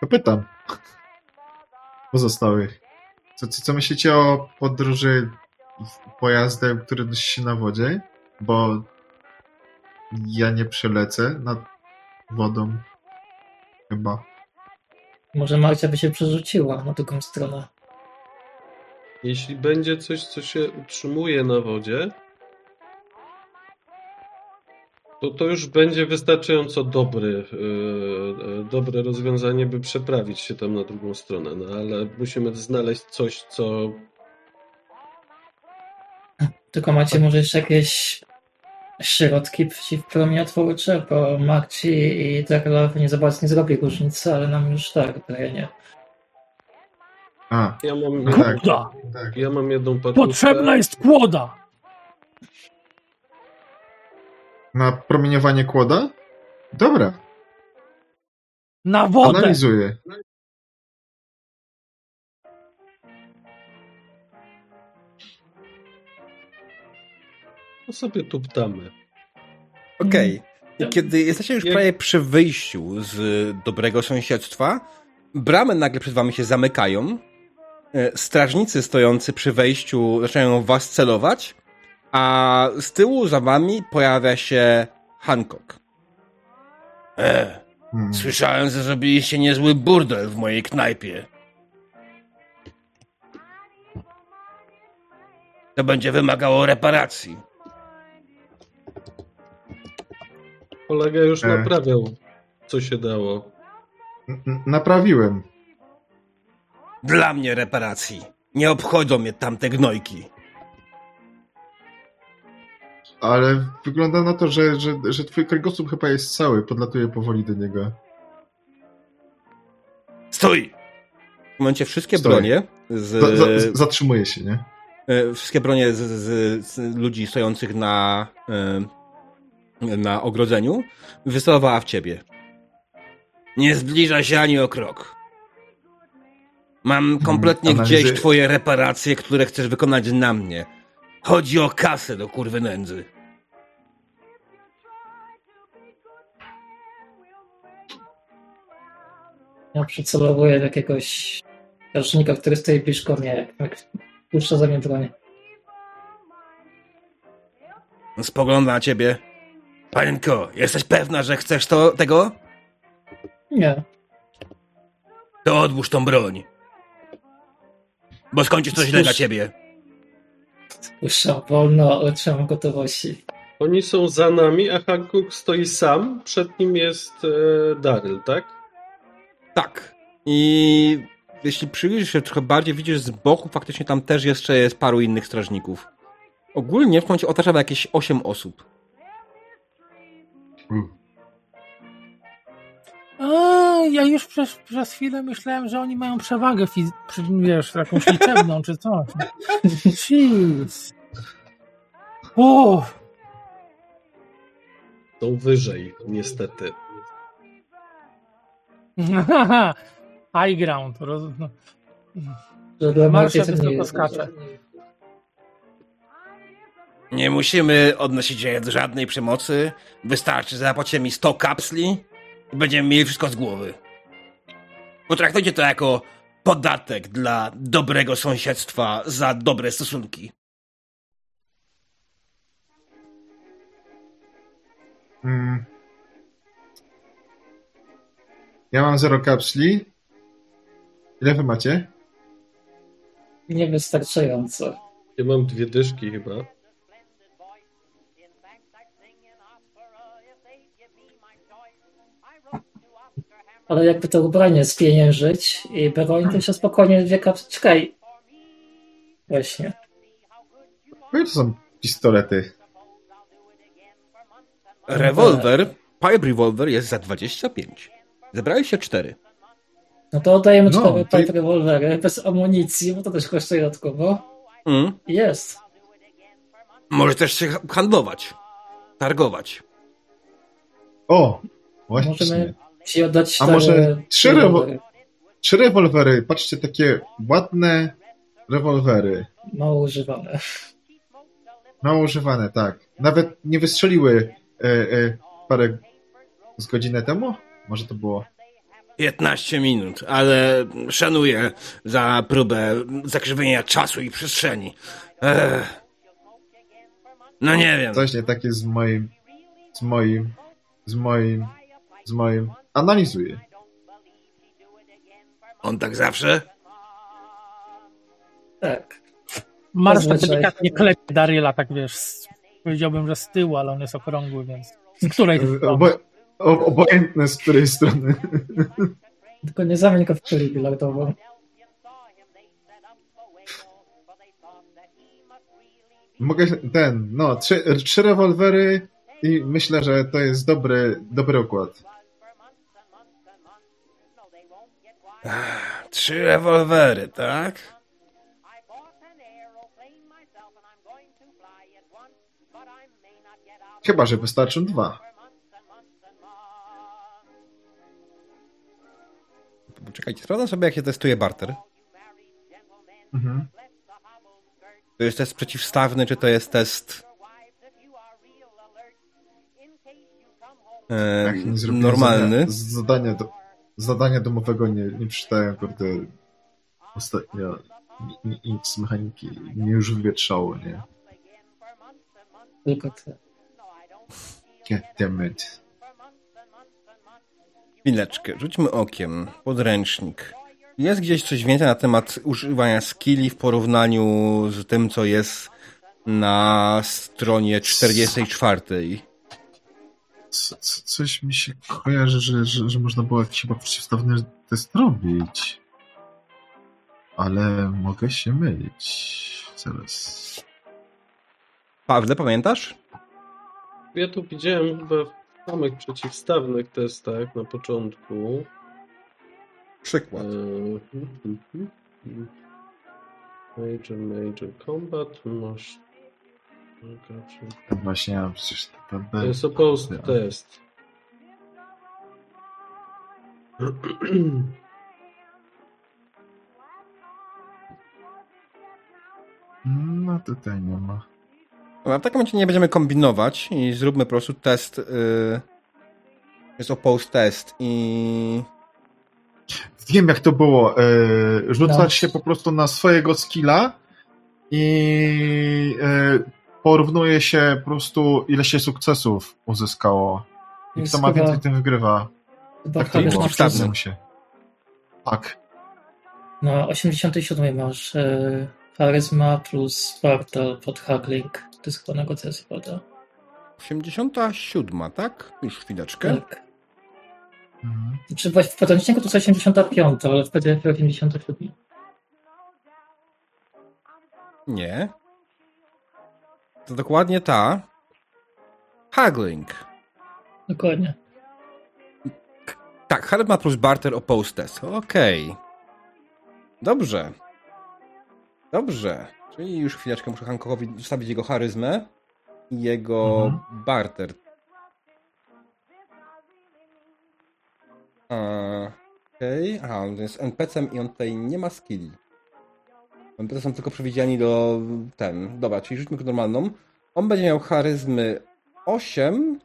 To pytam. Pozostałych. Co, co, co myślicie o podróży pojazdem, który nosi się na wodzie? Bo ja nie przelecę nad wodą. Chyba. Może Marcia by się przerzuciła na drugą stronę. Jeśli będzie coś, co się utrzymuje na wodzie, to to już będzie wystarczająco dobry, yy, dobre rozwiązanie, by przeprawić się tam na drugą stronę. No ale musimy znaleźć coś, co Tylko macie może jeszcze jakieś środki przeciwpromieniotwórcze, bo Marci i Darlowi nie za bardzo nie zrobi różnicy, ale nam już tak terenie. A, ja mam, No tak. Kłoda! tak. ja mam jedną. Potrzebna jest kłoda! Na promieniowanie kłoda? Dobra, Na wodę! analizuję. To sobie tu ptamy. Okej. I Mhm. Kiedy jesteście już prawie przy wyjściu z dobrego sąsiedztwa, bramy nagle przed wami się zamykają. e, Strażnicy stojący przy wejściu zaczynają was celować, a z tyłu za wami pojawia się Hancock. E, Hmm. słyszałem, że zrobiliście niezły burdel w mojej knajpie. To będzie wymagało reparacji. Kolega już E. naprawiał, co się dało. N- Naprawiłem. Dla mnie reparacji. Nie obchodzą mnie tamte gnojki. Ale wygląda na to, że, że, że twój kręgosłup chyba jest cały. Podlatuję powoli do niego. Stój! momencie wszystkie Stoję. bronie z, Za, za, zatrzymuje się, nie? e, wszystkie bronie z, z, z ludzi stojących na, e, na ogrodzeniu wycelowała w ciebie. Nie zbliża się ani o krok. Mam kompletnie analizy- gdzieś twoje reparacje, które chcesz wykonać na mnie. Chodzi o kasę do kurwy nędzy. Ja przycelowuję do jakiegoś strażnika, który stoi blisko mnie, jak puszcza za mnie broń. Spogląda na ciebie. Panienko, jesteś pewna, że chcesz to, tego? Nie, To odłóż tą broń. Bo skończy się to źle dla ciebie. Puszczam wolno, ale trzymam gotowości. Oni są za nami, a Hankook stoi sam. Przed nim jest e, Daryl, tak? Tak. I jeśli przyjrzysz się trochę bardziej, widzisz z boku faktycznie tam też jeszcze jest paru innych strażników. Ogólnie w końcu otacza jakieś 8 osób. U. A, ja już przez, przez chwilę myślałem, że oni mają przewagę, wiesz, jakąś liczebną czy coś. Jeez. O, Są wyżej, niestety. high ground. Roz... nie wysoko skacze. Nie musimy odnosić się do żadnej przemocy. Wystarczy, że zapłacicie mi 100 kapsli będziemy mieli wszystko z głowy. Potraktujcie to jako podatek dla dobrego sąsiedztwa za dobre stosunki. Mm. Ja mam zero kapsli. Ile wy macie? Niewystarczająco. Ja mam dwie dyszki chyba. Ale jakby to ubranie spieniężyć i broń, to się spokojnie dwie kapsy. Czekaj. Właśnie. No i to są pistolety. Rewolwer, pipe revolver jest za 25. Zebrali się 4. No to oddajemy No, cztery to- pipe rewolwery bez amunicji, bo to też kosztuje dodatkowo. Mm. Jest. Może też się handlować. Targować. O! Właśnie. Możemy oddać A może trzy rewolwery. Trzy rewolwery. Patrzcie, takie ładne rewolwery. Mało używane. Mało używane, tak. Nawet nie wystrzeliły e, e, parę z godzinę temu? Może to było. 15 minut, ale szanuję za próbę zakrzywienia czasu i przestrzeni. Ech. No nie wiem. Coś nie takie z moim. Z moim. Z moim. Z moim. Analizuję. On tak zawsze? Tak. Marsz tak delikatnie klepie Daryla, tak wiesz, powiedziałbym, że z tyłu, ale on jest okrągły, więc z której strony? Obojętne z której strony. Tylko nie zamień go w kuli bilardową. Mogę się- ten, no, trzy, trzy rewolwery i myślę, że to jest dobry, dobry układ. Trzy rewolwery, tak? Chyba, że wystarczą dwa. Czekajcie, sprawdzam sobie, jak się testuje barter. Mhm. To jest test przeciwstawny, czy to jest test e, normalny? Zadania, zadania, do, zadania domowego nie, nie przeczytałem, kurde. Ostatnio ni- ni- nic z mechaniki mnie już wywietrzało, nie? Tylko ty. God damn it. Chwileczkę, rzućmy okiem. Podręcznik. Jest gdzieś coś więcej na temat używania skilli w porównaniu z tym, co jest na stronie 44. Co, co, coś mi się kojarzy, że, że, że można było jakiś chyba przeciwstawny test robić. Ale mogę się mylić. Zaraz. Pawle, pamiętasz? Ja tu widziałem chyba w samych przeciwstawnych testach na początku. Przykład. Hmm, hmm, hmm, hmm. Major, major combat, masz... Właśnie, ja przecież to, to, To jest opposed test. No tutaj nie ma. No, w takim momencie nie będziemy kombinować i zróbmy po prostu test. Yy... Jest opposed test i. Wiem jak to było. E, rzucać No. się po prostu na swojego skilla i e, porównuje się po prostu ile się sukcesów uzyskało. I kto ma więcej, tym wygrywa. Chyba Tak to było. mu się. Tak. na 87 masz e, charyzma plus Sparta pod haggling. To jest chyba negocjacja, prawda? 87, tak? Już chwileczkę. Tak. Mhm. Znaczy właśnie w podręczniku to jest 85, ale w PDF 87. Nie. To dokładnie ta. Haggling. Dokładnie. Tak, charyzma plus barter opposed. Okej. Dobrze. Dobrze. Czyli już chwileczkę muszę Hancockowi zostawić jego charyzmę i jego Mhm. barter. Okej. Aha, on jest NPC-em i on tutaj nie ma skilli. NPC są tylko przewidziani do ten. Dobra, czyli rzućmy go normalną. On będzie miał charyzmy 8,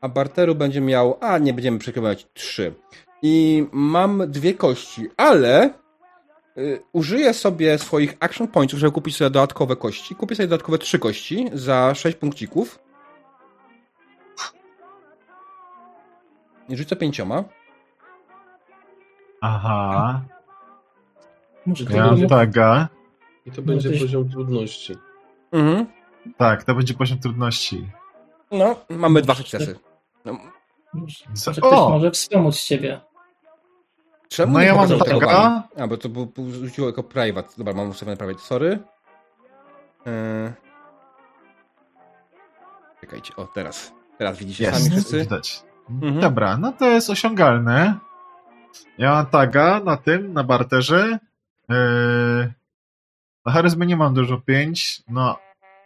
a barteru będzie miał, a nie będziemy przekrywać 3. I mam dwie kości, ale y, użyję sobie swoich action pointsów, żeby kupić sobie dodatkowe kości. Kupię sobie dodatkowe 3 kości za 6 punkcików. I rzucę pięcioma. Aha. Muszę Ja taga. I to będzie tyś- poziom trudności. Mhm. Tak, to będzie poziom trudności. No, mamy dwa sukcesy. No, Może ktoś O! może wspomóc ciebie. czemu No ja mam taga. A, bo to był, był rzuciło jako private. Dobra, mam ustawione private, sorry. Eee... Czekajcie, o teraz. Teraz widzicie sami Jest, wszyscy. widać. Mhm. Dobra, no to jest osiągalne. Ja mam taga na tym, na barterze. Yy, na charyzmę nie mam dużo, 5, no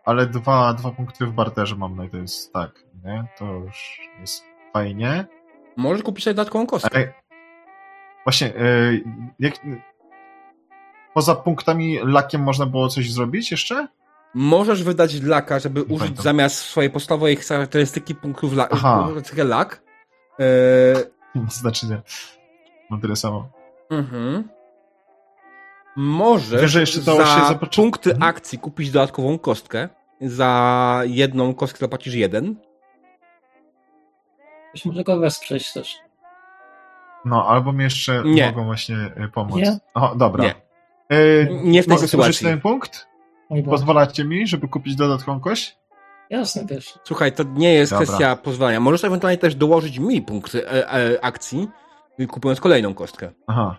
ale dwa, dwa punkty w barterze mam, no i to jest tak, nie? To już jest fajnie. Możesz kupić dodatkową kostkę. Ale właśnie, yy, jak, poza punktami lakiem można było coś zrobić jeszcze? Możesz wydać laka, żeby użyć pamiętam. zamiast swojej podstawowej charakterystyki punktów la- Aha. lak. Eee, Znaczy nie. Mam tyle samo. mhm. Możesz Wiesz, że jeszcze to za się punkty Mhm. akcji kupić dodatkową kostkę. Za jedną kostkę zapłacisz jeden. Ktoś może go wesprzeć też. No, albo mi jeszcze Nie. mogą właśnie y, pomóc. Nie? O, dobra. Nie. Yy, Nie w tej mogę sytuacji. ten punkt? Pozwalacie mi, żeby kupić dodatkową kość? Jasne, wiesz. Słuchaj, to nie jest Dobra. kwestia pozwolenia. Możesz ewentualnie też dołożyć mi punkty e, e, akcji, kupując kolejną kostkę. Aha.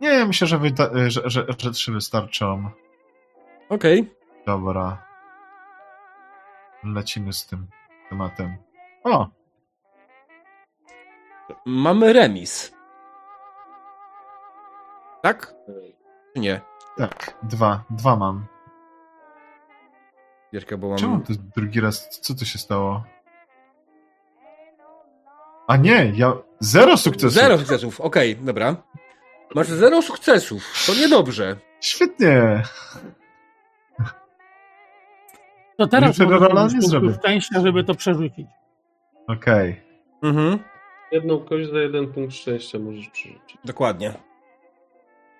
Nie, myślę, że, wyda- y, że, że, że trzy wystarczą. Okej. Dobra. Lecimy z tym tematem. O! Mamy remis. Tak? Czy nie? Tak, dwa. Dwa mam. Wieszka, bo mam... Czemu to drugi raz? Co tu się stało? A nie, ja... Zero sukcesów! Zero sukcesów, okej, dobra. Masz zero sukcesów, to niedobrze. Świetnie! To teraz możesz rola nie zrobię. szczęścia, żeby to przerzucić. Okej. Mhm, Jedną kość za jeden punkt szczęścia możesz przerzucić. dokładnie.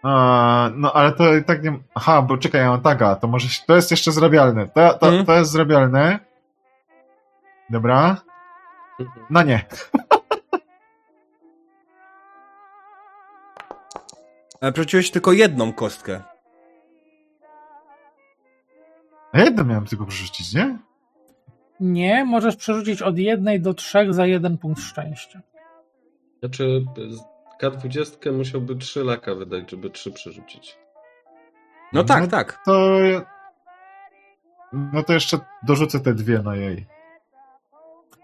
A, No, ale to i tak nie... Aha, bo czekaj, ja mam taga, to może... się- To jest jeszcze zrabialne. To, to, Mhm. to jest zrabialne. Dobra. Mhm. No nie. Ale przerzuciłeś tylko jedną kostkę. A jedno miałem tylko przerzucić, nie? Nie, możesz przerzucić od jednej do trzech za jeden punkt szczęścia. Znaczy, z K20 musiałby 3 laka wydać, żeby 3 przerzucić. No tak, No tak. To... No to jeszcze dorzucę te dwie na jej.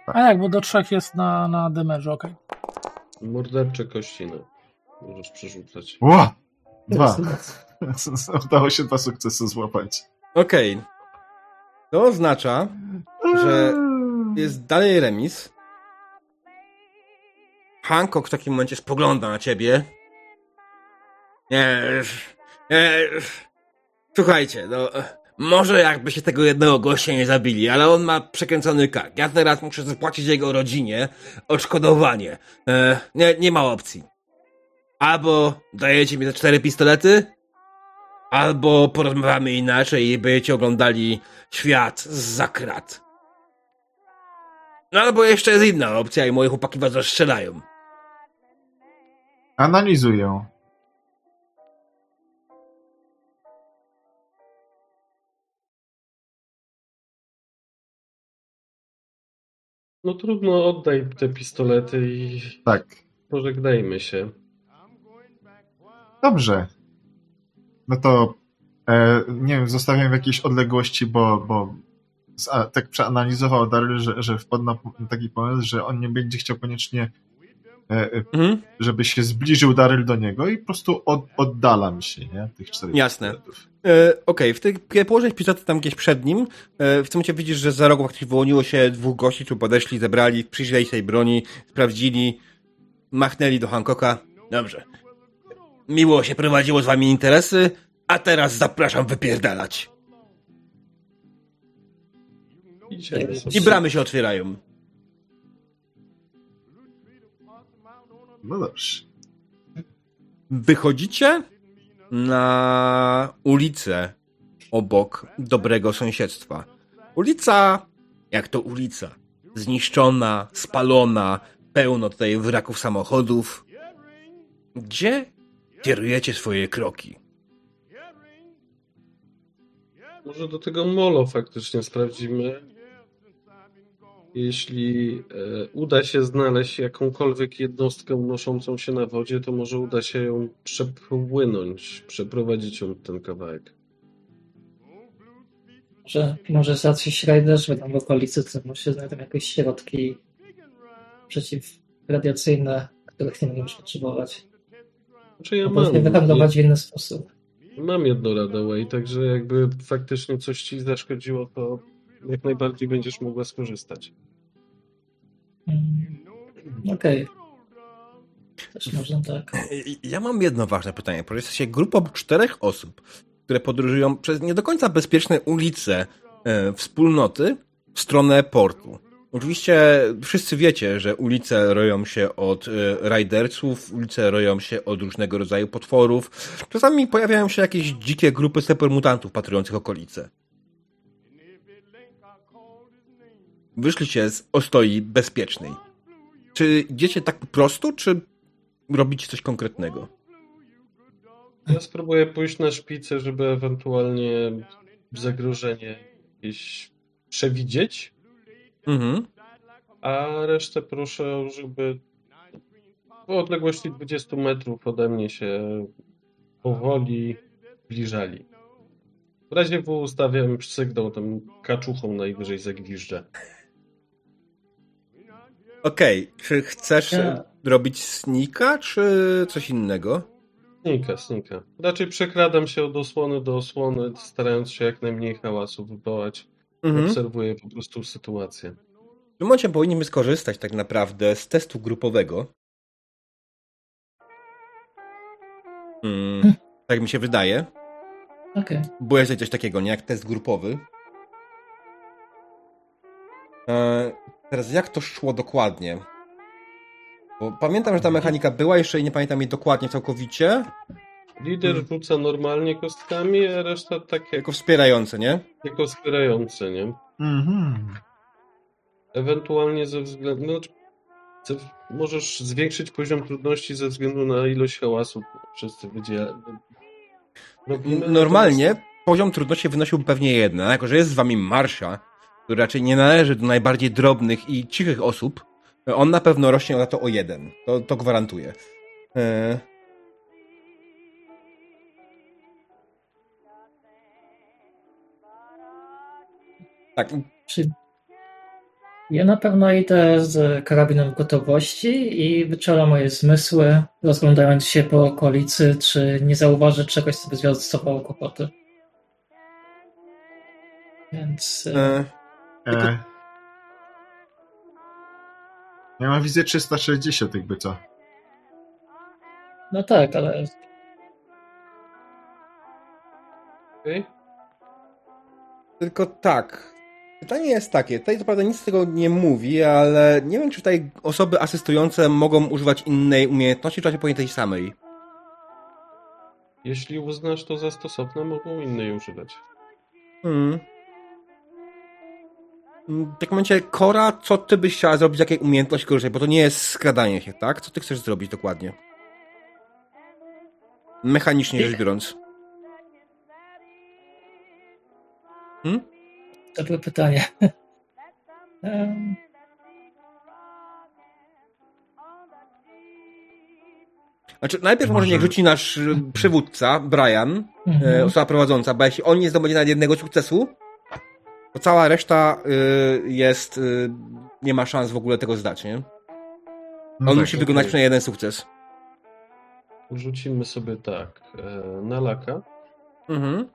A jak, bo do trzech jest na, na demerze, okej. Mordercze kości, no. Możesz przerzucać. Ła! Dwa. Udało się dwa sukcesy złapać. Okej. To oznacza, że jest dalej remis. Hancock w takim momencie spogląda na ciebie. Nie, nie, słuchajcie, no, może jakby się tego jednego gościa nie zabili, ale on ma przekręcony kark. Ja teraz muszę zapłacić jego rodzinie odszkodowanie. E, nie, nie ma opcji. Albo dajecie mi te cztery pistolety, albo porozmawiamy inaczej i będziecie oglądali świat z krat. No albo jeszcze jest inna opcja i moje chłopaki was rozstrzelają. Analizuję. No trudno, oddaj te pistolety i Tak. pożegnajmy się. Dobrze. No to e, nie wiem, zostawiam w jakiejś odległości, bo, bo z- a, tak przeanalizował Daryl, że, że wpadł na taki pomysł, że on nie będzie chciał koniecznie, e, e, Mhm. żeby się zbliżył Daryl do niego i po prostu od, oddalam się, nie? Tych czterech Jasne. E, Okej, w tej kiedy położyłeś pistolety tam gdzieś przed nim, e, w tym momencie widzisz, że za rogu faktycznie wyłoniło się dwóch gości, którzy podeszli, zebrali, przyjrzeli tej broni, sprawdzili, machnęli do Hancocka. Dobrze. Miło się prowadziło z wami interesy, a teraz zapraszam wypierdalać. I bramy się otwierają. No dobrze. Wychodzicie na ulicę obok dobrego sąsiedztwa. Ulica, jak to ulica, zniszczona, spalona, pełno tutaj wraków samochodów. Gdzie kierujecie swoje kroki? Może do tego molo faktycznie sprawdzimy. Jeśli e, uda się znaleźć jakąkolwiek jednostkę unoszącą się na wodzie, to może uda się ją przepłynąć, przeprowadzić ją ten kawałek. Może, może z racji Schreiderzy tam w okolicy, to może się znajdą jakieś środki przeciwradiacyjne, których nie będziemy potrzebować. Znaczy ja mam, wyhandlować w inny sposób. mam jedno Radaway, także jakby faktycznie coś ci zaszkodziło, to jak najbardziej będziesz mogła skorzystać. Mm. Okej. Też można tak. Ja mam jedno ważne pytanie, bo jesteście grupą czterech osób, które podróżują przez nie do końca bezpieczne ulice e, wspólnoty w stronę portu. Oczywiście wszyscy wiecie, że ulice roją się od e, ridersów, ulice roją się od różnego rodzaju potworów. Czasami pojawiają się jakieś dzikie grupy supermutantów patrujących okolice. Wyszliście z ostoi bezpiecznej. Czy idziecie tak po prostu, czy robicie coś konkretnego? Ja spróbuję pójść na szpicę, żeby ewentualnie zagrożenie jakieś przewidzieć, Mhm. a resztę proszę, żeby w odległości 20 metrów ode mnie się powoli zbliżali. W razie W ustawiam sygnał tam kaczuchą najwyżej zagwiżdżę. Okej, czy chcesz Ja. robić snika, czy coś innego? Snika, snika. Raczej przekradam się od osłony do osłony, starając się jak najmniej hałasu wywołać. Mhm. W Obserwuję po prostu sytuację. tym momencie powinniśmy skorzystać tak naprawdę z testu grupowego. Mm, tak mi się wydaje. Okej. Bo jest coś takiego, nie? Jak test grupowy. E, teraz jak to szło dokładnie? Bo pamiętam, że ta mechanika była, jeszcze nie pamiętam jej dokładnie całkowicie. Lider rzuca normalnie kostkami, a reszta takie Jako wspierające, nie? jako wspierające, nie? Mhm. Ewentualnie ze względu. No, ze, możesz zwiększyć poziom trudności ze względu na ilość hałasu. Wszyscy wydzielamy. Robimy Normalnie poziom trudności wynosiłby pewnie jeden, a jako że jest z wami Marsza, który raczej nie należy do najbardziej drobnych i cichych osób, on na pewno rośnie za to o jeden. To, to gwarantuję. E... Tak, Czy Ja na pewno idę z karabinem gotowości i wyczulam moje zmysły, rozglądając się po okolicy, czy nie zauważę czegoś, co by zwiastowało kłopoty. Więc e, E, E, ja mam wizję 360 jakby co. no tak, ale Okej? Tylko tak. Pytanie jest takie, tutaj co prawda nic z tego nie mówi, ale nie wiem, czy tutaj osoby asystujące mogą używać innej umiejętności, czy raczej powinien tej samej. Jeśli uznasz to za stosowne, mogą innej używać. Hmm. W takim momencie, Kora, co ty byś chciała zrobić, z jakiej umiejętności korzystać? Bo to nie jest skradanie się, tak? Co ty chcesz zrobić dokładnie? Mechanicznie rzecz biorąc. Hmm? Dobre pytanie. Em, Znaczy, najpierw może Może- niech rzuci nasz y, przywódca, Brian, mhm. e, osoba prowadząca, bo jeśli on nie zdobędzie nawet jednego sukcesu, to cała reszta y, jest, y, nie ma szans w ogóle tego zdać, nie? No On tak, musi wykonać okej. przynajmniej jeden sukces. Rzucimy sobie tak. e, Na laka Mhm.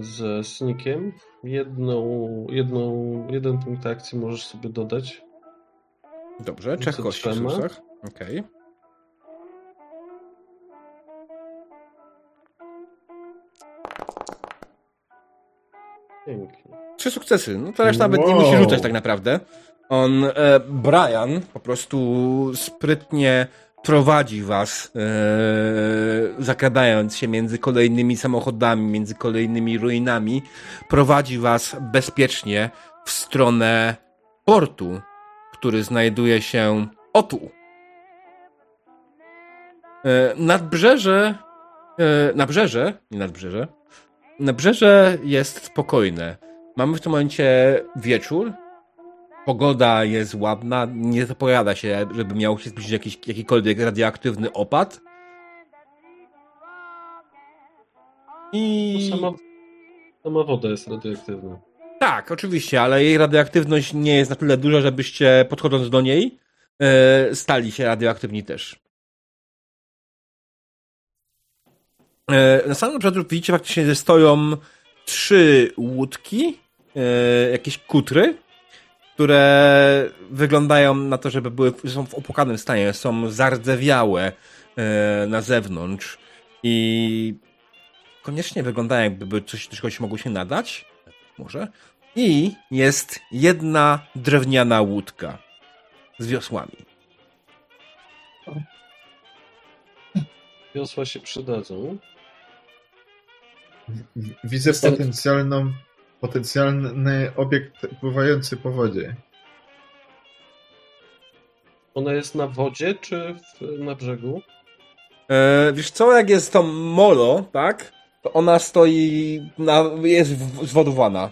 Z snikiem. Jedną, jedną, jeden punkt akcji możesz sobie dodać. Dobrze, trzech kości w sukcesach. Okej. Pięknie. Trzy sukcesy. No to reszta nawet nie Wow. musi rzucać tak naprawdę. On, e, Brian, po prostu sprytnie prowadzi was, e, zakradając się między kolejnymi samochodami, między kolejnymi ruinami. Prowadzi was bezpiecznie w stronę portu, który znajduje się o tu. E, nadbrzeże, e, nabrzeże, nie nadbrzeże, nabrzeże jest spokojne. Mamy w tym momencie wieczór. Pogoda jest ładna. Nie zapowiada się, żeby miał się zbliżyć jakiś, jakikolwiek radioaktywny opad. I. To sama, sama woda jest radioaktywna. Tak, oczywiście, ale jej radioaktywność nie jest na tyle duża, żebyście podchodząc do niej e, stali się radioaktywni też. E, na samym początku widzicie faktycznie, że stoją trzy łódki, e, jakieś kutry, które wyglądają na to, żeby były, są w opłakanym stanie, są zardzewiałe e, na zewnątrz i koniecznie wyglądają jakby coś, do czegoś mogło się nadać. Może. I jest jedna drewniana łódka z wiosłami. Wiosła się przydadzą. W- Widzę Jestem- potencjalną, potencjalny obiekt pływający po wodzie. Ona jest na wodzie czy w, na brzegu? E, wiesz co, jak jest to molo, tak? To ona stoi, na, jest zwodowana.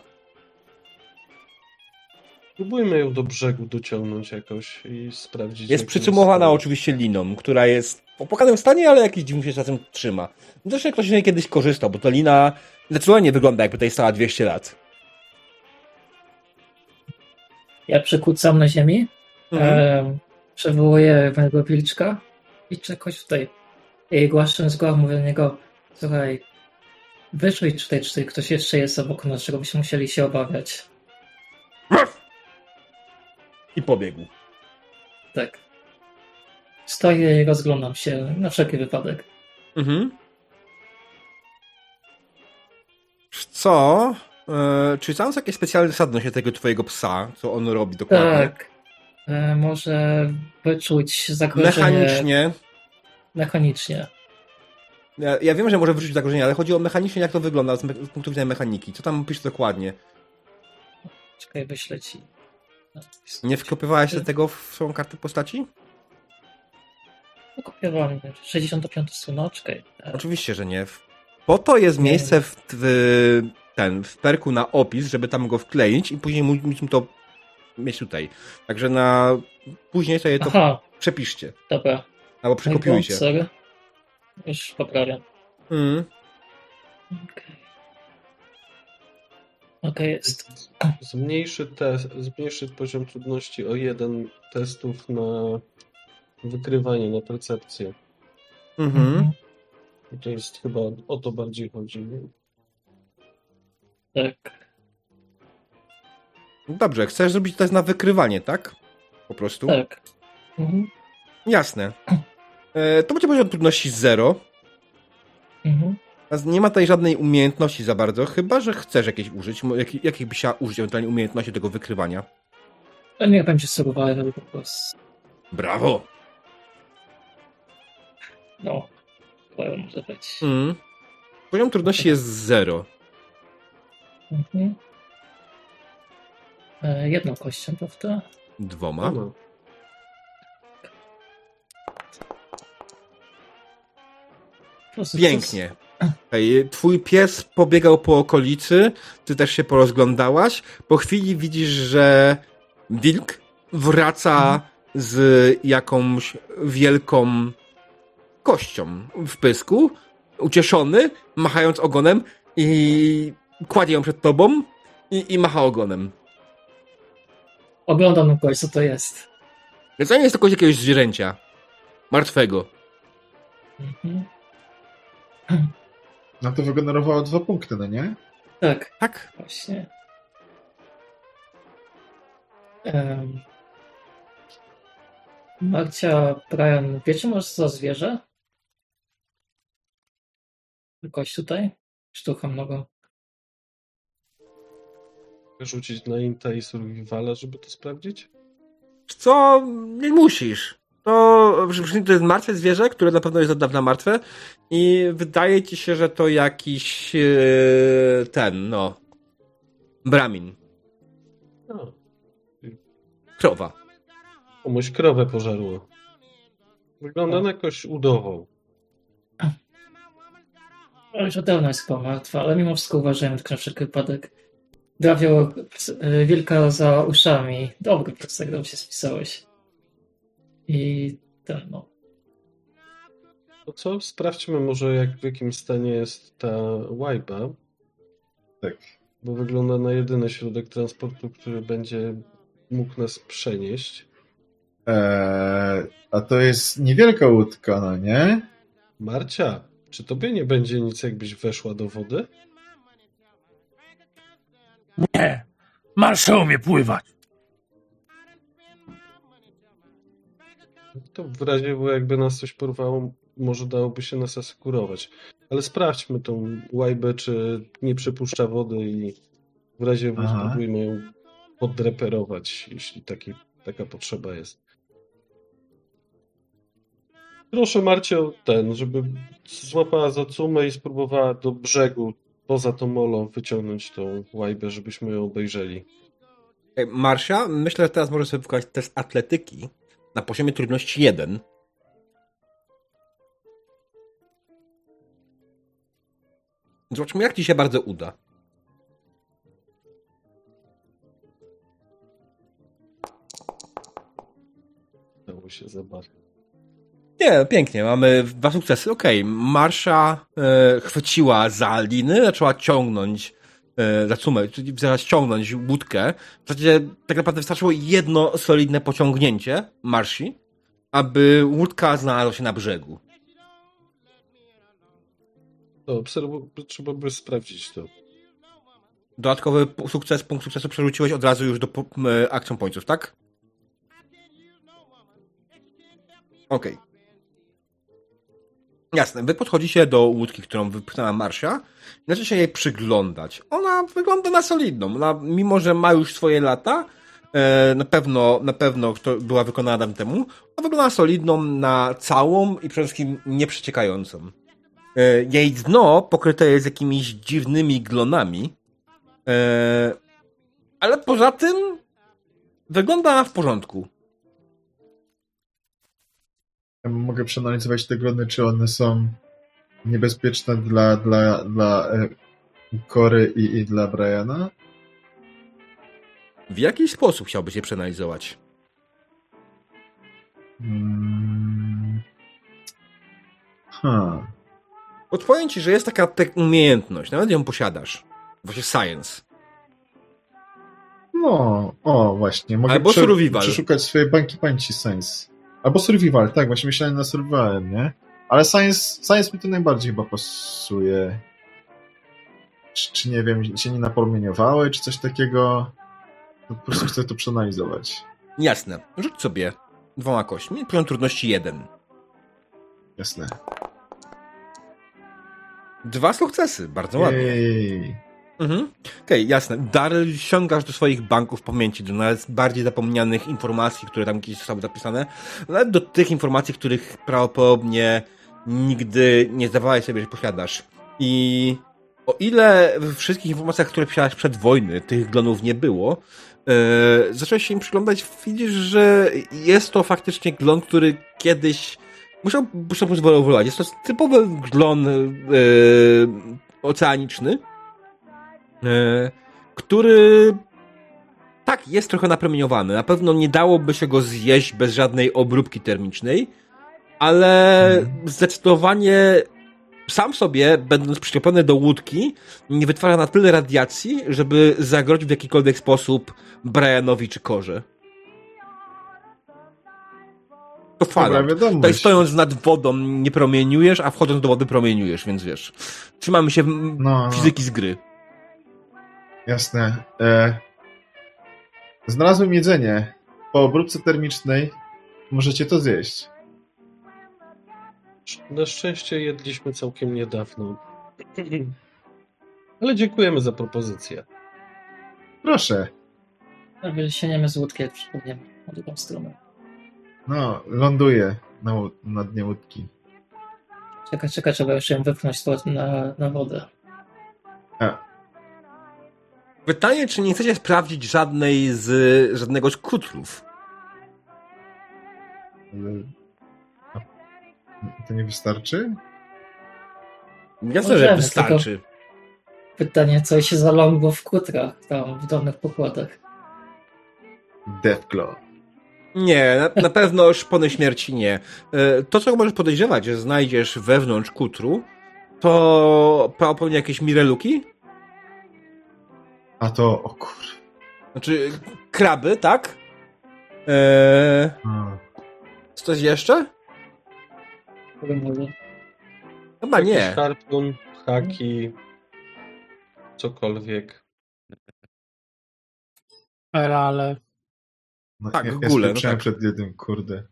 Próbujmy ją do brzegu dociągnąć jakoś i sprawdzić. Jest przycumowana jest. oczywiście liną, która jest w opłakanym stanie, ale jakiś dziwnie się czasem trzyma. Zresztą ktoś z niej kiedyś korzystał, bo to lina zdecydowanie wygląda jakby tutaj stała 200 lat. Ja przykucam na ziemi, Mhm. e, przywołuję mojego wilczka i czegoś tutaj. I głaszcząc go, mówię do niego, słuchaj, wyczuj tutaj, czy tutaj ktoś jeszcze jest obok nas, czego byśmy musieli się obawiać. I pobiegł. Tak. Stoję i rozglądam się na wszelki wypadek. Mhm. Co? E, czy znalazł jakieś specjalne zasady tego twojego psa? Co on robi dokładnie? Tak. E, może wyczuć zagrożenie Mechanicznie. mechanicznie. Ja, ja wiem, że może wyrzucić zagrożenie, ale chodzi o mechanicznie, jak to wygląda z, z punktu widzenia mechaniki. Co tam pisze dokładnie? Czekaj, wyślę ci. Nie wkopywałeś tego w swoją kartę postaci? Kopiowałem 65 stronę, czekaj. Oczywiście, że nie. Po to jest miejsce w, w, ten, w perku na opis, żeby tam go wkleić i później mu- mu to mieć tutaj. Także na później sobie to Aha, przepiszcie. dobra. Albo przekopiujcie. Sorry. Już poprawiam. Mm. Okej. Okej, jest. Zmniejszy, test, zmniejszy poziom trudności o jeden testów na wykrywanie, na percepcję. Mhm. I to jest chyba o to bardziej chodzi. Nie? Tak. Dobrze, chcesz zrobić test na wykrywanie, tak? Po prostu? Tak. Mhm. Jasne. E, to będzie poziom trudności 0. Mhm. Nie ma tutaj żadnej umiejętności za bardzo, chyba że chcesz jakieś użyć. Jak, jakich byś chciała użyć ewentualnie umiejętności tego wykrywania? A niech będzie survival po prostu. Brawo! No. Być. Mm. Poziom trudności jest 0. Mhm. E, jedną kością, prawda? Dwoma. Prostu Pięknie. Ej, Twój pies pobiegał po okolicy, ty też się porozglądałaś. Po chwili widzisz, że wilk wraca z jakąś wielką kością w pysku, ucieszony, machając ogonem i kładzie ją przed tobą i, i macha ogonem. Oglądam na kogoś, co to jest. Więc to nie jest to kość jakiegoś zwierzęcia. Martwego. Mhm. No to wygenerowało dwa punkty, no nie? Tak, Tak? właśnie. Um. Marcia, Brian, wiecie może co za zwierzę? Kość tutaj? Sztuka mnogo. Rzucić na Inta i Survivala, żeby to sprawdzić? Co? Nie musisz. To, to jest martwe zwierzę, które na pewno jest od dawna martwe i wydaje ci się, że to jakiś e, ten, no bramin. No. Krowa. Komuś krowę pożarło. Wygląda na jakoś udową. Już od dawna jest chyba martwa, ale mimo wszystko uważałem tylko na wszelki wypadek. Drawiał e, wilka za uszami. Dobry prostek, dobrze się spisałeś. I ten, no. To co? Sprawdźmy może jak w jakim stanie jest ta łajba, Tak. bo wygląda na jedyny środek transportu, który będzie mógł nas przenieść. Eee, a to jest niewielka łódka, no nie? Marcia, czy tobie nie będzie nic, jakbyś weszła do wody? Nie. Marsza umie pływać. To w razie, było, jakby nas coś porwało, może dałoby się nas asekurować. Ale sprawdźmy tą łajbę, czy nie przepuszcza wody i w razie spróbujmy ją podreperować, jeśli taki, taka potrzeba jest. Proszę Marcio ten, żeby złapała za cumę i spróbowała do brzegu, poza tą molą, wyciągnąć tą łajbę, żebyśmy ją obejrzeli. Ej, Marsia, myślę, że teraz możesz sobie wykonać test atletyki na poziomie trudności 1. Zobaczmy, jak ci się bardzo uda. Dało się zobaczyć. Nie, pięknie, mamy dwa sukcesy. Okej, Marsza e, chwyciła za liny, zaczęła ciągnąć e, za sumę, czyli zaczęła ściągnąć łódkę. W zasadzie tak naprawdę wystarczyło jedno solidne pociągnięcie Marsi, aby łódka znalazła się na brzegu. To obserwu- trzeba by sprawdzić to. Dodatkowy sukces, punkt sukcesu przerzuciłeś od razu już do e, action pointsów, tak? Okej. Jasne, wy podchodzicie do łódki, którą wypchnęła Marsia i zaczynacie się jej przyglądać. Ona wygląda na solidną. Ona, mimo, że ma już swoje lata, e, na pewno, na pewno to była wykonana dawno temu, ona wygląda solidną, na całą i przede wszystkim nieprzeciekającą. E, jej dno pokryte jest jakimiś dziwnymi glonami, e, ale poza tym wygląda w porządku. Mogę przeanalizować te glony, czy one są niebezpieczne dla, dla, dla e, Kory i, i dla Briana? W jaki sposób chciałbyś je przeanalizować? Hmm. Hmm. Odpowiem ci, że jest taka umiejętność, nawet ją posiadasz. Właśnie science. No, o właśnie. Mogę Albo survival. przeszukać swoje banki pamięci Science. Albo survival, tak, właśnie myślałem na survivalem, nie? Ale science, science mi to najbardziej chyba pasuje. Czy, czy nie wiem, się nie napromieniowały, czy coś takiego. Po prostu chcę to przeanalizować. Jasne. Rzuć sobie dwoma kośćmi. Poziom trudności jeden. Jasne. Dwa sukcesy. Bardzo ładnie. Jej. Mhm. Okej, jasne. Daryl sięgasz do swoich banków pamięci, do nawet bardziej zapomnianych informacji, które tam gdzieś zostały zapisane, nawet do tych informacji, których prawdopodobnie nigdy nie zdawałeś sobie, że posiadasz. I o ile w wszystkich informacjach, które posiadałeś przed wojny, tych glonów nie było, yy, zacząłeś się im przyglądać, widzisz, że jest to faktycznie glon, który kiedyś musiał, musiał pozwolić. Jest to typowy glon yy, oceaniczny, który tak, jest trochę napromieniowany. Na pewno nie dałoby się go zjeść bez żadnej obróbki termicznej, ale zdecydowanie sam sobie, będąc przyczepiony do łódki, nie wytwarza na tyle radiacji, żeby zagrozić w jakikolwiek sposób Brianowi czy Korze. To fala. Tutaj stojąc nad wodą nie promieniujesz, a wchodząc do wody promieniujesz, więc wiesz. Trzymamy się No, no. fizyki z gry. Jasne. E, znalazłem jedzenie. Po obróbce termicznej możecie to zjeść. Na szczęście jedliśmy całkiem niedawno. Ale dziękujemy za propozycję. Proszę. Wysieniemy z łódki, jak przypomniemy, na drugą stronę. No, ląduję na, na dnie łódki. Czekaj, czekaj, trzeba jeszcze ją wypchnąć na, na wodę. Pytanie, czy nie chcecie sprawdzić żadnej z, żadnego z a To nie wystarczy? Jasne, że Możemy, wystarczy. Pytanie, co się zalągło w kutrach, tam w dolnych pokładach. Deathclaw. Nie, na, na pewno szpony śmierci nie. E, To, co możesz podejrzewać, że znajdziesz wewnątrz kutru, to prawdopodobnie jakieś mireluki? A to, o kur... Znaczy, kraby, tak? Eee, A, coś jeszcze? Może Chyba Jakiś nie. harpun, haki, cokolwiek. ale No, Tak, ja, w ja ogóle, no tak. przed jednym, kurde.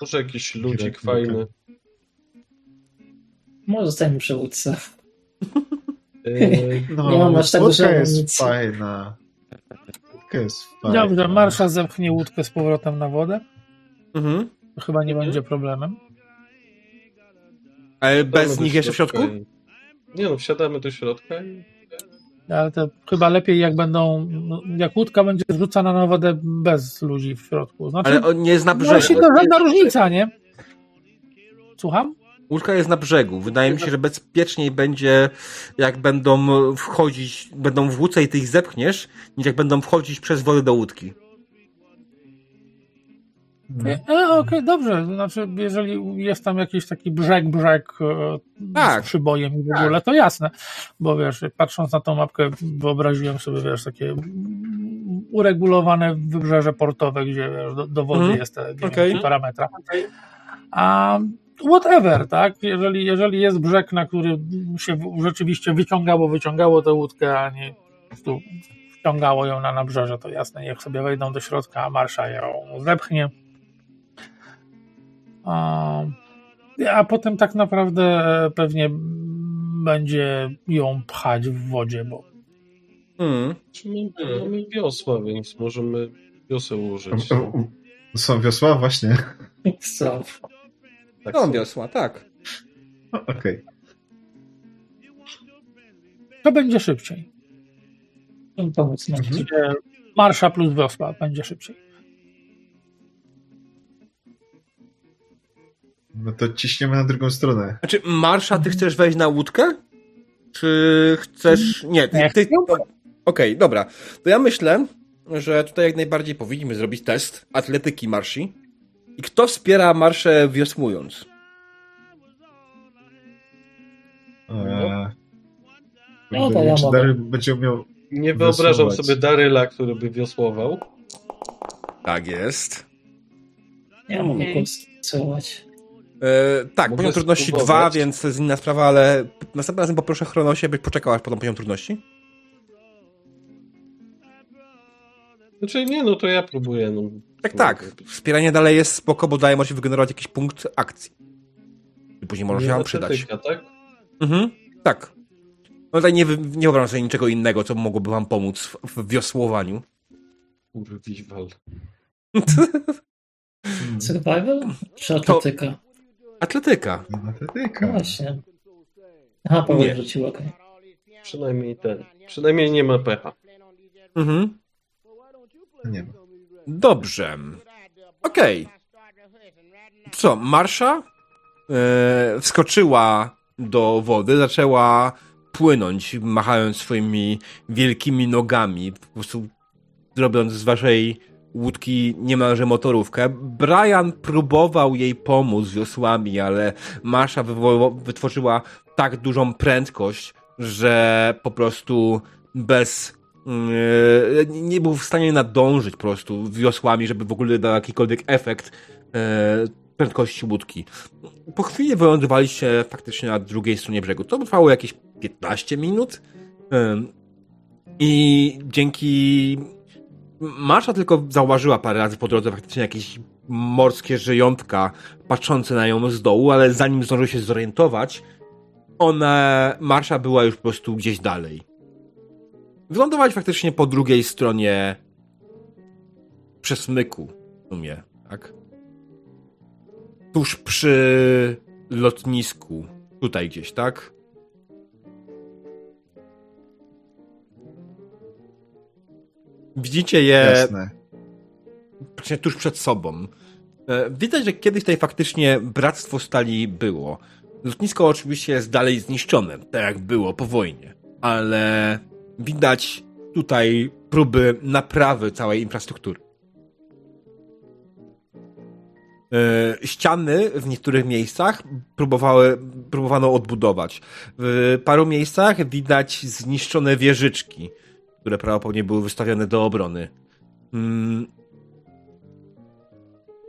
Może jakiś ludzik Kierek, fajny. Może zostajemy przy łódce. Yy, No, Nie mam aż tak łódka dużo jest amunicji. fajna. Łódka jest fajna. dobrze, Marsza zepchnie łódkę z powrotem na wodę. Mhm. To chyba nie Mhm. będzie problemem. Ale bez wsiadamy nich jeszcze w środku? i- Nie no, wsiadamy do środka i Ale to chyba lepiej, jak będą. no, Jak łódka będzie zrzucana na wodę bez ludzi w środku. Znaczy, Ale on nie jest na no, właśnie brzegu. to żadna różnica, nie? Słucham? Łódka jest na brzegu. Wydaje mi się, że bezpieczniej będzie, jak będą wchodzić, będą w łódce i ty ich zepchniesz, niż jak będą wchodzić przez wodę do łódki. No. E, Okej, dobrze. Znaczy, jeżeli jest tam jakiś taki brzeg, brzeg e, Tak. z przybojem i w ogóle, to jasne. Bo wiesz, patrząc na tą mapkę, wyobraziłem sobie, wiesz, takie uregulowane wybrzeże portowe, gdzie wiesz, do, do wody Mhm. jest te, nie wiem, Okej. półtora metra. A whatever, tak? Jeżeli, jeżeli jest brzeg, na który się rzeczywiście wyciągało, wyciągało tę łódkę, a nie po prostu wciągało ją na nabrzeże, to jasne, niech sobie wejdą do środka, a marsza ją zepchnie. A, a potem tak naprawdę pewnie będzie ją pchać w wodzie, bo Hmm. Czy my mamy wiosła, więc możemy wioseł użyć. Są wiosła? Właśnie. Co? Tak są. wiosła, tak. Okej. to będzie szybciej. Pomóc nam. Mhm. Marsza plus wiosła będzie szybciej. No to ciśniemy na drugą stronę. Znaczy, Marsza, ty chcesz wejść na łódkę? Czy chcesz... Nie, ty... Ty... Okej, dobra. To ja myślę, że tutaj jak najbardziej powinniśmy zrobić test atletyki marsi. I kto wspiera marszę wiosłując? Eee, No to ja czy. Daryl będzie umiał Nie wyobrażam Wiosłować. sobie Daryla, który by wiosłował. Tak jest. Ja mogę konstruować. E, tak, Mogę poziom trudności spróbować. 2, więc to jest inna sprawa, ale następnym razem poproszę Chronosie, byś poczekał aż po ten poziom trudności. Znaczy nie, no to ja próbuję. No. Tak, tak. Wspieranie dalej jest spoko, bo daje możliwość wygenerować jakiś punkt akcji. I później może się wam przydać. Atletyka, tak? Mhm, tak. No tutaj nie, nie wyobrażam sobie niczego innego, co mogłoby wam pomóc w, w wiosłowaniu. Kurwiwal. Survival czy atletyka? Atletyka. No Atletyka. właśnie. Aha, Paweł Nie. wrócił, okej. Przynajmniej ten. Przynajmniej nie ma pecha. Mhm. Nie ma. Dobrze. Okej. Co, Marsza e, wskoczyła do wody, zaczęła płynąć, machając swoimi wielkimi nogami, po prostu robiąc z waszej łódki niemalże motorówkę. Brian próbował jej pomóc wiosłami, ale Marsza wytworzyła tak dużą prędkość, że po prostu bez nie był w stanie nadążyć po prostu wiosłami, żeby w ogóle dał jakikolwiek efekt e, prędkości łódki. Po chwili wylądowaliście faktycznie na drugiej stronie brzegu. To trwało jakieś 15 minut Ym, i dzięki Marsza tylko zauważyła parę razy po drodze faktycznie jakieś morskie żyjątka patrzące na ją z dołu, ale zanim zdążył się zorientować, ona, Marsza była już po prostu gdzieś dalej. Wylądowałeś faktycznie po drugiej stronie przesmyku w sumie, tak? Tuż przy lotnisku. Tutaj gdzieś, tak? Widzicie je Jasne. praktycznie tuż przed sobą. E, Widać, że kiedyś tutaj faktycznie Bractwo Stali było. Lotnisko oczywiście jest dalej zniszczone, tak jak było po wojnie, ale widać tutaj próby naprawy całej infrastruktury. E, Ściany w niektórych miejscach próbowały, próbowano odbudować. W paru miejscach widać zniszczone wieżyczki, które prawdopodobnie były wystawione do obrony. Mm,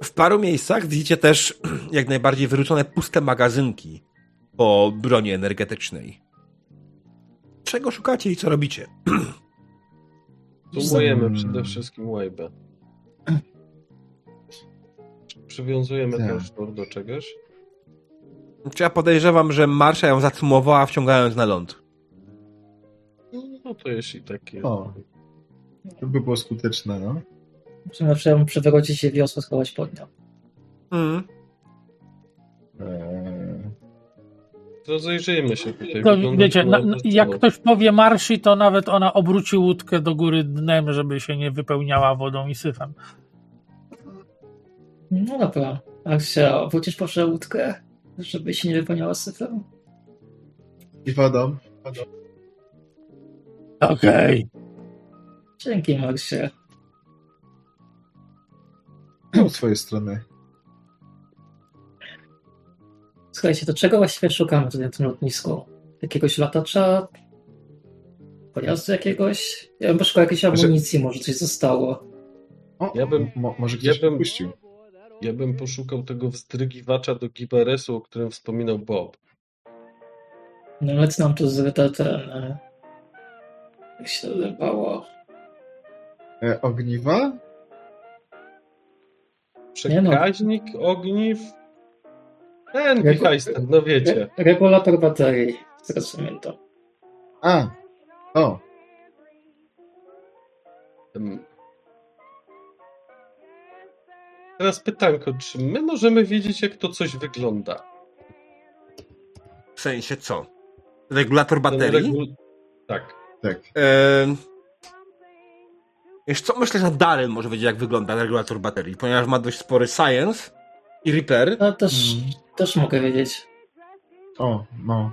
w paru miejscach widzicie też jak najbardziej wyrzucone puste magazynki po broni energetycznej. Czego szukacie i co robicie? Sumujemy Hmm. przede wszystkim łajbę. Przywiązujemy Tak. ten sznur do czegoś. Czy ja podejrzewam, że Marsza ją zacumowała, wciągając na ląd? No to jeśli takie. O. To by było skuteczne, no. Zawsze przewrócić się wiosło, schować pod nią. Mm. Eee, Rozejrzyjmy się tutaj. To, Wygląda wiecie, na, jak ktoś powie marszy, to nawet ona obróci łódkę do góry dnem, żeby się nie wypełniała wodą i syfem. No dobra. Aksia, wrócisz proszę łódkę, żeby się nie wypełniała syfem? I wodą. Okej. Dzięki, Marsie. No, z twojej strony. Słuchajcie, to czego właściwie szukamy tutaj na tym lotnisku? Jakiegoś latacza? Pojazdu jakiegoś? Ja bym poszukał jakiejś Znaczy- amunicji, może coś zostało. O, Ja bym- mo, może ja ktoś bym- puścił. Ja bym poszukał tego wzdrygiwacza do Gibaresu, o którym wspominał Bob. No ale co nam tu zryte ten... Jak się to nazywało? E, ogniwa? No. Przekaźnik ogniw? Ten no wiecie. Re- regulator baterii, teraz pamiętam. A, o. Teraz pytanko, czy my możemy wiedzieć, jak to coś wygląda? W sensie co? Regulator baterii? regu- Tak. tak. Ehm, Wiesz co, myślę, że Darren może wiedzieć, jak wygląda regulator baterii, ponieważ ma dość spory science i repair. No też, Mm. Też mogę wiedzieć. O, no.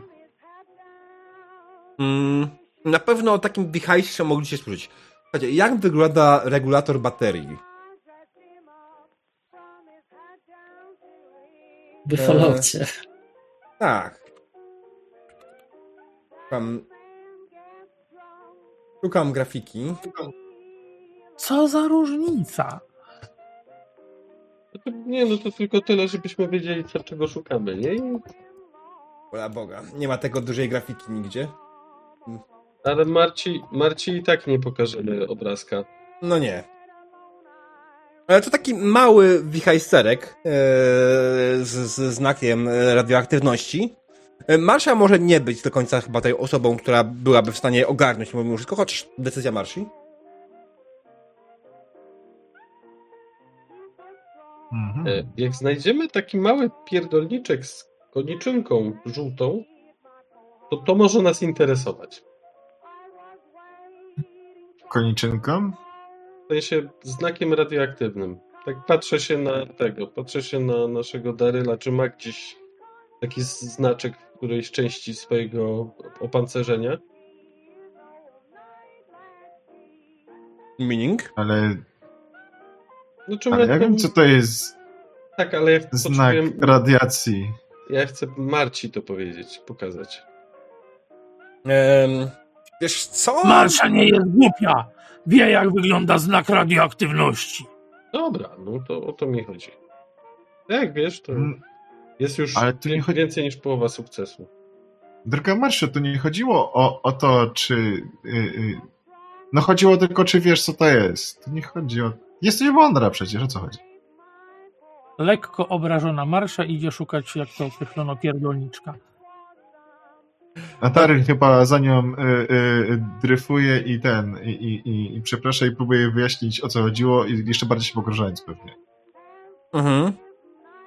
Mm, na pewno o takim device mogliście słyszeć. Słuchajcie, jak wygląda regulator baterii? W Falloutie. Tak. Tam... Szukam grafiki. Co za różnica? Nie, no to tylko tyle, żebyśmy wiedzieli, co, czego szukamy, nie? I- Ola Boga, nie ma tego dużej grafiki nigdzie. Ale Marci, Marci i tak nie pokażemy obrazka. No nie. Ale to taki mały wichajsterek e, z, z znakiem radioaktywności. E, Marsza może nie być do końca chyba tej osobą, która byłaby w stanie ogarnąć mimo wszystko, choć decyzja Marsi. Jak znajdziemy taki mały pierdolniczek z koniczynką żółtą, to to może nas interesować. Koniczynką? W sensie znakiem radioaktywnym. Tak patrzę się na tego, patrzę się na naszego Daryla, czy ma gdzieś taki znaczek w którejś części swojego opancerzenia. Meaning? Ale, No, ale ja wiem, co to jest Tak, ale ja znak potrzebuję, radiacji. ja chcę Marci to powiedzieć, pokazać. Em, wiesz co? Marsza nie jest głupia. Wie, jak wygląda znak radioaktywności. Dobra, no to o to mi chodzi. Jak wiesz, to Mm, jest już ale tu nie chodzi- więcej niż połowa sukcesu. Droga Marsza, tu nie chodziło o, o to, czy... y, y, no chodziło tylko, czy wiesz, co to jest. Tu nie chodzi o... Jesteś mądra przecież, o co chodzi? Lekko obrażona Marsza idzie szukać, jak to określono, pierdolniczka. A Daryl chyba za nią y, y, dryfuje i ten, i, i, i, przeprasza i próbuje wyjaśnić, o co chodziło i jeszcze bardziej się pogrążając pewnie. Mhm.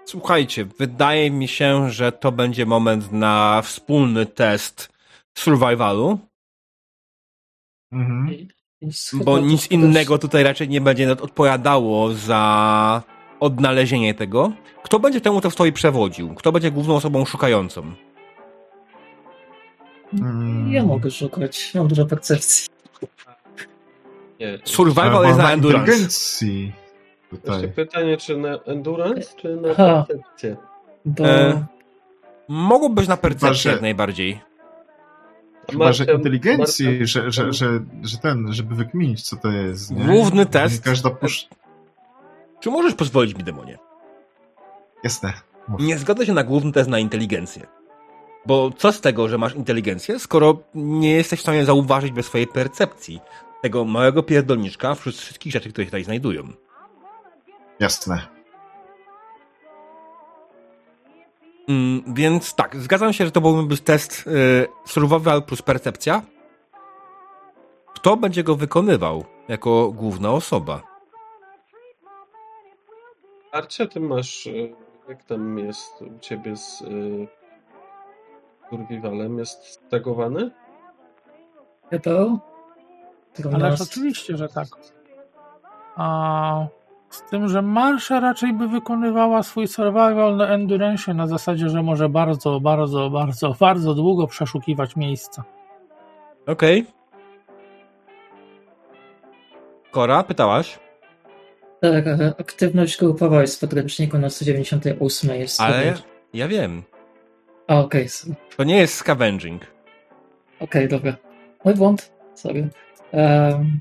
Słuchajcie, wydaje mi się, że to będzie moment na wspólny test survivalu, Mhm. Bo nic innego tutaj raczej nie będzie odpowiadało za odnalezienie tego. Kto będzie temu testowi przewodził? Kto będzie główną osobą szukającą? Mm. Ja mogę szukać, mam dużo percepcji. Nie. Survival jest na endurance. tutaj. pytanie, czy na endurance, czy na Aha. percepcję? Bo E, Mogło być na percepcję jak najbardziej. Chyba, że inteligencji, że, że, że, że ten, żeby wykminić, co to jest. Nie? Główny Nie test. każda pusz... Czy możesz pozwolić mi, demonie? Jasne. Nie zgodzę się na główny test na inteligencję. Bo co z tego, że masz inteligencję, skoro nie jesteś w stanie zauważyć bez swojej percepcji tego małego pierdolniczka wśród wszystkich rzeczy, które się tutaj znajdują. Jasne. Mm, więc tak, zgadzam się, że to byłby test y, survival plus percepcja. Kto będzie go wykonywał jako główna osoba? Arcia, ty masz, e, jak tam jest u ciebie z y, survivalem? Jest stagowany? chyba Ależ 13. oczywiście, że tak. A z tym, że Marsza raczej by wykonywała swój survival na endurance na zasadzie, że może bardzo, bardzo, bardzo, bardzo długo przeszukiwać miejsca. Okej. Kora, pytałaś? Tak, aktywność grupowa jest w podręczniku na 198 jest. Ale sobie- ja wiem. A, okej, okay, To nie jest scavenging. okej, dobra. Mój błąd, sorry. Um,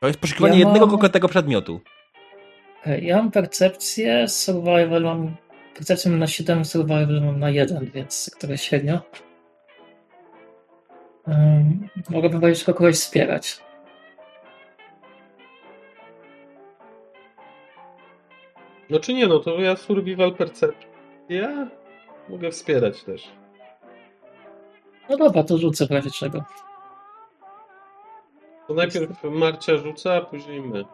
To jest poszukiwanie Ja mam- jednego konkretnego przedmiotu. okej, ja mam percepcję, survival mam... Percepcję mam na 7, survival mam na 1, więc trochę średnio. Um, mogę powiedzieć, kogoś wspierać. No czy nie, no to ja survival percepcja. Ja mogę wspierać też. No dobra, to rzucę w razie czego. To najpierw Marcia rzuca, a później my.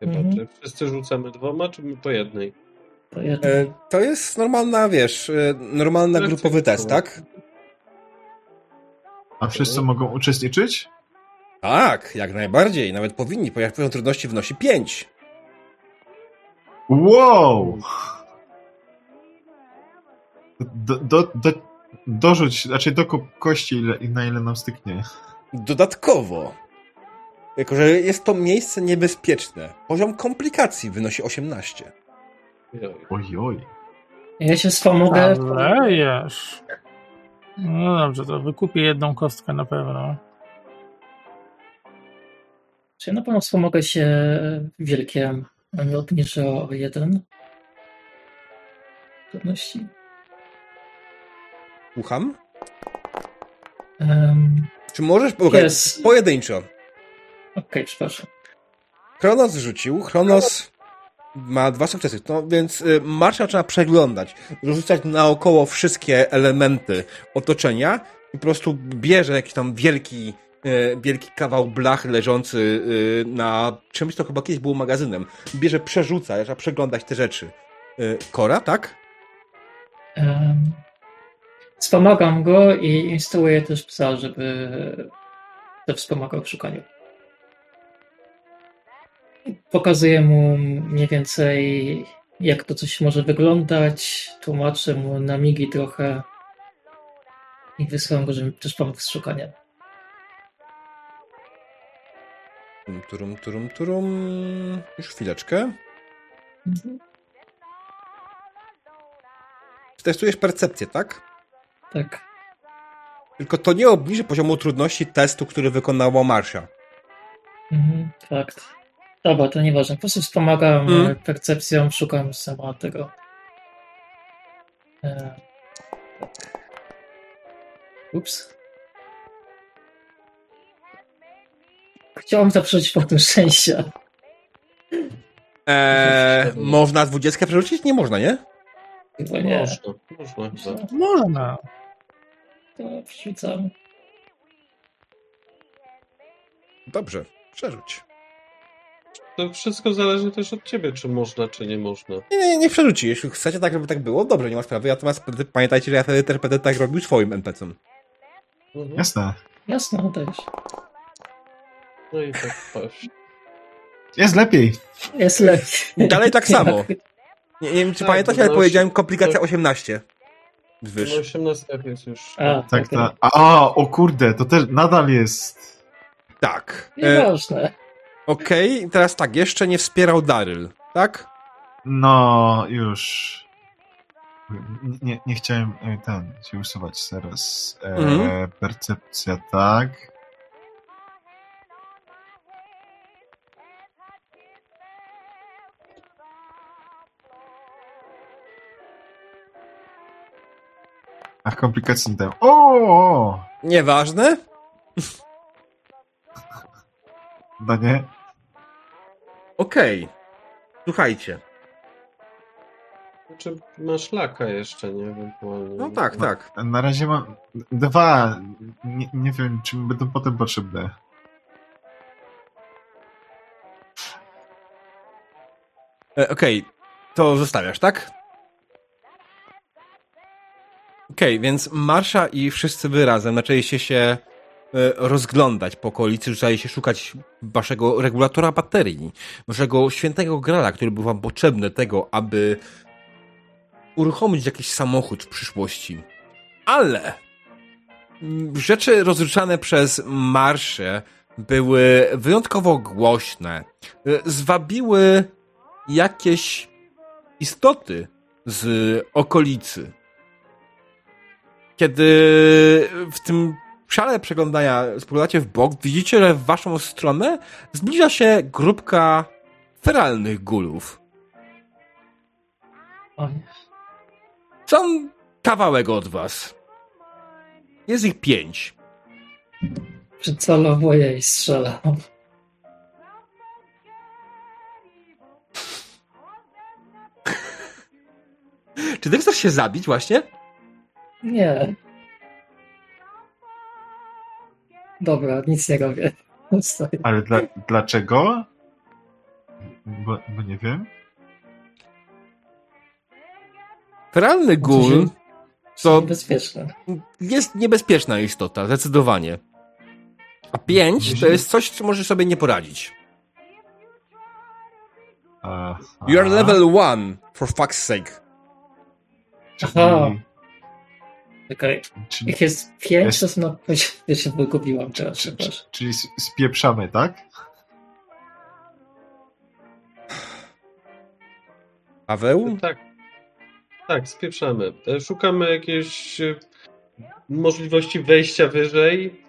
Chyba, Mhm. czy wszyscy rzucamy dwoma, czy my po jednej? To jedno. E, to jest normalna, wiesz, e, normalny Lekcja grupowy test, tak? A wszyscy mogą uczestniczyć? Tak, jak najbardziej. Nawet powinni, ponieważ poziom trudności wynosi 5. Wow! Do, do, do, dorzuć, znaczy dokup kości, ile, na ile nam styknie. Dodatkowo, jako że jest to miejsce niebezpieczne, poziom komplikacji wynosi 18. Joj. Oj, oj. Ja się wspomogę. Alejesz. No dobrze, to wykupię jedną kostkę na pewno. Czy ja na pewno wspomogę się wilkiem, obniżę o jeden trudności. Słucham? Um, Czy możesz okay, Jest. pojedynczo? Okej, przepraszam. Chronos rzucił. Chronos ma dwa sukcesy. No więc y, Marsza trzeba przeglądać, rzucać naokoło wszystkie elementy otoczenia i po prostu bierze jakiś tam wielki, wielki kawał blach leżący y, na czymś, to chyba kiedyś było magazynem. Bierze, przerzuca, trzeba przeglądać te rzeczy. Y, Kora, tak? Um, wspomagam go i instruuję też psa, żeby też wspomagał w szukaniu. Pokazuję mu mniej więcej, jak to coś może wyglądać, tłumaczę mu na migi trochę i wysyłam go, żeby też pomógł z szukaniem. Turum, turum, turum, turum. Już chwileczkę. Mhm. Testujesz percepcję, tak? Tak. Tylko to nie obniży poziomu trudności testu, który wykonała Marsza. Mhm, fakt. Dobra, to nieważne. Po prostu wspomagam Mm. percepcją, szukam sama tego. E... Ups. Chciałam zaprzeć punktu szczęścia. Eee, można dwudziestkę przerzucić? Nie można, nie? Chyba nie. Można, można. To przerzucam. Dobrze, przerzuć. To wszystko zależy też od ciebie, czy można, czy nie można. Nie, nie, nie przerzuci. Jeśli chcecie tak, żeby tak było, dobrze, nie ma sprawy. Natomiast pamiętajcie, że ja wtedy też będę tak robił swoim NPC-em. Mhm. Jasne. Jasno, też. No i tak patrz. Jest lepiej. Jest lepiej. Dalej tak samo. Nie, nie wiem, czy Tak, pamiętacie, bo ale powiedziałem komplikacja to- 18. Na Wyż. 18 jest już. A, Tak, okej. tak. A, o kurde, to też nadal jest. Tak. E, Nieważne. Okej, teraz tak, jeszcze nie wspierał Daryl, tak? No, już. Nie, nie chciałem e, ten się usuwać teraz. E, Mhm. Percepcja, tak. Ach, komplikacji nie dałem. O! Nieważne. No nie? Okej. Słuchajcie. Czy masz laka jeszcze, nie? Ewentualnie. No tak, tak. Na razie mam dwa. Nie, nie wiem, czy mi będą potem potrzebne. E, Okej, to zostawiasz, tak? Okej, więc Marsza i wszyscy wy razem zaczęliście się e, rozglądać po okolicy, zaczęli się szukać waszego regulatora baterii, waszego świętego grala, który był wam potrzebny tego, aby uruchomić jakiś samochód w przyszłości. Ale rzeczy rozruszane przez Marszę były wyjątkowo głośne. E, Zwabiły jakieś istoty z okolicy. Kiedy w tym szale przeglądania spoglądacie w bok, widzicie, że w waszą stronę zbliża się grupka feralnych gulów. O nie. Są kawałek od was. Jest ich pięć. Przycelowuję i strzelam. Czy ty chcesz się zabić właśnie? Nie. Dobra, nic nie robię. Stoję. Ale dla, dlaczego? Bo, bo nie wiem. Feralny gul To to bezpieczne. jest niebezpieczna istota, zdecydowanie. A pięć to jest coś, co możesz sobie nie poradzić. Aha. You are level one, for fuck's sake. Czyli, Okej. czyli, Ich jest pięć, Jest- to są na. Ja się wygubiłam teraz, czy- czy- czyli spieprzamy, tak? Paweł? Tak. Tak, spieprzamy. E, Szukamy jakiejś e, możliwości wejścia wyżej.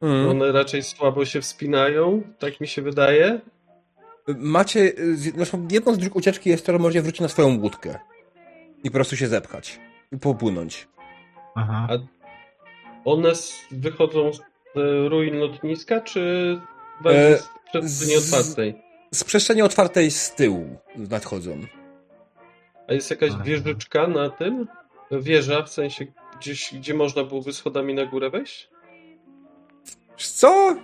Mm. One raczej słabo się wspinają, tak mi się wydaje. Macie, zresztą jedną z dróg ucieczki jest to, że możecie wrócić na swoją łódkę i po prostu się zepchać i popłynąć. Aha. A one wychodzą z e, ruin lotniska, czy E, z przestrzeni z- otwartej? Z przestrzeni otwartej z tyłu nadchodzą. A jest jakaś Ale- wieżyczka na tym? Wieża, w sensie gdzieś, gdzie można byłoby schodami na górę wejść? Co?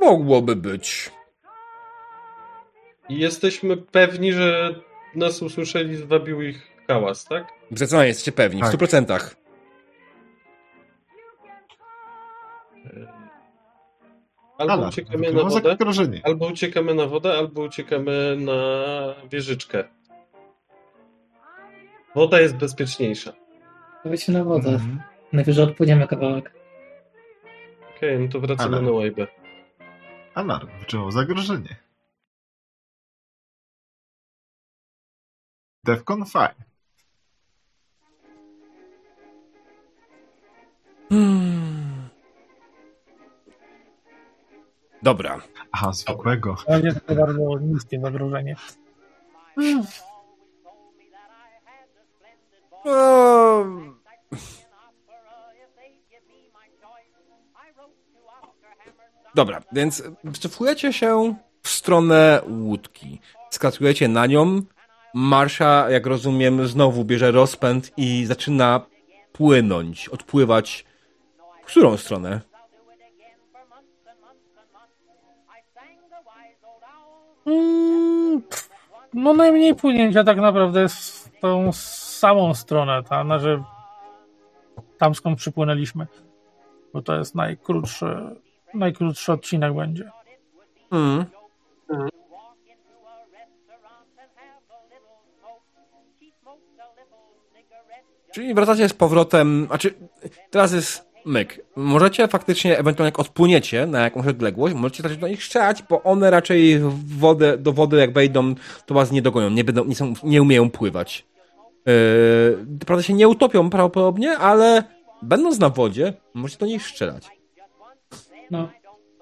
Mogłoby być. I jesteśmy pewni, że nas usłyszeli, zwabił ich hałas, tak? Zdecydowanie jesteście pewni, w Tak. 100%. Albo Alarm. uciekamy na wodę, zagrożenie. albo uciekamy na wodę, albo uciekamy na wieżyczkę. Woda jest bezpieczniejsza. Powiedzmy na wodę. Mhm. Najwyżej odpłyniemy kawałek. Okej, no to wracamy Ale- na łajbę. Alarm. Wyczuwał zagrożenie. Defcon 5. Hmm. Dobra. Aha, zwykłego. To jest to bardzo niskie zagrożenie. O... Dobra, więc wycofujecie się w stronę łódki. Skakujecie na nią. Marsza, jak rozumiem, znowu bierze rozpęd i zaczyna płynąć, odpływać. W którą stronę? Mm, pff, No najmniej płynięcia tak naprawdę w tą samą stronę, ta, znaczy tam skąd przypłynęliśmy. Bo to jest najkrótszy, najkrótszy odcinek będzie. Mm. Czyli wracacie z powrotem, znaczy teraz jest myk. Możecie faktycznie, ewentualnie jak odpłyniecie na jakąś odległość, możecie zacząć do nich strzelać, bo one raczej w wodę, do wody jak wejdą, to was nie dogonią, nie, będą, nie, są, nie umieją pływać. Yy, prawda się nie utopią prawdopodobnie, ale będąc na wodzie, możecie do nich strzelać. No,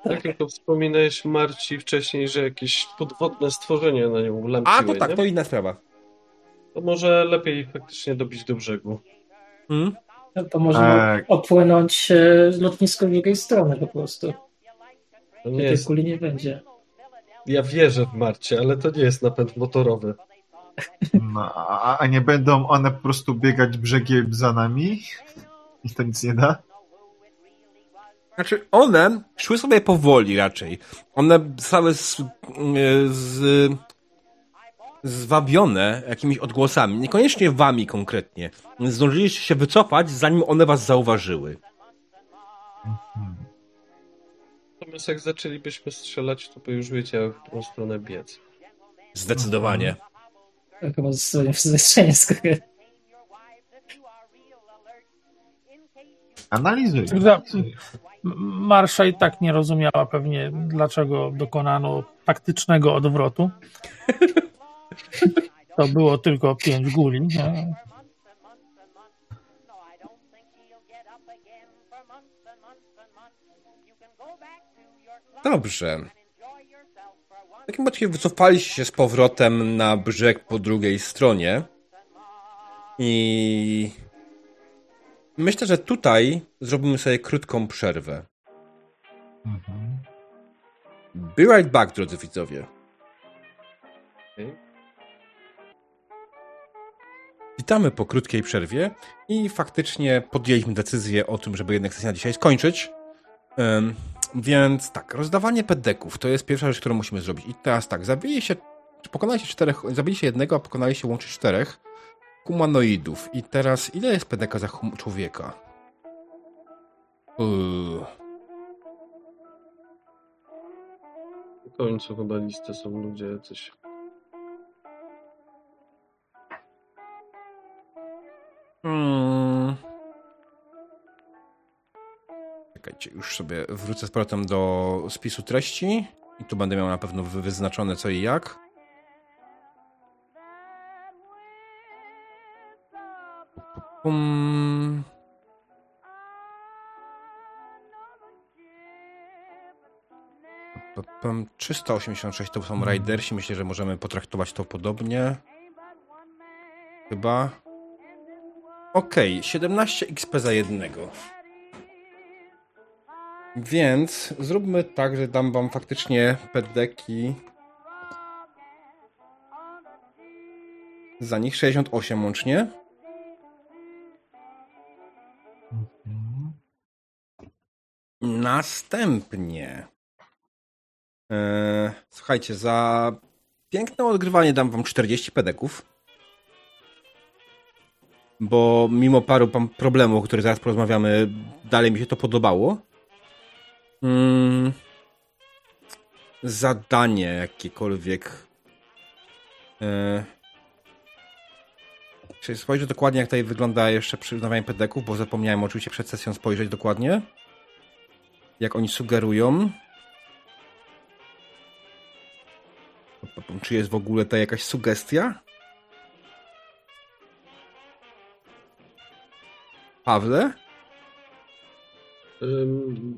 Tak, tylko wspominałeś Marci wcześniej, że jakieś podwodne stworzenie na nią A lampiły, to tak, nie? to inna sprawa. To może lepiej faktycznie dobić do brzegu. Mm? to możemy Eee. opłynąć e, lotnisko z drugiej strony po prostu. To nie Tej jest... kuli nie będzie. Ja wierzę w Marcie, ale to nie jest napęd motorowy. No, a, a nie będą one po prostu biegać brzegiem za nami? I to nic nie da? Znaczy, one szły sobie powoli raczej. One zostały z, z, zwabione jakimiś odgłosami, niekoniecznie wami konkretnie. Zdążyliście się wycofać, zanim one was zauważyły. Natomiast jak zaczęlibyśmy strzelać, to by już wiedziały, w którą stronę biec. Zdecydowanie. To Chyba zostanie wzwyższenie skoro. Analizuj. Za- M- Marsza i tak nie rozumiała pewnie, dlaczego dokonano taktycznego odwrotu. To było tylko pięć guli. Nie? Dobrze. W takim razie wycofaliście się z powrotem na brzeg po drugiej stronie. I myślę, że tutaj zrobimy sobie krótką przerwę. Mhm. Be right back, drodzy widzowie. Witamy po krótkiej przerwie i faktycznie podjęliśmy decyzję o tym, żeby jednak sesję na dzisiaj skończyć. Ym, więc tak, rozdawanie pedeków to jest pierwsza rzecz, którą musimy zrobić. I teraz tak, zabiliście, pokonaliście czterech, zabiliście jednego, a pokonaliście łącznie czterech humanoidów. I teraz ile jest pedeka za człowieka? Uuu. W końcu chyba listy są ludzie jacyś. Hmm. Czekajcie, już sobie wrócę z powrotem do spisu treści i tu będę miał na pewno wyznaczone co i jak. Pum. Pum. 386 to są hmm. Ridersi, myślę, że możemy potraktować to podobnie. Chyba. Okej, 17 XP za jednego. Więc zróbmy tak, że dam wam faktycznie pedeki. Za nich 68 łącznie. Następnie. E, słuchajcie, za piękne odgrywanie dam wam 40 pedeków. Bo mimo paru problemów, o których zaraz porozmawiamy, dalej mi się to podobało. Mm, zadanie jakiekolwiek. E, czy spojrzę dokładnie, jak tutaj wygląda jeszcze przyznawanie pedeków, bo zapomniałem oczywiście przed sesją spojrzeć dokładnie jak oni sugerują. Czy jest w ogóle ta jakaś sugestia? Pawle?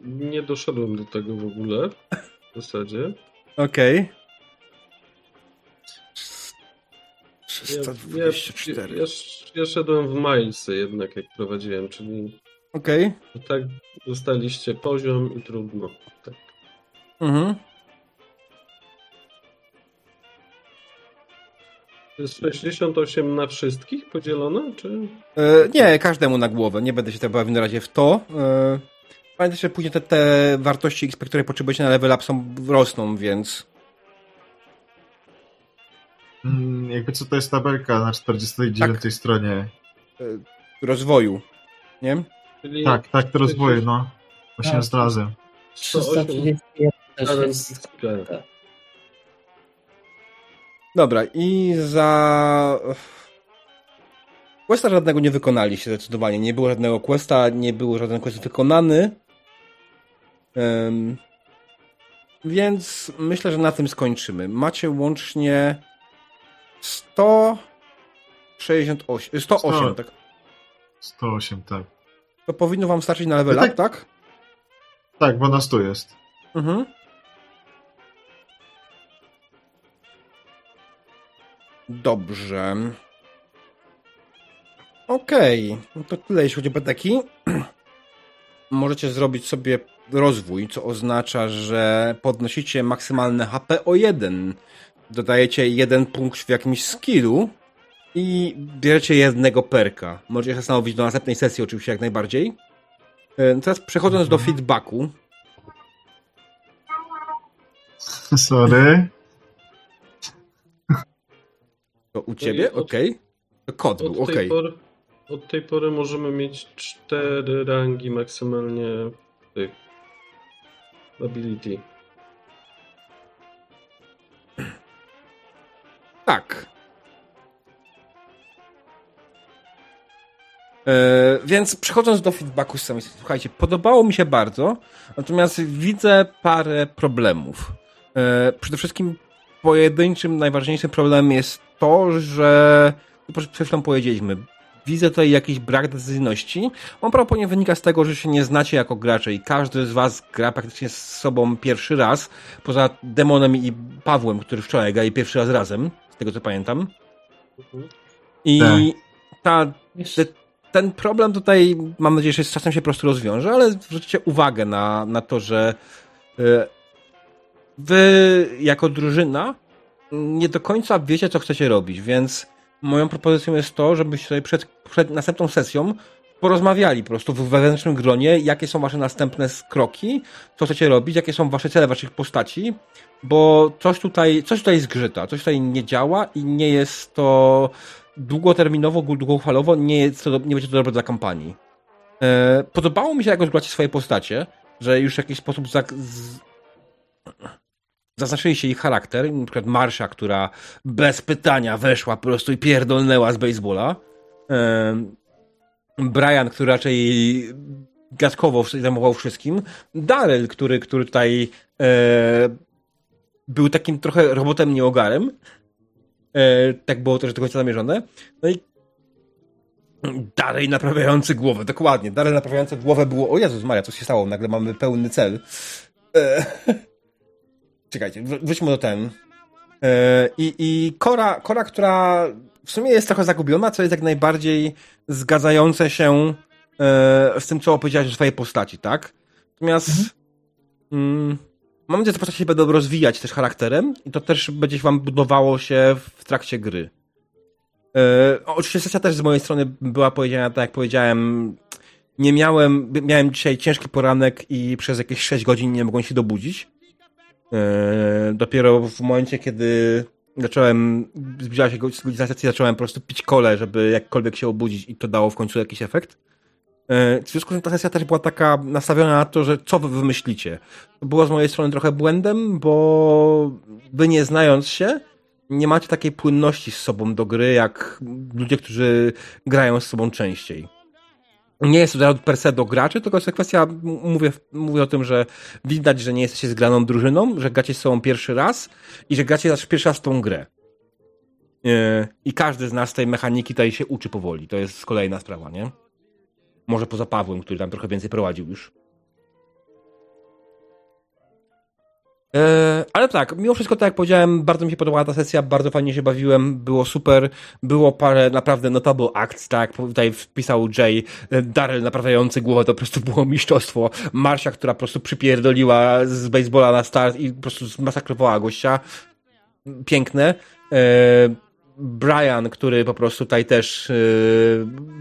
Nie doszedłem do tego w ogóle. W zasadzie. Okej. Ja, ja, 324. ja, ja szedłem w Milesy jednak, jak prowadziłem, czyli Okej. tak dostaliście poziom i trudno. Tak. Mhm. 68 na wszystkich podzielone, czy? E, nie, każdemu na głowę. Nie będę się teraz bawił na razie w to. E, pamiętajcie, że później te, te wartości XP, które potrzebujecie na level up są, rosną, więc Mm, Jakby co to jest tabelka na 49 stronie. rozwoju. Nie? Czyli Tak, tak, to rozwoje, no. Właśnie Tak. znalazłem. 108 331 Dobra, i za. Questa żadnego nie wykonaliście zdecydowanie. Nie było żadnego questa, nie był żaden quest wykonany. Em, więc myślę, że na tym skończymy. Macie łącznie 168. 108, Sto. tak. 108, tak. To powinno wam starczyć na level No up, tak. tak? Tak, bo nas tu jest. Mhm. Dobrze. Okej, no to tyle jeśli chodzi o peteki. Możecie zrobić sobie rozwój, co oznacza, że podnosicie maksymalne HP o 1. Dodajecie jeden punkt w jakimś skillu i bierzecie jednego perka. Możecie się zastanowić do następnej sesji oczywiście jak najbardziej. E, Teraz przechodząc do feedbacku, Sorry. To u ciebie? Okej. To kod Od był, okej. pory, od tej pory możemy mieć cztery rangi maksymalnie tych ability. Tak. E, więc przechodząc do feedbacku z samej słuchajcie, podobało mi się bardzo, natomiast widzę parę problemów. E, przede wszystkim pojedynczym, najważniejszym problemem jest to, że to przed chwilą powiedzieliśmy, widzę tutaj jakiś brak decyzyjności. On prawdopodobnie wynika z tego, że się nie znacie jako gracze i każdy z was gra praktycznie z sobą pierwszy raz, poza Demonem i Pawłem, który wczoraj grali pierwszy raz razem, z tego co pamiętam. I Tak. ta, ten problem tutaj, mam nadzieję, że z czasem się po prostu rozwiąże, ale zwróćcie uwagę na, na to, że e, wy jako drużyna nie do końca wiecie, co chcecie robić, więc moją propozycją jest to, żebyście sobie przed, przed następną sesją porozmawiali po prostu w wewnętrznym gronie, jakie są wasze następne kroki, co chcecie robić, jakie są wasze cele waszych postaci, bo coś tutaj, coś tutaj zgrzyta, coś tutaj nie działa i nie jest to długoterminowo, długofalowo, nie, jest to, nie będzie to dobre dla kampanii. E, podobało mi się, jak rozgrywacie swoje postacie, że już w jakiś sposób zak- z... zaznaczyliście ich charakter, na przykład Marsza, która bez pytania weszła po prostu i pierdolnęła z baseballa. Brian, który raczej gadkowo zajmował wszystkim. Daryl, który, który tutaj e, był takim trochę robotem nieogarem. E, tak było też do końca zamierzone. No i dalej naprawiający głowę, dokładnie. Dalej naprawiający głowę było, o Jezus Maria, co się stało? Nagle mamy pełny cel. E, czekajcie, wr- wróćmy do ten. E, I, i Kora, Kora, która w sumie jest trochę zagubiona, co jest jak najbardziej zgadzające się e, z tym, co opowiedziałeś o swojej postaci, tak? Natomiast mm, mam nadzieję, że te postacie się będą rozwijać też charakterem i to też będzie wam budowało się w trakcie gry. E, oczywiście sesja też z mojej strony była powiedziana, tak jak powiedziałem, nie miałem, miałem dzisiaj ciężki poranek i przez jakieś 6 godzin nie mogłem się dobudzić. E, dopiero w momencie, kiedy zacząłem, zbliżała się godzina sesji, zacząłem po prostu pić kole, żeby jakkolwiek się obudzić i to dało w końcu jakiś efekt. E, W związku z tym ta sesja też była taka nastawiona na to, że co wy wymyślicie. To było z mojej strony trochę błędem, bo wy nie znając się, nie macie takiej płynności z sobą do gry, jak ludzie, którzy grają z sobą częściej. Nie jest to per se do graczy, tylko jest to kwestia, mówię, mówię o tym, że widać, że nie jesteście zgraną drużyną, że gracie z sobą pierwszy raz i że gracie też pierwszy raz tą grę. E, I każdy z nas tej mechaniki tutaj się uczy powoli. To jest kolejna sprawa, nie? Może poza Pawłem, który tam trochę więcej prowadził już. Ale tak, mimo wszystko, tak jak powiedziałem, bardzo mi się podobała ta sesja, bardzo fajnie się bawiłem, było super, było parę naprawdę notable acts, tak tutaj wpisał Jay, e, Daryl naprawiający głowę, to po prostu było mistrzostwo, Marsia, która po prostu przypierdoliła z baseballa na start i po prostu zmasakrowała gościa, piękne, e, Brian, który po prostu tutaj też e,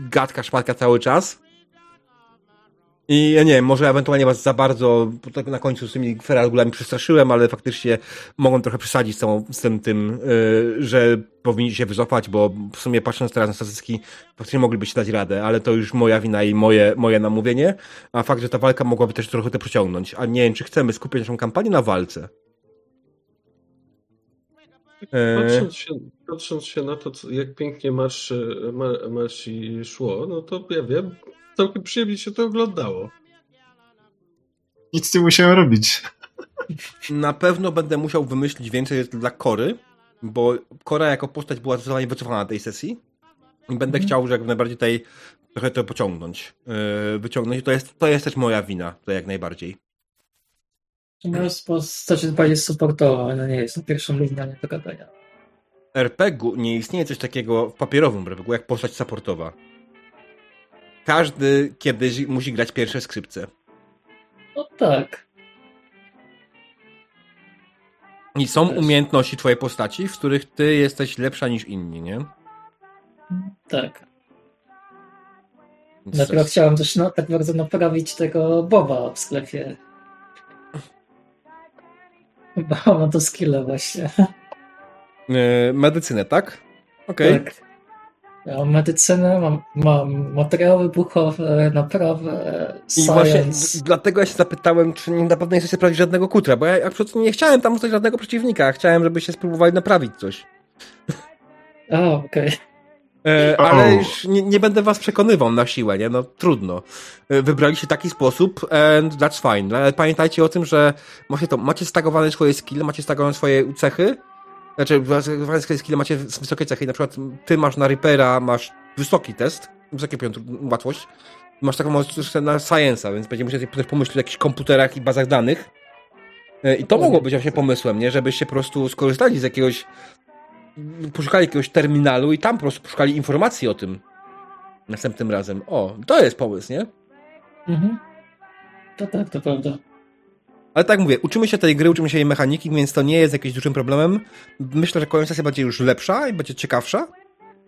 gadka, szpatka cały czas, i ja nie wiem, może ewentualnie was za bardzo tak na końcu z tymi feralgulami przestraszyłem, ale faktycznie mogłem trochę przesadzić z, całą, z tym, tym yy, że powinni się wycofać, bo w sumie patrząc teraz na statystyki, faktycznie moglibyście dać radę, ale to już moja wina i moje, moje namówienie, a fakt, że ta walka mogłaby też trochę to przeciągnąć. A nie wiem, czy chcemy skupić naszą kampanię na walce. Yy, Patrząc się, patrząc się na to, jak pięknie marsz, mar, marsi szło, no to ja wiem, całkiem przyjemnie się to oglądało. Nic nie musiałem robić. Na pewno będę musiał wymyślić więcej dla Kory, bo Kora jako postać była zdecydowanie wycofana na tej sesji i będę Mhm. chciał, że jak najbardziej tutaj trochę to pociągnąć, yy, wyciągnąć. I to jest, to jest też moja wina, to jak najbardziej. Natomiast postać jest bardziej supportowa, ale nie jest na pierwszą linię nie do gadania. RPG-u nie istnieje coś takiego w papierowym RPG-u jak postać supportowa. Każdy kiedyś musi grać pierwsze skrzypce. No tak. I są Też. umiejętności twojej postaci, w których ty jesteś lepsza niż inni, nie? Tak. Więc Dopiero chciałem też no, tak bardzo naprawić tego Boba w sklepie. Bo ma to skilla właśnie. Yy, medycynę, tak? Okej. Tak. Ja mam medycynę, mam, mam materiały wybuchowe, naprawę, I właśnie science. d- dlatego ja się zapytałem, czy nie, na pewno nie chcecie sprawdzić żadnego kutra, bo ja absolutnie nie chciałem tam ustać żadnego przeciwnika, chciałem, żebyście spróbowali naprawić coś. O, okej. E, O. ale już nie, nie będę was przekonywał na siłę, nie? No trudno. E, wybraliście taki sposób and that's fine. Ale pamiętajcie o tym, że macie, to, macie stagowane swoje skille, macie stagowane swoje cechy, znaczy stagowane swoje skille macie wysokie cechy, na przykład ty masz na Reapera, masz wysoki test, wysoki poziom tru- łatwość, masz taką możliwość na Science'a, więc będziemy musieli też pomyśleć o jakichś komputerach i bazach danych. E, I to mogło być właśnie pomysłem, nie? Żebyście po prostu skorzystali z jakiegoś poszukali jakiegoś terminalu i tam po prostu poszukali informacji o tym następnym razem. O, to jest pomysł, nie? Mhm. To tak, to prawda. Ale tak mówię, uczymy się tej gry, uczymy się jej mechaniki, więc to nie jest jakimś dużym problemem. Myślę, że kolejna sesja będzie już lepsza i będzie ciekawsza.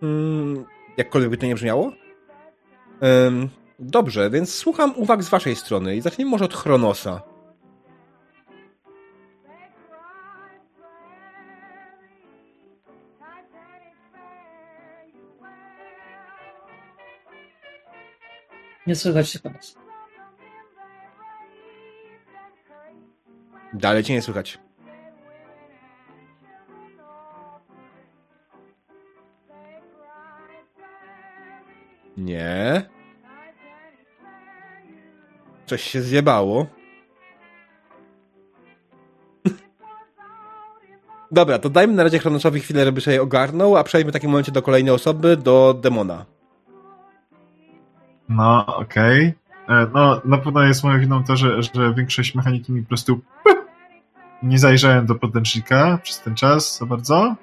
Mm, jakkolwiek by to nie brzmiało. Ym, dobrze, więc słucham uwag z waszej strony i zacznijmy może od Chronosa. Nie słychać się pana. Dalej cię nie słychać. Nie. Coś się zjebało. Dobra, to dajmy na razie Chronosowi chwilę, żeby sobie ogarnął, a przejdźmy w takim momencie do kolejnej osoby, do Demona. No, okej. E, No, na pewno jest moją winą to, że, że większość mechaniki mi po prostu nie zajrzałem do podręcznika przez ten czas za bardzo.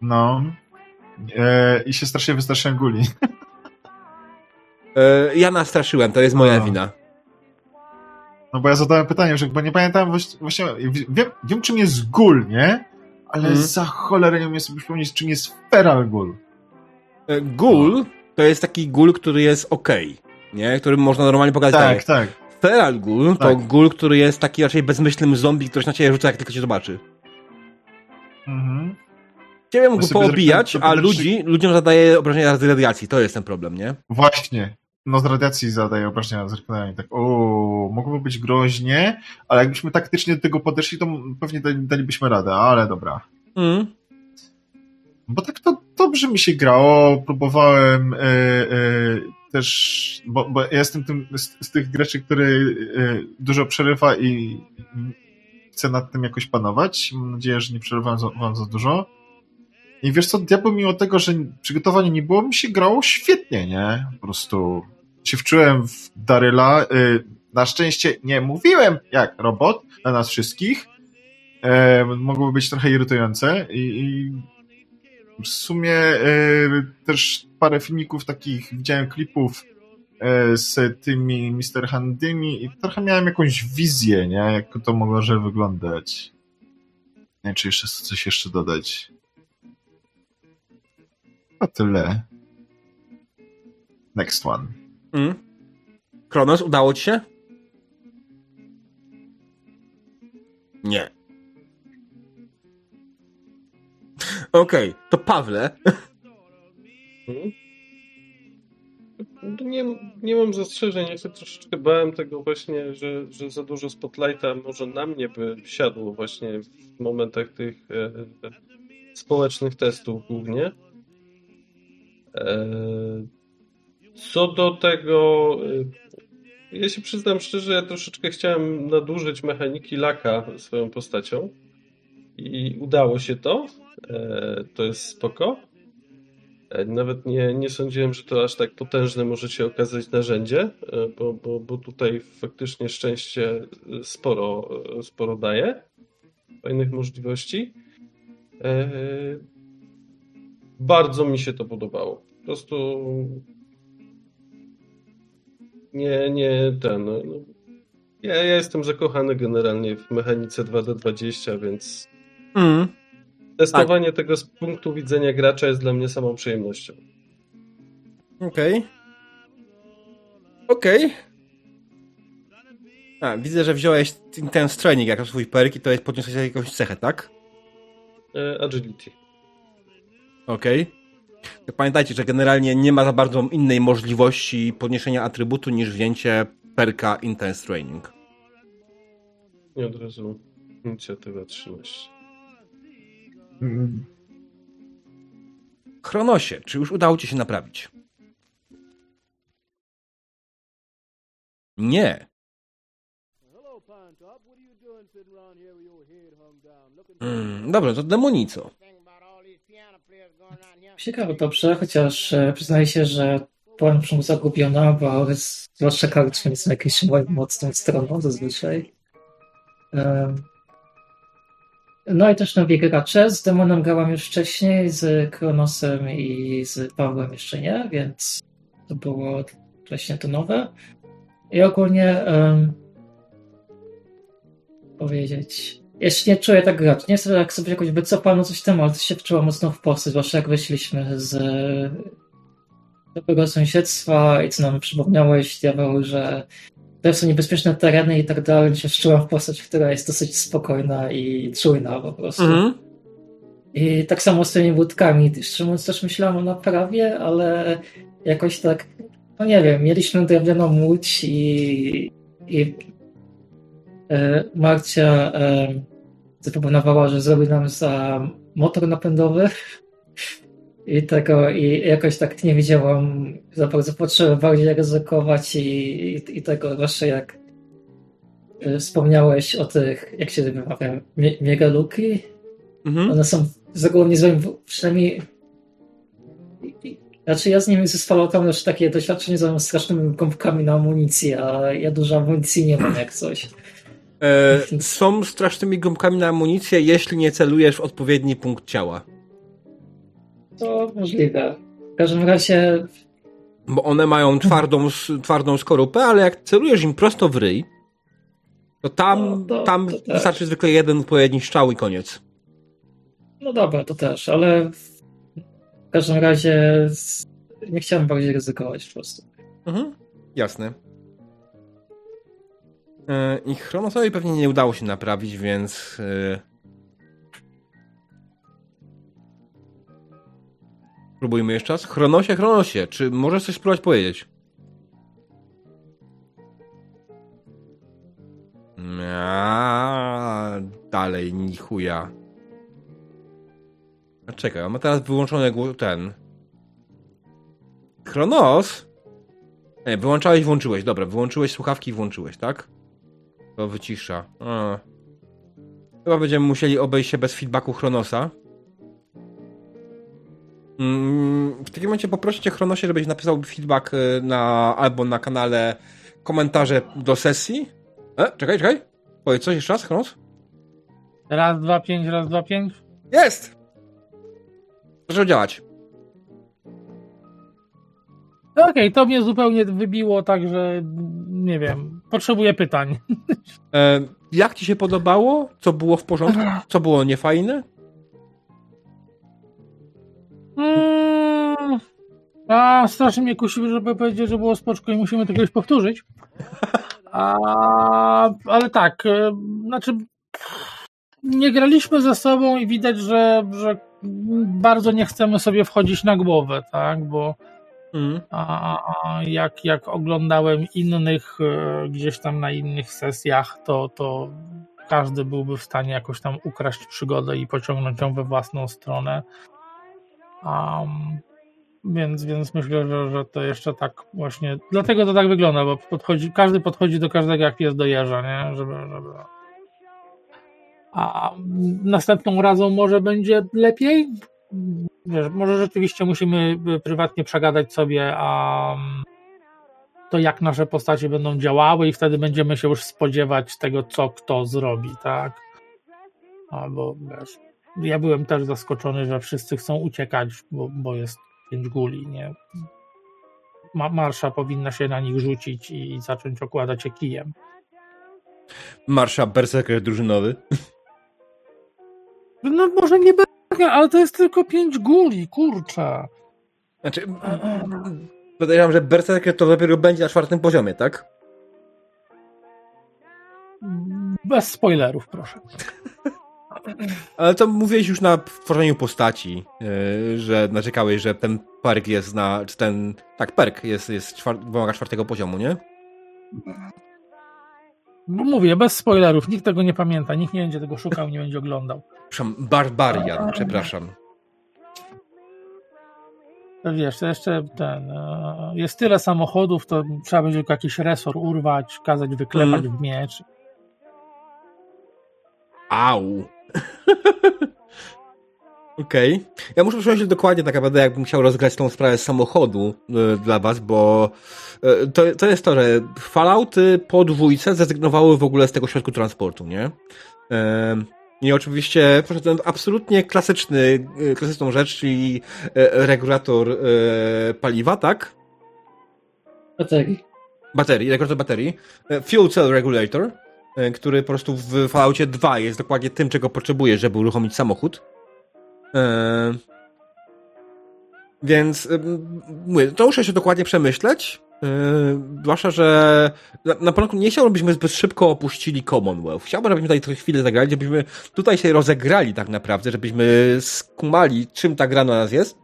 No. E, I się strasznie wystraszyłem guli. E, ja nastraszyłem, to jest moja No. wina. No bo ja zadałem pytanie, że bo nie pamiętam właś- właśnie, wiem, wiem czym jest gul, nie? Ale Mhm. za cholerę nie umiem sobie przypomnieć, czym jest feral gul. E, Gul to jest taki gul, który jest ok, nie? Którym można normalnie pogadać. Tak, tak. Feral to Tak. gul, który jest taki raczej bezmyślnym zombie, który się na ciebie rzuca, jak tylko cię zobaczy. Mhm. Ciebie mógł poobijać, to a ludzi, ludziom zadaje obrażenia z radiacji. To jest ten problem, nie? Właśnie. No z radiacji zadaje obrażenia, zerknąłem i tak, o, mogłoby być groźnie, ale jakbyśmy taktycznie do tego podeszli, to pewnie dali- dalibyśmy radę, ale dobra. Mm. Bo tak to dobrze mi się grało, próbowałem e, e, też, bo, bo ja jestem tym, z, z tych graczy, który e, dużo przerywa i, chcę nad tym jakoś panować. Mam nadzieję, że nie przerywałem za, wam za dużo. I wiesz co, diabeł mimo tego, że przygotowania nie było, mi się grało świetnie, nie? Po prostu się wczułem w Daryla. E, na szczęście nie mówiłem jak robot na nas wszystkich. E, mogłoby być trochę irytujące i, i w sumie e, też parę filmików takich, widziałem klipów e, z tymi Mr. Handymi i trochę miałem jakąś wizję, nie? Jak to może wyglądać. Nie wiem, czy jeszcze coś jeszcze dodać. A tyle. Next one. Mm. Kronos, udało ci się? Nie. Okej, to Pawle. Mhm. Nie, nie mam zastrzeżeń, ja się troszeczkę bałem tego właśnie, że, że za dużo spotlighta może na mnie by siadło właśnie w momentach tych e, społecznych testów głównie. E, co do tego, e, ja się przyznam szczerze, ja troszeczkę chciałem nadużyć mechaniki laka swoją postacią i udało się to. E, to jest spoko. E, Nawet nie, nie sądziłem, że to aż tak potężne może się okazać narzędzie, e, bo, bo, bo tutaj faktycznie szczęście sporo, sporo daje. Fajnych możliwości. Bardzo mi się to podobało. Po prostu nie, nie ten. No, no, ja, ja jestem zakochany generalnie w mechanice 2D20, więc Mm. Testowanie tego z punktu widzenia gracza jest dla mnie samą przyjemnością. Okej. Okej. A, widzę, że wziąłeś ten training jako swój perk i to jest podniosłeś jakąś cechę, tak? E, Agility. Okej. To Pamiętajcie, że generalnie nie ma za bardzo innej możliwości podniesienia atrybutu niż wzięcie perka Intense Training. Nie od razu inicjatywa 13. Chronosie, czy już udało ci się naprawić? Nie. Mm, dobra, to demonico. Ciekawe, dobrze, chociaż e, przyznaję się, że byłem czemu zagubiona, bo z- zwłaszcza karczmy są jakieś moją mocną stroną zazwyczaj. Em, No i też nowi gracze. Z Demonem grałam już wcześniej, z Kronosem i z Pawłem jeszcze nie, więc to było właśnie to nowe. I ogólnie em, powiedzieć. Jeszcze nie czuję tak grać. Nie chcę jak sobie jakoś wycofano coś tam, ale to się wczuło mocno w postać, zwłaszcza jak wyszliśmy z dobrego sąsiedztwa i co nam przypomniałeś, diabeł, że to są niebezpieczne tereny i tak dalej, się wczułam w postać, która jest dosyć spokojna i czujna po prostu. Mhm. I tak samo z tymi budkami. Szczerze też myślałam o naprawie, ale jakoś tak, no nie wiem, mieliśmy drewnianą łódź i, i e, Marcia e, zaproponowała, że zrobi nam za motor napędowy. I tego, i jakoś tak nie wiedziałam za bardzo potrzeby bardziej ryzykować i, i, i tego, zwłaszcza jak e, wspomniałeś o tych, jak się wymawia, mie- megaluki, Mhm. one są z reguły niezłym, przynajmniej znaczy ja z nimi ze Falloutem już takie doświadczenie z strasznymi gąbkami na amunicji, a ja dużo amunicji nie mam jak coś. E, są strasznymi gąbkami na amunicję, jeśli nie celujesz w odpowiedni punkt ciała. To możliwe. W każdym razie Bo one mają twardą, twardą skorupę, ale jak celujesz im prosto w ryj, to tam, No, to- tam to wystarczy zwykle jeden odpowiedni strzał i koniec. No dobra, to też, ale w każdym razie nie chciałem bardziej ryzykować po prostu. Mhm. Jasne. E, I Chronosowi pewnie nie udało się naprawić, więc. Próbujmy jeszcze raz. Chronosie, Chronosie, czy możesz coś spróbować powiedzieć? A, dalej, ni chuja. A czekaj, on ma teraz wyłączony ten. Chronos? Nie, wyłączałeś, włączyłeś. Dobra, wyłączyłeś słuchawki i włączyłeś, tak? To wycisza. A. Chyba będziemy musieli obejść się bez feedbacku Chronosa. Mm, w takim momencie poproszę cię, Chronosie, żebyś napisał feedback y, na, albo na kanale komentarze do sesji. E, czekaj, czekaj. Powiedz coś jeszcze raz, Chronos? Raz, dwa, pięć, raz, dwa, pięć. Jest! Zaczął działać. Okej, to mnie zupełnie wybiło, także nie wiem. Potrzebuję pytań. E, jak ci się podobało? Co było w porządku? Co było niefajne? Mm, a strasznie mnie kusi, żeby powiedzieć, że było spoczko i musimy to kiedyś powtórzyć. A, ale tak, e, znaczy nie graliśmy ze sobą i widać, że, że bardzo nie chcemy sobie wchodzić na głowę, tak, bo Mm. a, a jak, jak oglądałem innych e, gdzieś tam na innych sesjach, to, to każdy byłby w stanie jakoś tam ukraść przygodę i pociągnąć ją we własną stronę. Um, więc, więc myślę, że, że to jeszcze tak właśnie. Dlatego to tak wygląda, bo podchodzi, każdy podchodzi do każdego jak pies do jeża, nie? Żeby, żeby... A następną razą może będzie lepiej? Wiesz, może rzeczywiście musimy y, prywatnie przegadać sobie a to, jak nasze postacie będą działały, i wtedy będziemy się już spodziewać tego, co kto zrobi, tak? Albo wiesz, ja byłem też zaskoczony, że wszyscy chcą uciekać, bo, bo jest pięć guli, nie? Ma, marsza powinna się na nich rzucić i zacząć okładać je kijem. Marsza berserker drużynowy. No może nie będzie, ale to jest tylko pięć guli, kurczę. Znaczy, podejrzewam, że berserker to dopiero będzie na czwartym poziomie, tak? Bez spoilerów, proszę. Ale to mówiłeś już na tworzeniu postaci, yy, że narzekałeś, że ten perk jest na, czy ten, tak, perk jest, jest czwar, wymaga czwartego poziomu, nie? Bo mówię, bez spoilerów, nikt tego nie pamięta, nikt nie będzie tego szukał, nie będzie oglądał. Przepraszam, Barbarian, przepraszam. To Wiesz, to jeszcze ten, e, jest tyle samochodów, to trzeba będzie tylko jakiś resor urwać, kazać wyklepać Mm. w miecz. Au. Okej. Ja muszę przemyśleć dokładnie tak naprawdę, jakbym chciał rozgrać tą sprawę samochodu y, dla was, bo y, to, to jest to, że Fallouty po dwójce zrezygnowały w ogóle z tego środku transportu, nie? I oczywiście poszedłem absolutnie klasyczny, y, klasyczną rzecz, czyli y, regulator y, paliwa, tak? Baterii. baterii, regulator baterii, e, Fuel Cell Regulator, który po prostu w Falloutie 2 jest dokładnie tym, czego potrzebujesz, żeby uruchomić samochód. E, Więc em, mówię, to muszę się dokładnie przemyśleć. e, Zwłaszcza, że na, na początku nie chciałbym, żebyśmy zbyt szybko opuścili Commonwealth. Chciałbym, żebyśmy tutaj trochę chwilę zagrali, żebyśmy tutaj się rozegrali tak naprawdę, żebyśmy skumali, czym ta gra na nas jest.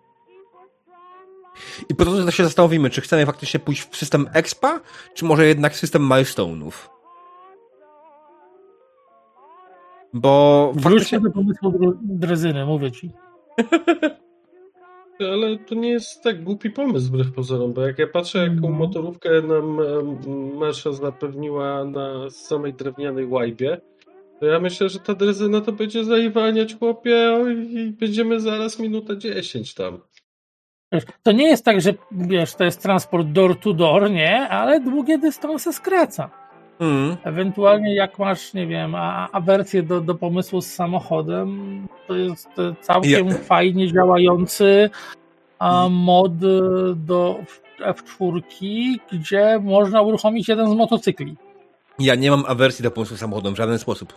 I po to się zastanowimy, czy chcemy faktycznie pójść w system expa, czy może jednak system milestone'ów. Bo Wróćmy do pomysłu dr- drezyny, mówię ci. Ale to nie jest tak głupi pomysł wbrew pozorom, bo jak ja patrzę, jaką Mhm. motorówkę nam em, Marsza zapewniła na samej drewnianej łajbie, to ja myślę, że ta drezyna to będzie zaiwaniać chłopie oj, i będziemy zaraz minutę 10 tam. To nie jest tak, że wiesz, to jest transport door to door, nie, ale długie dystanse skraca. Mm. Ewentualnie jak masz, nie wiem, awersję do, do pomysłu z samochodem, to jest e, całkiem Ja- fajnie działający a, mod e, do F4, gdzie można uruchomić jeden z motocykli. Ja nie mam awersji do pomysłu samochodem w żaden sposób.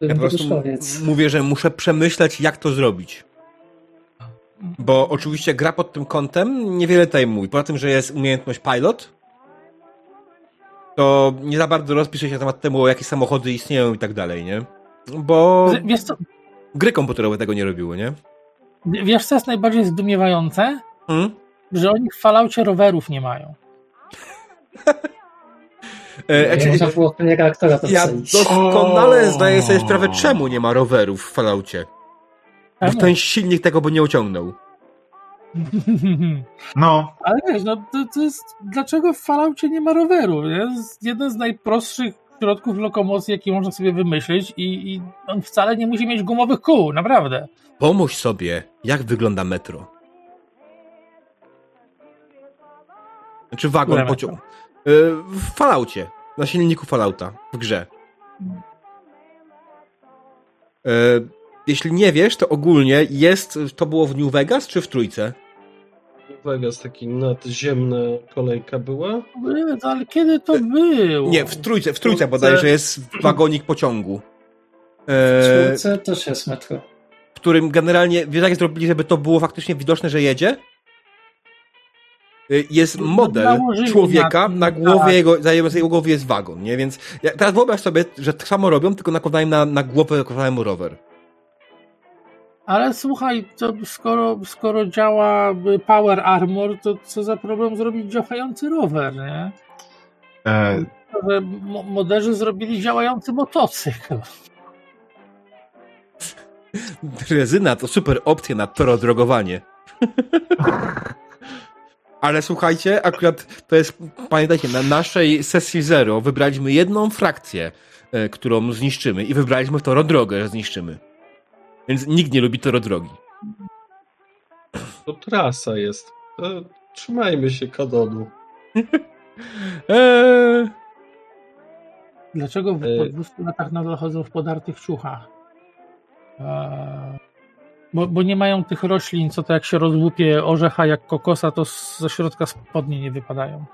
Ja po prostu mówię, że muszę przemyśleć, jak to zrobić. Bo oczywiście gra pod tym kątem niewiele tutaj mówi. Poza tym, że jest umiejętność pilot, to nie za bardzo rozpisze się na temat temu, jakie samochody istnieją i tak dalej, nie? Bo Wiesz co, gry komputerowe tego nie robiły, nie? wiesz, co jest najbardziej zdumiewające? Hmm? Że oni w falaucie rowerów nie mają. E, Nie znaczy, można było reaktora to ja doskonale zdaję sobie sprawę, czemu nie ma rowerów w Falloutie. Bo ten silnik tego by nie uciągnął. No, Ale wiesz, no to, to jest, dlaczego w Falloutie nie ma roweru? Jest jeden z najprostszych środków lokomocji, jaki można sobie wymyślić i, i on wcale nie musi mieć gumowych kół, naprawdę. Pomyśl sobie, jak wygląda metro. Znaczy wagon, Które pociąg. Y, W Falloutie. Na silniku Fallouta. W grze. Y, Jeśli nie wiesz, to ogólnie jest, to było w New Vegas czy w Trójce? Vegas, taki nadziemna kolejka była. Jezu, Ale kiedy to było? Nie, w Trójce, w Trójce Trójce. bodajże jest wagonik pociągu. W E, czwórce też jest metro. w którym generalnie, wiesz jak zrobili, żeby to było faktycznie widoczne, że jedzie? Y, Jest No, model nałożyli człowieka, na- na głowie tak. jego, za jego, głowie jest wagon, nie? Więc ja, teraz wyobraź sobie, że tak samo robią, tylko nakładają na, na głowę nakładają mu rower. Ale słuchaj, to skoro, skoro działa y, Power Armor, to co za problem zrobić działający rower, nie? e, że moderzy zrobili działający motocykl. Rezyna to super opcja na torodrogowanie. Ale słuchajcie, akurat to jest, pamiętajcie, na naszej sesji zero wybraliśmy jedną frakcję, e, którą zniszczymy i wybraliśmy torodrogę, że zniszczymy. Więc nikt nie lubi torodrogi. To trasa jest. To trzymajmy się kanonu. Eee, Dlaczego w, Ej. po 20 latach nadal chodzą w podartych ciuchach? Eee, bo, bo nie mają tych roślin, co to jak się rozłupie orzecha jak kokosa, to z- ze środka spodnie nie wypadają.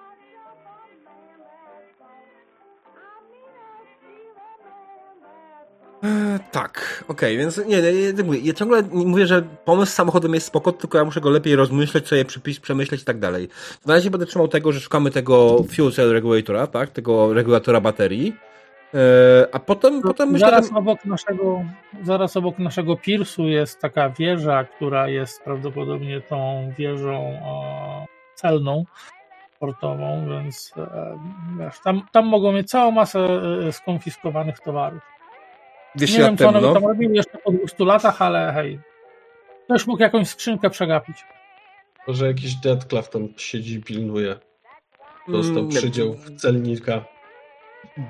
E, Tak, okej, więc nie, nie, nie mówię, ja ciągle mówię, że pomysł z samochodem jest spoko, tylko ja muszę go lepiej rozmyśleć, sobie przypis, przemyśleć i tak dalej. Na razie będę trzymał tego, że szukamy tego fuel cell regulatora, tak, tego regulatora baterii, e, a potem, potem myślę, zaraz, obok naszego, zaraz obok naszego Pirsu jest taka wieża, która jest prawdopodobnie tą wieżą e, celną, portową, więc e, wiesz, tam, tam mogą mieć całą masę skonfiskowanych towarów. 200 Nie lat wiem, co one temu, no. tam robili jeszcze po 200 latach, ale hej. Ktoś mógł jakąś skrzynkę przegapić. Może jakiś Deathclaw tam siedzi i pilnuje. Dostał Mm, przydział celnika.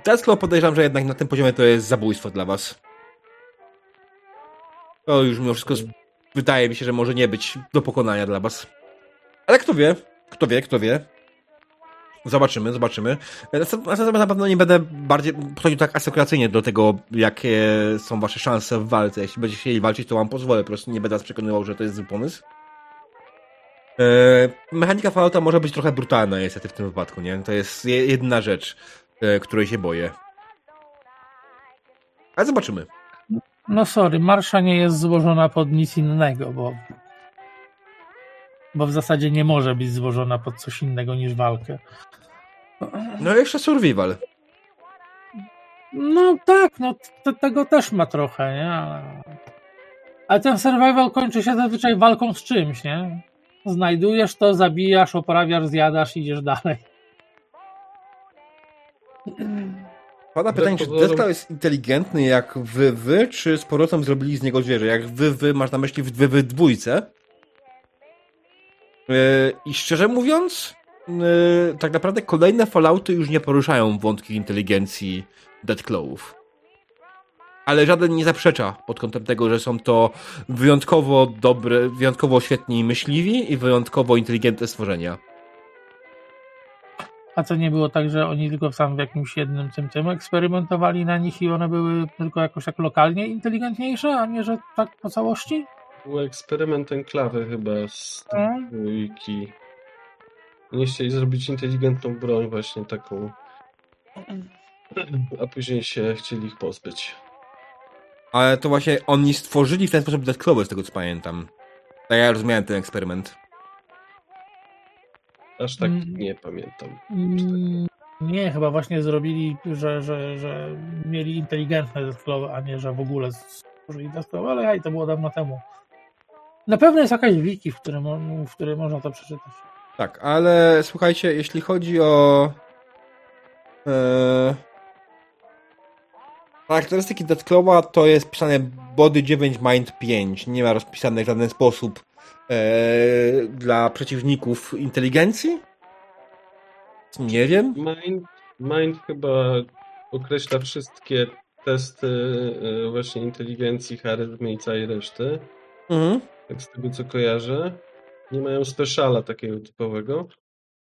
Deathclaw podejrzewam, że jednak na tym poziomie to jest zabójstwo dla was. To już mimo wszystko wydaje mi się, że może nie być do pokonania dla was. Ale kto wie? Kto wie, kto wie? Zobaczymy, zobaczymy. Natomiast na pewno nie będę bardziej podchodził tak asekuracyjnie do tego, jakie są wasze szanse w walce. Jeśli będziecie chcieli walczyć, to wam pozwolę. Po prostu nie będę was przekonywał, że to jest zły pomysł. E, mechanika Fallouta może być trochę brutalna niestety w tym wypadku, nie? To jest je- jedna rzecz, e, której się boję. Ale zobaczymy. No sorry, marsza nie jest złożona pod nic innego, bo bo w zasadzie nie może być złożona pod coś innego niż walkę. No jeszcze survival. No tak, no tego też ma trochę, nie? Ale... Ale ten survival kończy się zazwyczaj walką z czymś, nie? Znajdujesz to, zabijasz, oprawiasz, zjadasz, idziesz dalej. Pada pytanie, czy Deathclaw jest inteligentny jak wy, wy, czy z powrotem zrobili z niego zwierzę? Jak wy, wy, masz na myśli w wy, wy dwójce? Yy, I szczerze mówiąc, yy, tak naprawdę kolejne Fallouty już nie poruszają wątki inteligencji Deathclawów. Ale żaden nie zaprzecza pod kątem tego, że są to wyjątkowo dobre, wyjątkowo świetni myśliwi i wyjątkowo inteligentne stworzenia. A co nie było tak, że oni tylko w jakimś jednym tym tym eksperymentowali na nich i one były tylko jakoś tak lokalnie inteligentniejsze, a nie że tak po całości? Był eksperyment enklawy chyba z Mm. dwójki. Nie chcieli zrobić inteligentną broń właśnie taką, a później się chcieli ich pozbyć. Ale to właśnie oni stworzyli w ten sposób dodatkowo, z tego co pamiętam. Tak ja rozumiałem ten eksperyment. Aż tak Mm. nie pamiętam. Mm, Nie, chyba właśnie zrobili, że, że, że mieli inteligentne dodatkowe, a nie, że w ogóle stworzyli dodatkowe, ale hej, to było dawno temu. Na pewno jest jakaś wiki, w której, w której można to przeczytać. Tak, ale słuchajcie, jeśli chodzi o e, charakterystyki Deathclawa, to jest pisane Body 9 Mind 5. Nie ma rozpisane w żaden sposób e, dla przeciwników inteligencji? Nie wiem. Mind, Mind chyba określa wszystkie testy e, właśnie inteligencji, charyzmy i całej reszty. Mhm. Tak z tego co kojarzę. Nie mają speciala takiego typowego.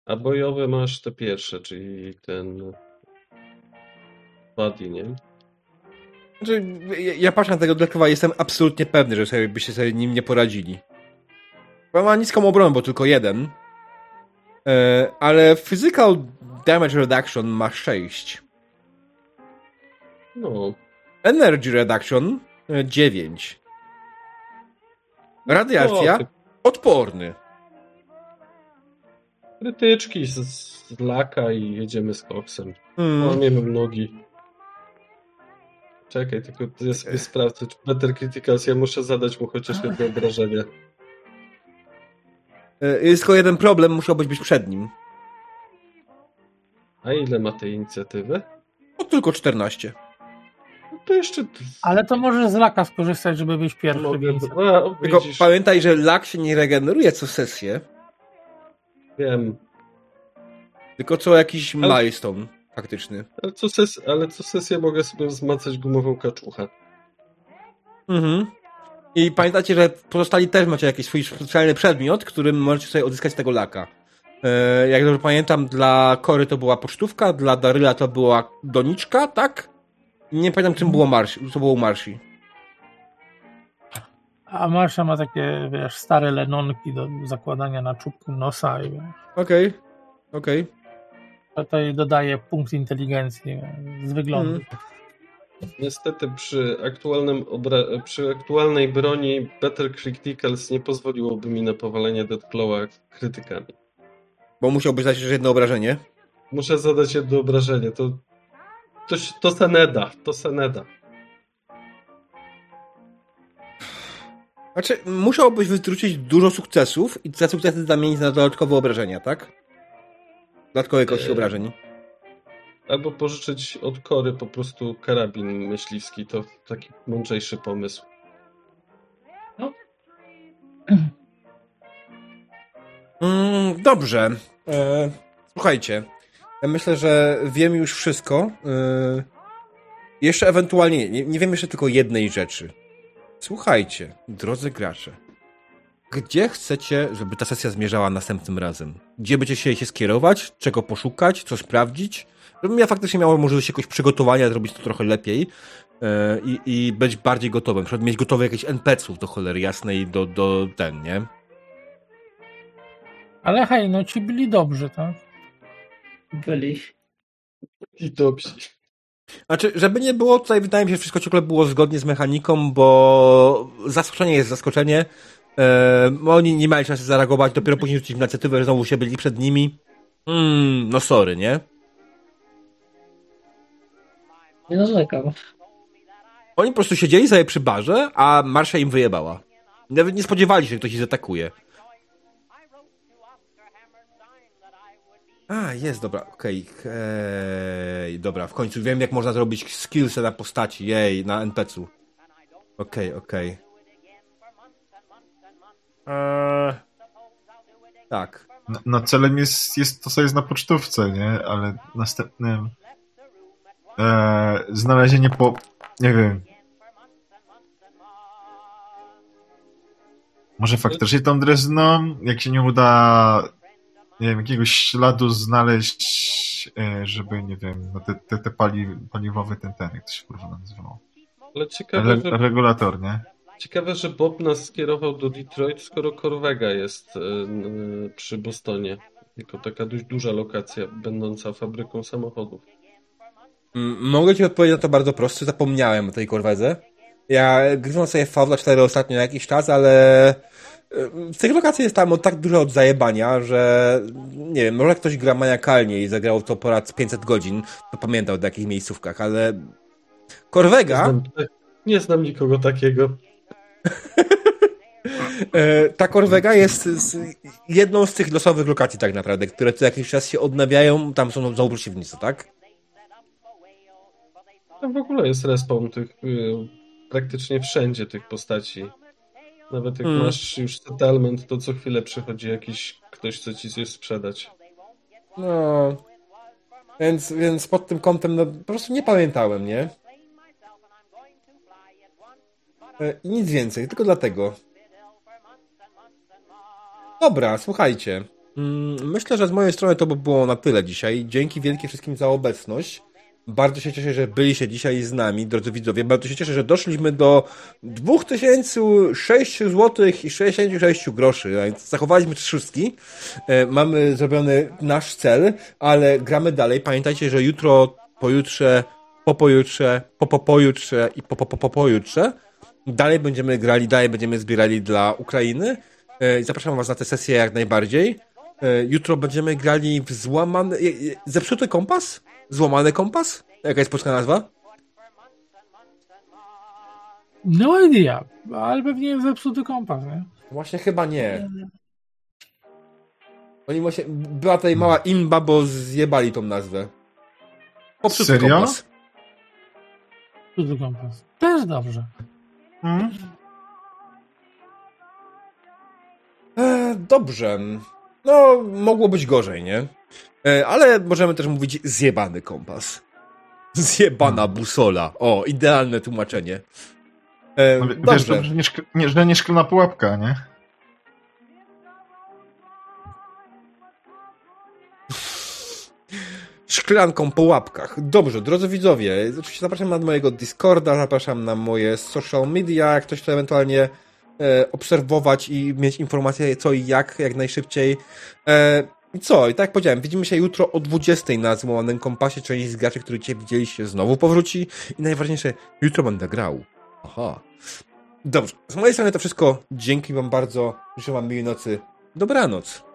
A bojowe masz te pierwsze, czyli ten body, nie? Znaczy, ja, ja patrzę na tego Deathclawa jestem absolutnie pewny, że sobie byście sobie nim nie poradzili. Bo ma niską obronę, bo tylko jeden. E, ale Physical Damage Reduction ma 6. No, Energy Reduction e, 9. Radiacja odporny. krytyczki z, z laka i jedziemy z koksem. Mm. Łamiemy nogi. Czekaj, tylko ja sobie sprawdzę, czy Better Criticals, ja muszę zadać mu chociaż jedno obrażenie. E, Jest tylko jeden problem, musiałbyś być przed nim. A ile ma tej inicjatywy? O tylko 14. To jeszcze... Ale to możesz z laka skorzystać, żeby być pierwszy. Mogę... Więc... A, o, Tylko pamiętaj, że lak się nie regeneruje co sesję, wiem. tylko co jakiś Ale- milestone faktyczny. Ale co, ses... Ale co sesję mogę sobie wzmacać gumową kaczuchę. Mhm. I pamiętacie, że pozostali też macie jakiś swój specjalny przedmiot, którym możecie sobie odzyskać tego laka. E, jak dobrze pamiętam, dla Kory to była pocztówka, dla Daryla to była doniczka, tak? Nie pamiętam, czym było Marsi, co było u Marsi. A Marsza ma takie, wiesz, stare lenonki do zakładania na czubku nosa i Okej, okej. to, to jej dodaje punkt inteligencji z wyglądu. Mhm. Niestety przy, aktualnym obra- przy aktualnej broni Better Criticals nie pozwoliłoby mi na powalenie Deathclawa krytykami. Bo musiałbyś dać jeszcze jedno obrażenie. Muszę zadać jedno obrażenie. To, to, to Seneda. To Seneda. Znaczy, musiałbyś wykluczyć dużo sukcesów i te sukcesy zamienić na dodatkowe obrażenia, tak? Dodatkowe kości Eee. obrażeń. Albo pożyczyć od Kory po prostu karabin myśliwski. To taki mądrzejszy pomysł. Mm, dobrze. E, słuchajcie. Ja myślę, że wiem już wszystko. E, jeszcze ewentualnie, nie, nie wiem jeszcze tylko jednej rzeczy. Słuchajcie, drodzy gracze. Gdzie chcecie, żeby ta sesja zmierzała następnym razem? Gdzie będziecie się skierować? Czego poszukać? Co sprawdzić? Żebym ja faktycznie miał możliwość jakiegoś przygotowania, zrobić to trochę lepiej i, i być bardziej gotowym. Na przykład mieć gotowe jakieś NPC-ów do cholery jasnej, do, do ten, nie? Ale hej, no ci byli dobrzy, tak? Byli. I dobrze. Znaczy, żeby nie było, tutaj wydaje mi się, że wszystko ciągle było zgodnie z mechaniką, bo zaskoczenie jest zaskoczenie. E, oni nie mieli szansy zareagować, dopiero później rzucić inicjatywę, że znowu się byli przed nimi. Mm, no sorry, nie? Nie narzekam. Oni po prostu siedzieli sobie przy barze, a Marsza im wyjebała. Nawet nie spodziewali się, że ktoś ich zaatakuje. A, jest, dobra, okej. Hej, dobra, w końcu wiem, jak można zrobić skillsy na postaci, jej, na NPC-u. Okej, okej. Eee, tak. No, no celem jest, jest to, co jest na pocztówce, nie? Ale następnym e, znalezienie po... nie wiem. Może faktycznie tą drezną, jak się nie uda nie wiem, jakiegoś śladu znaleźć e, żeby, nie wiem, no te, te, te pali, paliwowy ten, ten, jak to się kurwa nazywało? Ale ciekawe, Re, że, regulator, nie? ciekawe, że Bob nas skierował do Detroit, skoro Corvega jest n- przy Bostonie. Jako taka dość duża lokacja, będąca fabryką samochodów. Mm, Mogę ci odpowiedzieć na to bardzo prosto. Zapomniałem o tej korwedze. Ja gryzłem sobie Fabla 4 ostatnio jakiś czas, ale tych lokacji jest tam tak dużo od zajebania, że nie wiem, może ktoś gra maniakalnie i zagrał to po raz 500 godzin, to pamiętał w jakich miejscówkach, ale Nie Korwega, znam, nie znam nikogo takiego. e, ta Korwega jest jedną z tych losowych lokacji tak naprawdę, które co jakiś czas się odnawiają, tam są znowu przeciwnicy, tak? Tam w ogóle jest respawn tych y, praktycznie wszędzie tych postaci. Nawet jak Hmm. masz już settlement, to co chwilę przychodzi jakiś ktoś, co ci coś sprzedać. No. Więc, więc pod tym kątem no, po prostu nie pamiętałem, nie? E, I nic więcej, tylko dlatego. Dobra, słuchajcie. Mm, Myślę, że z mojej strony to by było na tyle dzisiaj. Dzięki wielkie wszystkim za obecność. Bardzo się cieszę, że byliście dzisiaj z nami, drodzy widzowie. Bardzo się cieszę, że doszliśmy do 2006 zł i 66 groszy. Zachowaliśmy szóstki. E, Mamy zrobiony nasz cel, ale gramy dalej. Pamiętajcie, że jutro, pojutrze, po pojutrze, po po pojutrze i po po po po pojutrze dalej będziemy grali, dalej będziemy zbierali dla Ukrainy. E, Zapraszam Was na tę sesję jak najbardziej. E, Jutro będziemy grali w złamany. Zepsuty kompas? Złamany kompas? Jaka jest polska nazwa? No idea, ale pewnie zepsuty kompas, nie? Właśnie chyba nie. Oni właśnie. Była tutaj mała imba, bo zjebali tą nazwę. Popsuty Serio? kompas. Zepsuty kompas. Też dobrze. Hmm? E, dobrze. No, mogło być gorzej, nie? E, ale możemy też mówić zjebany kompas. Zjebana busola. O, idealne tłumaczenie. E, No, wie- wiesz, dobrze. dobrze, nie, szk- nie, że nie szklana pułapka, nie? Szklanką po łapkach. Dobrze, drodzy widzowie, oczywiście zapraszam na mojego Discorda, zapraszam na moje social media, jak ktoś to ewentualnie e, obserwować i mieć informacje co i jak, jak najszybciej. E, I co? I tak jak powiedziałem, widzimy się jutro o 20 na złamanym kompasie, część z graczy, których dzisiaj widzieliście, znowu powróci i najważniejsze, jutro będę grał. Aha. Dobrze, z mojej strony to wszystko. Dzięki wam bardzo. Życzę wam miłej nocy. Dobranoc.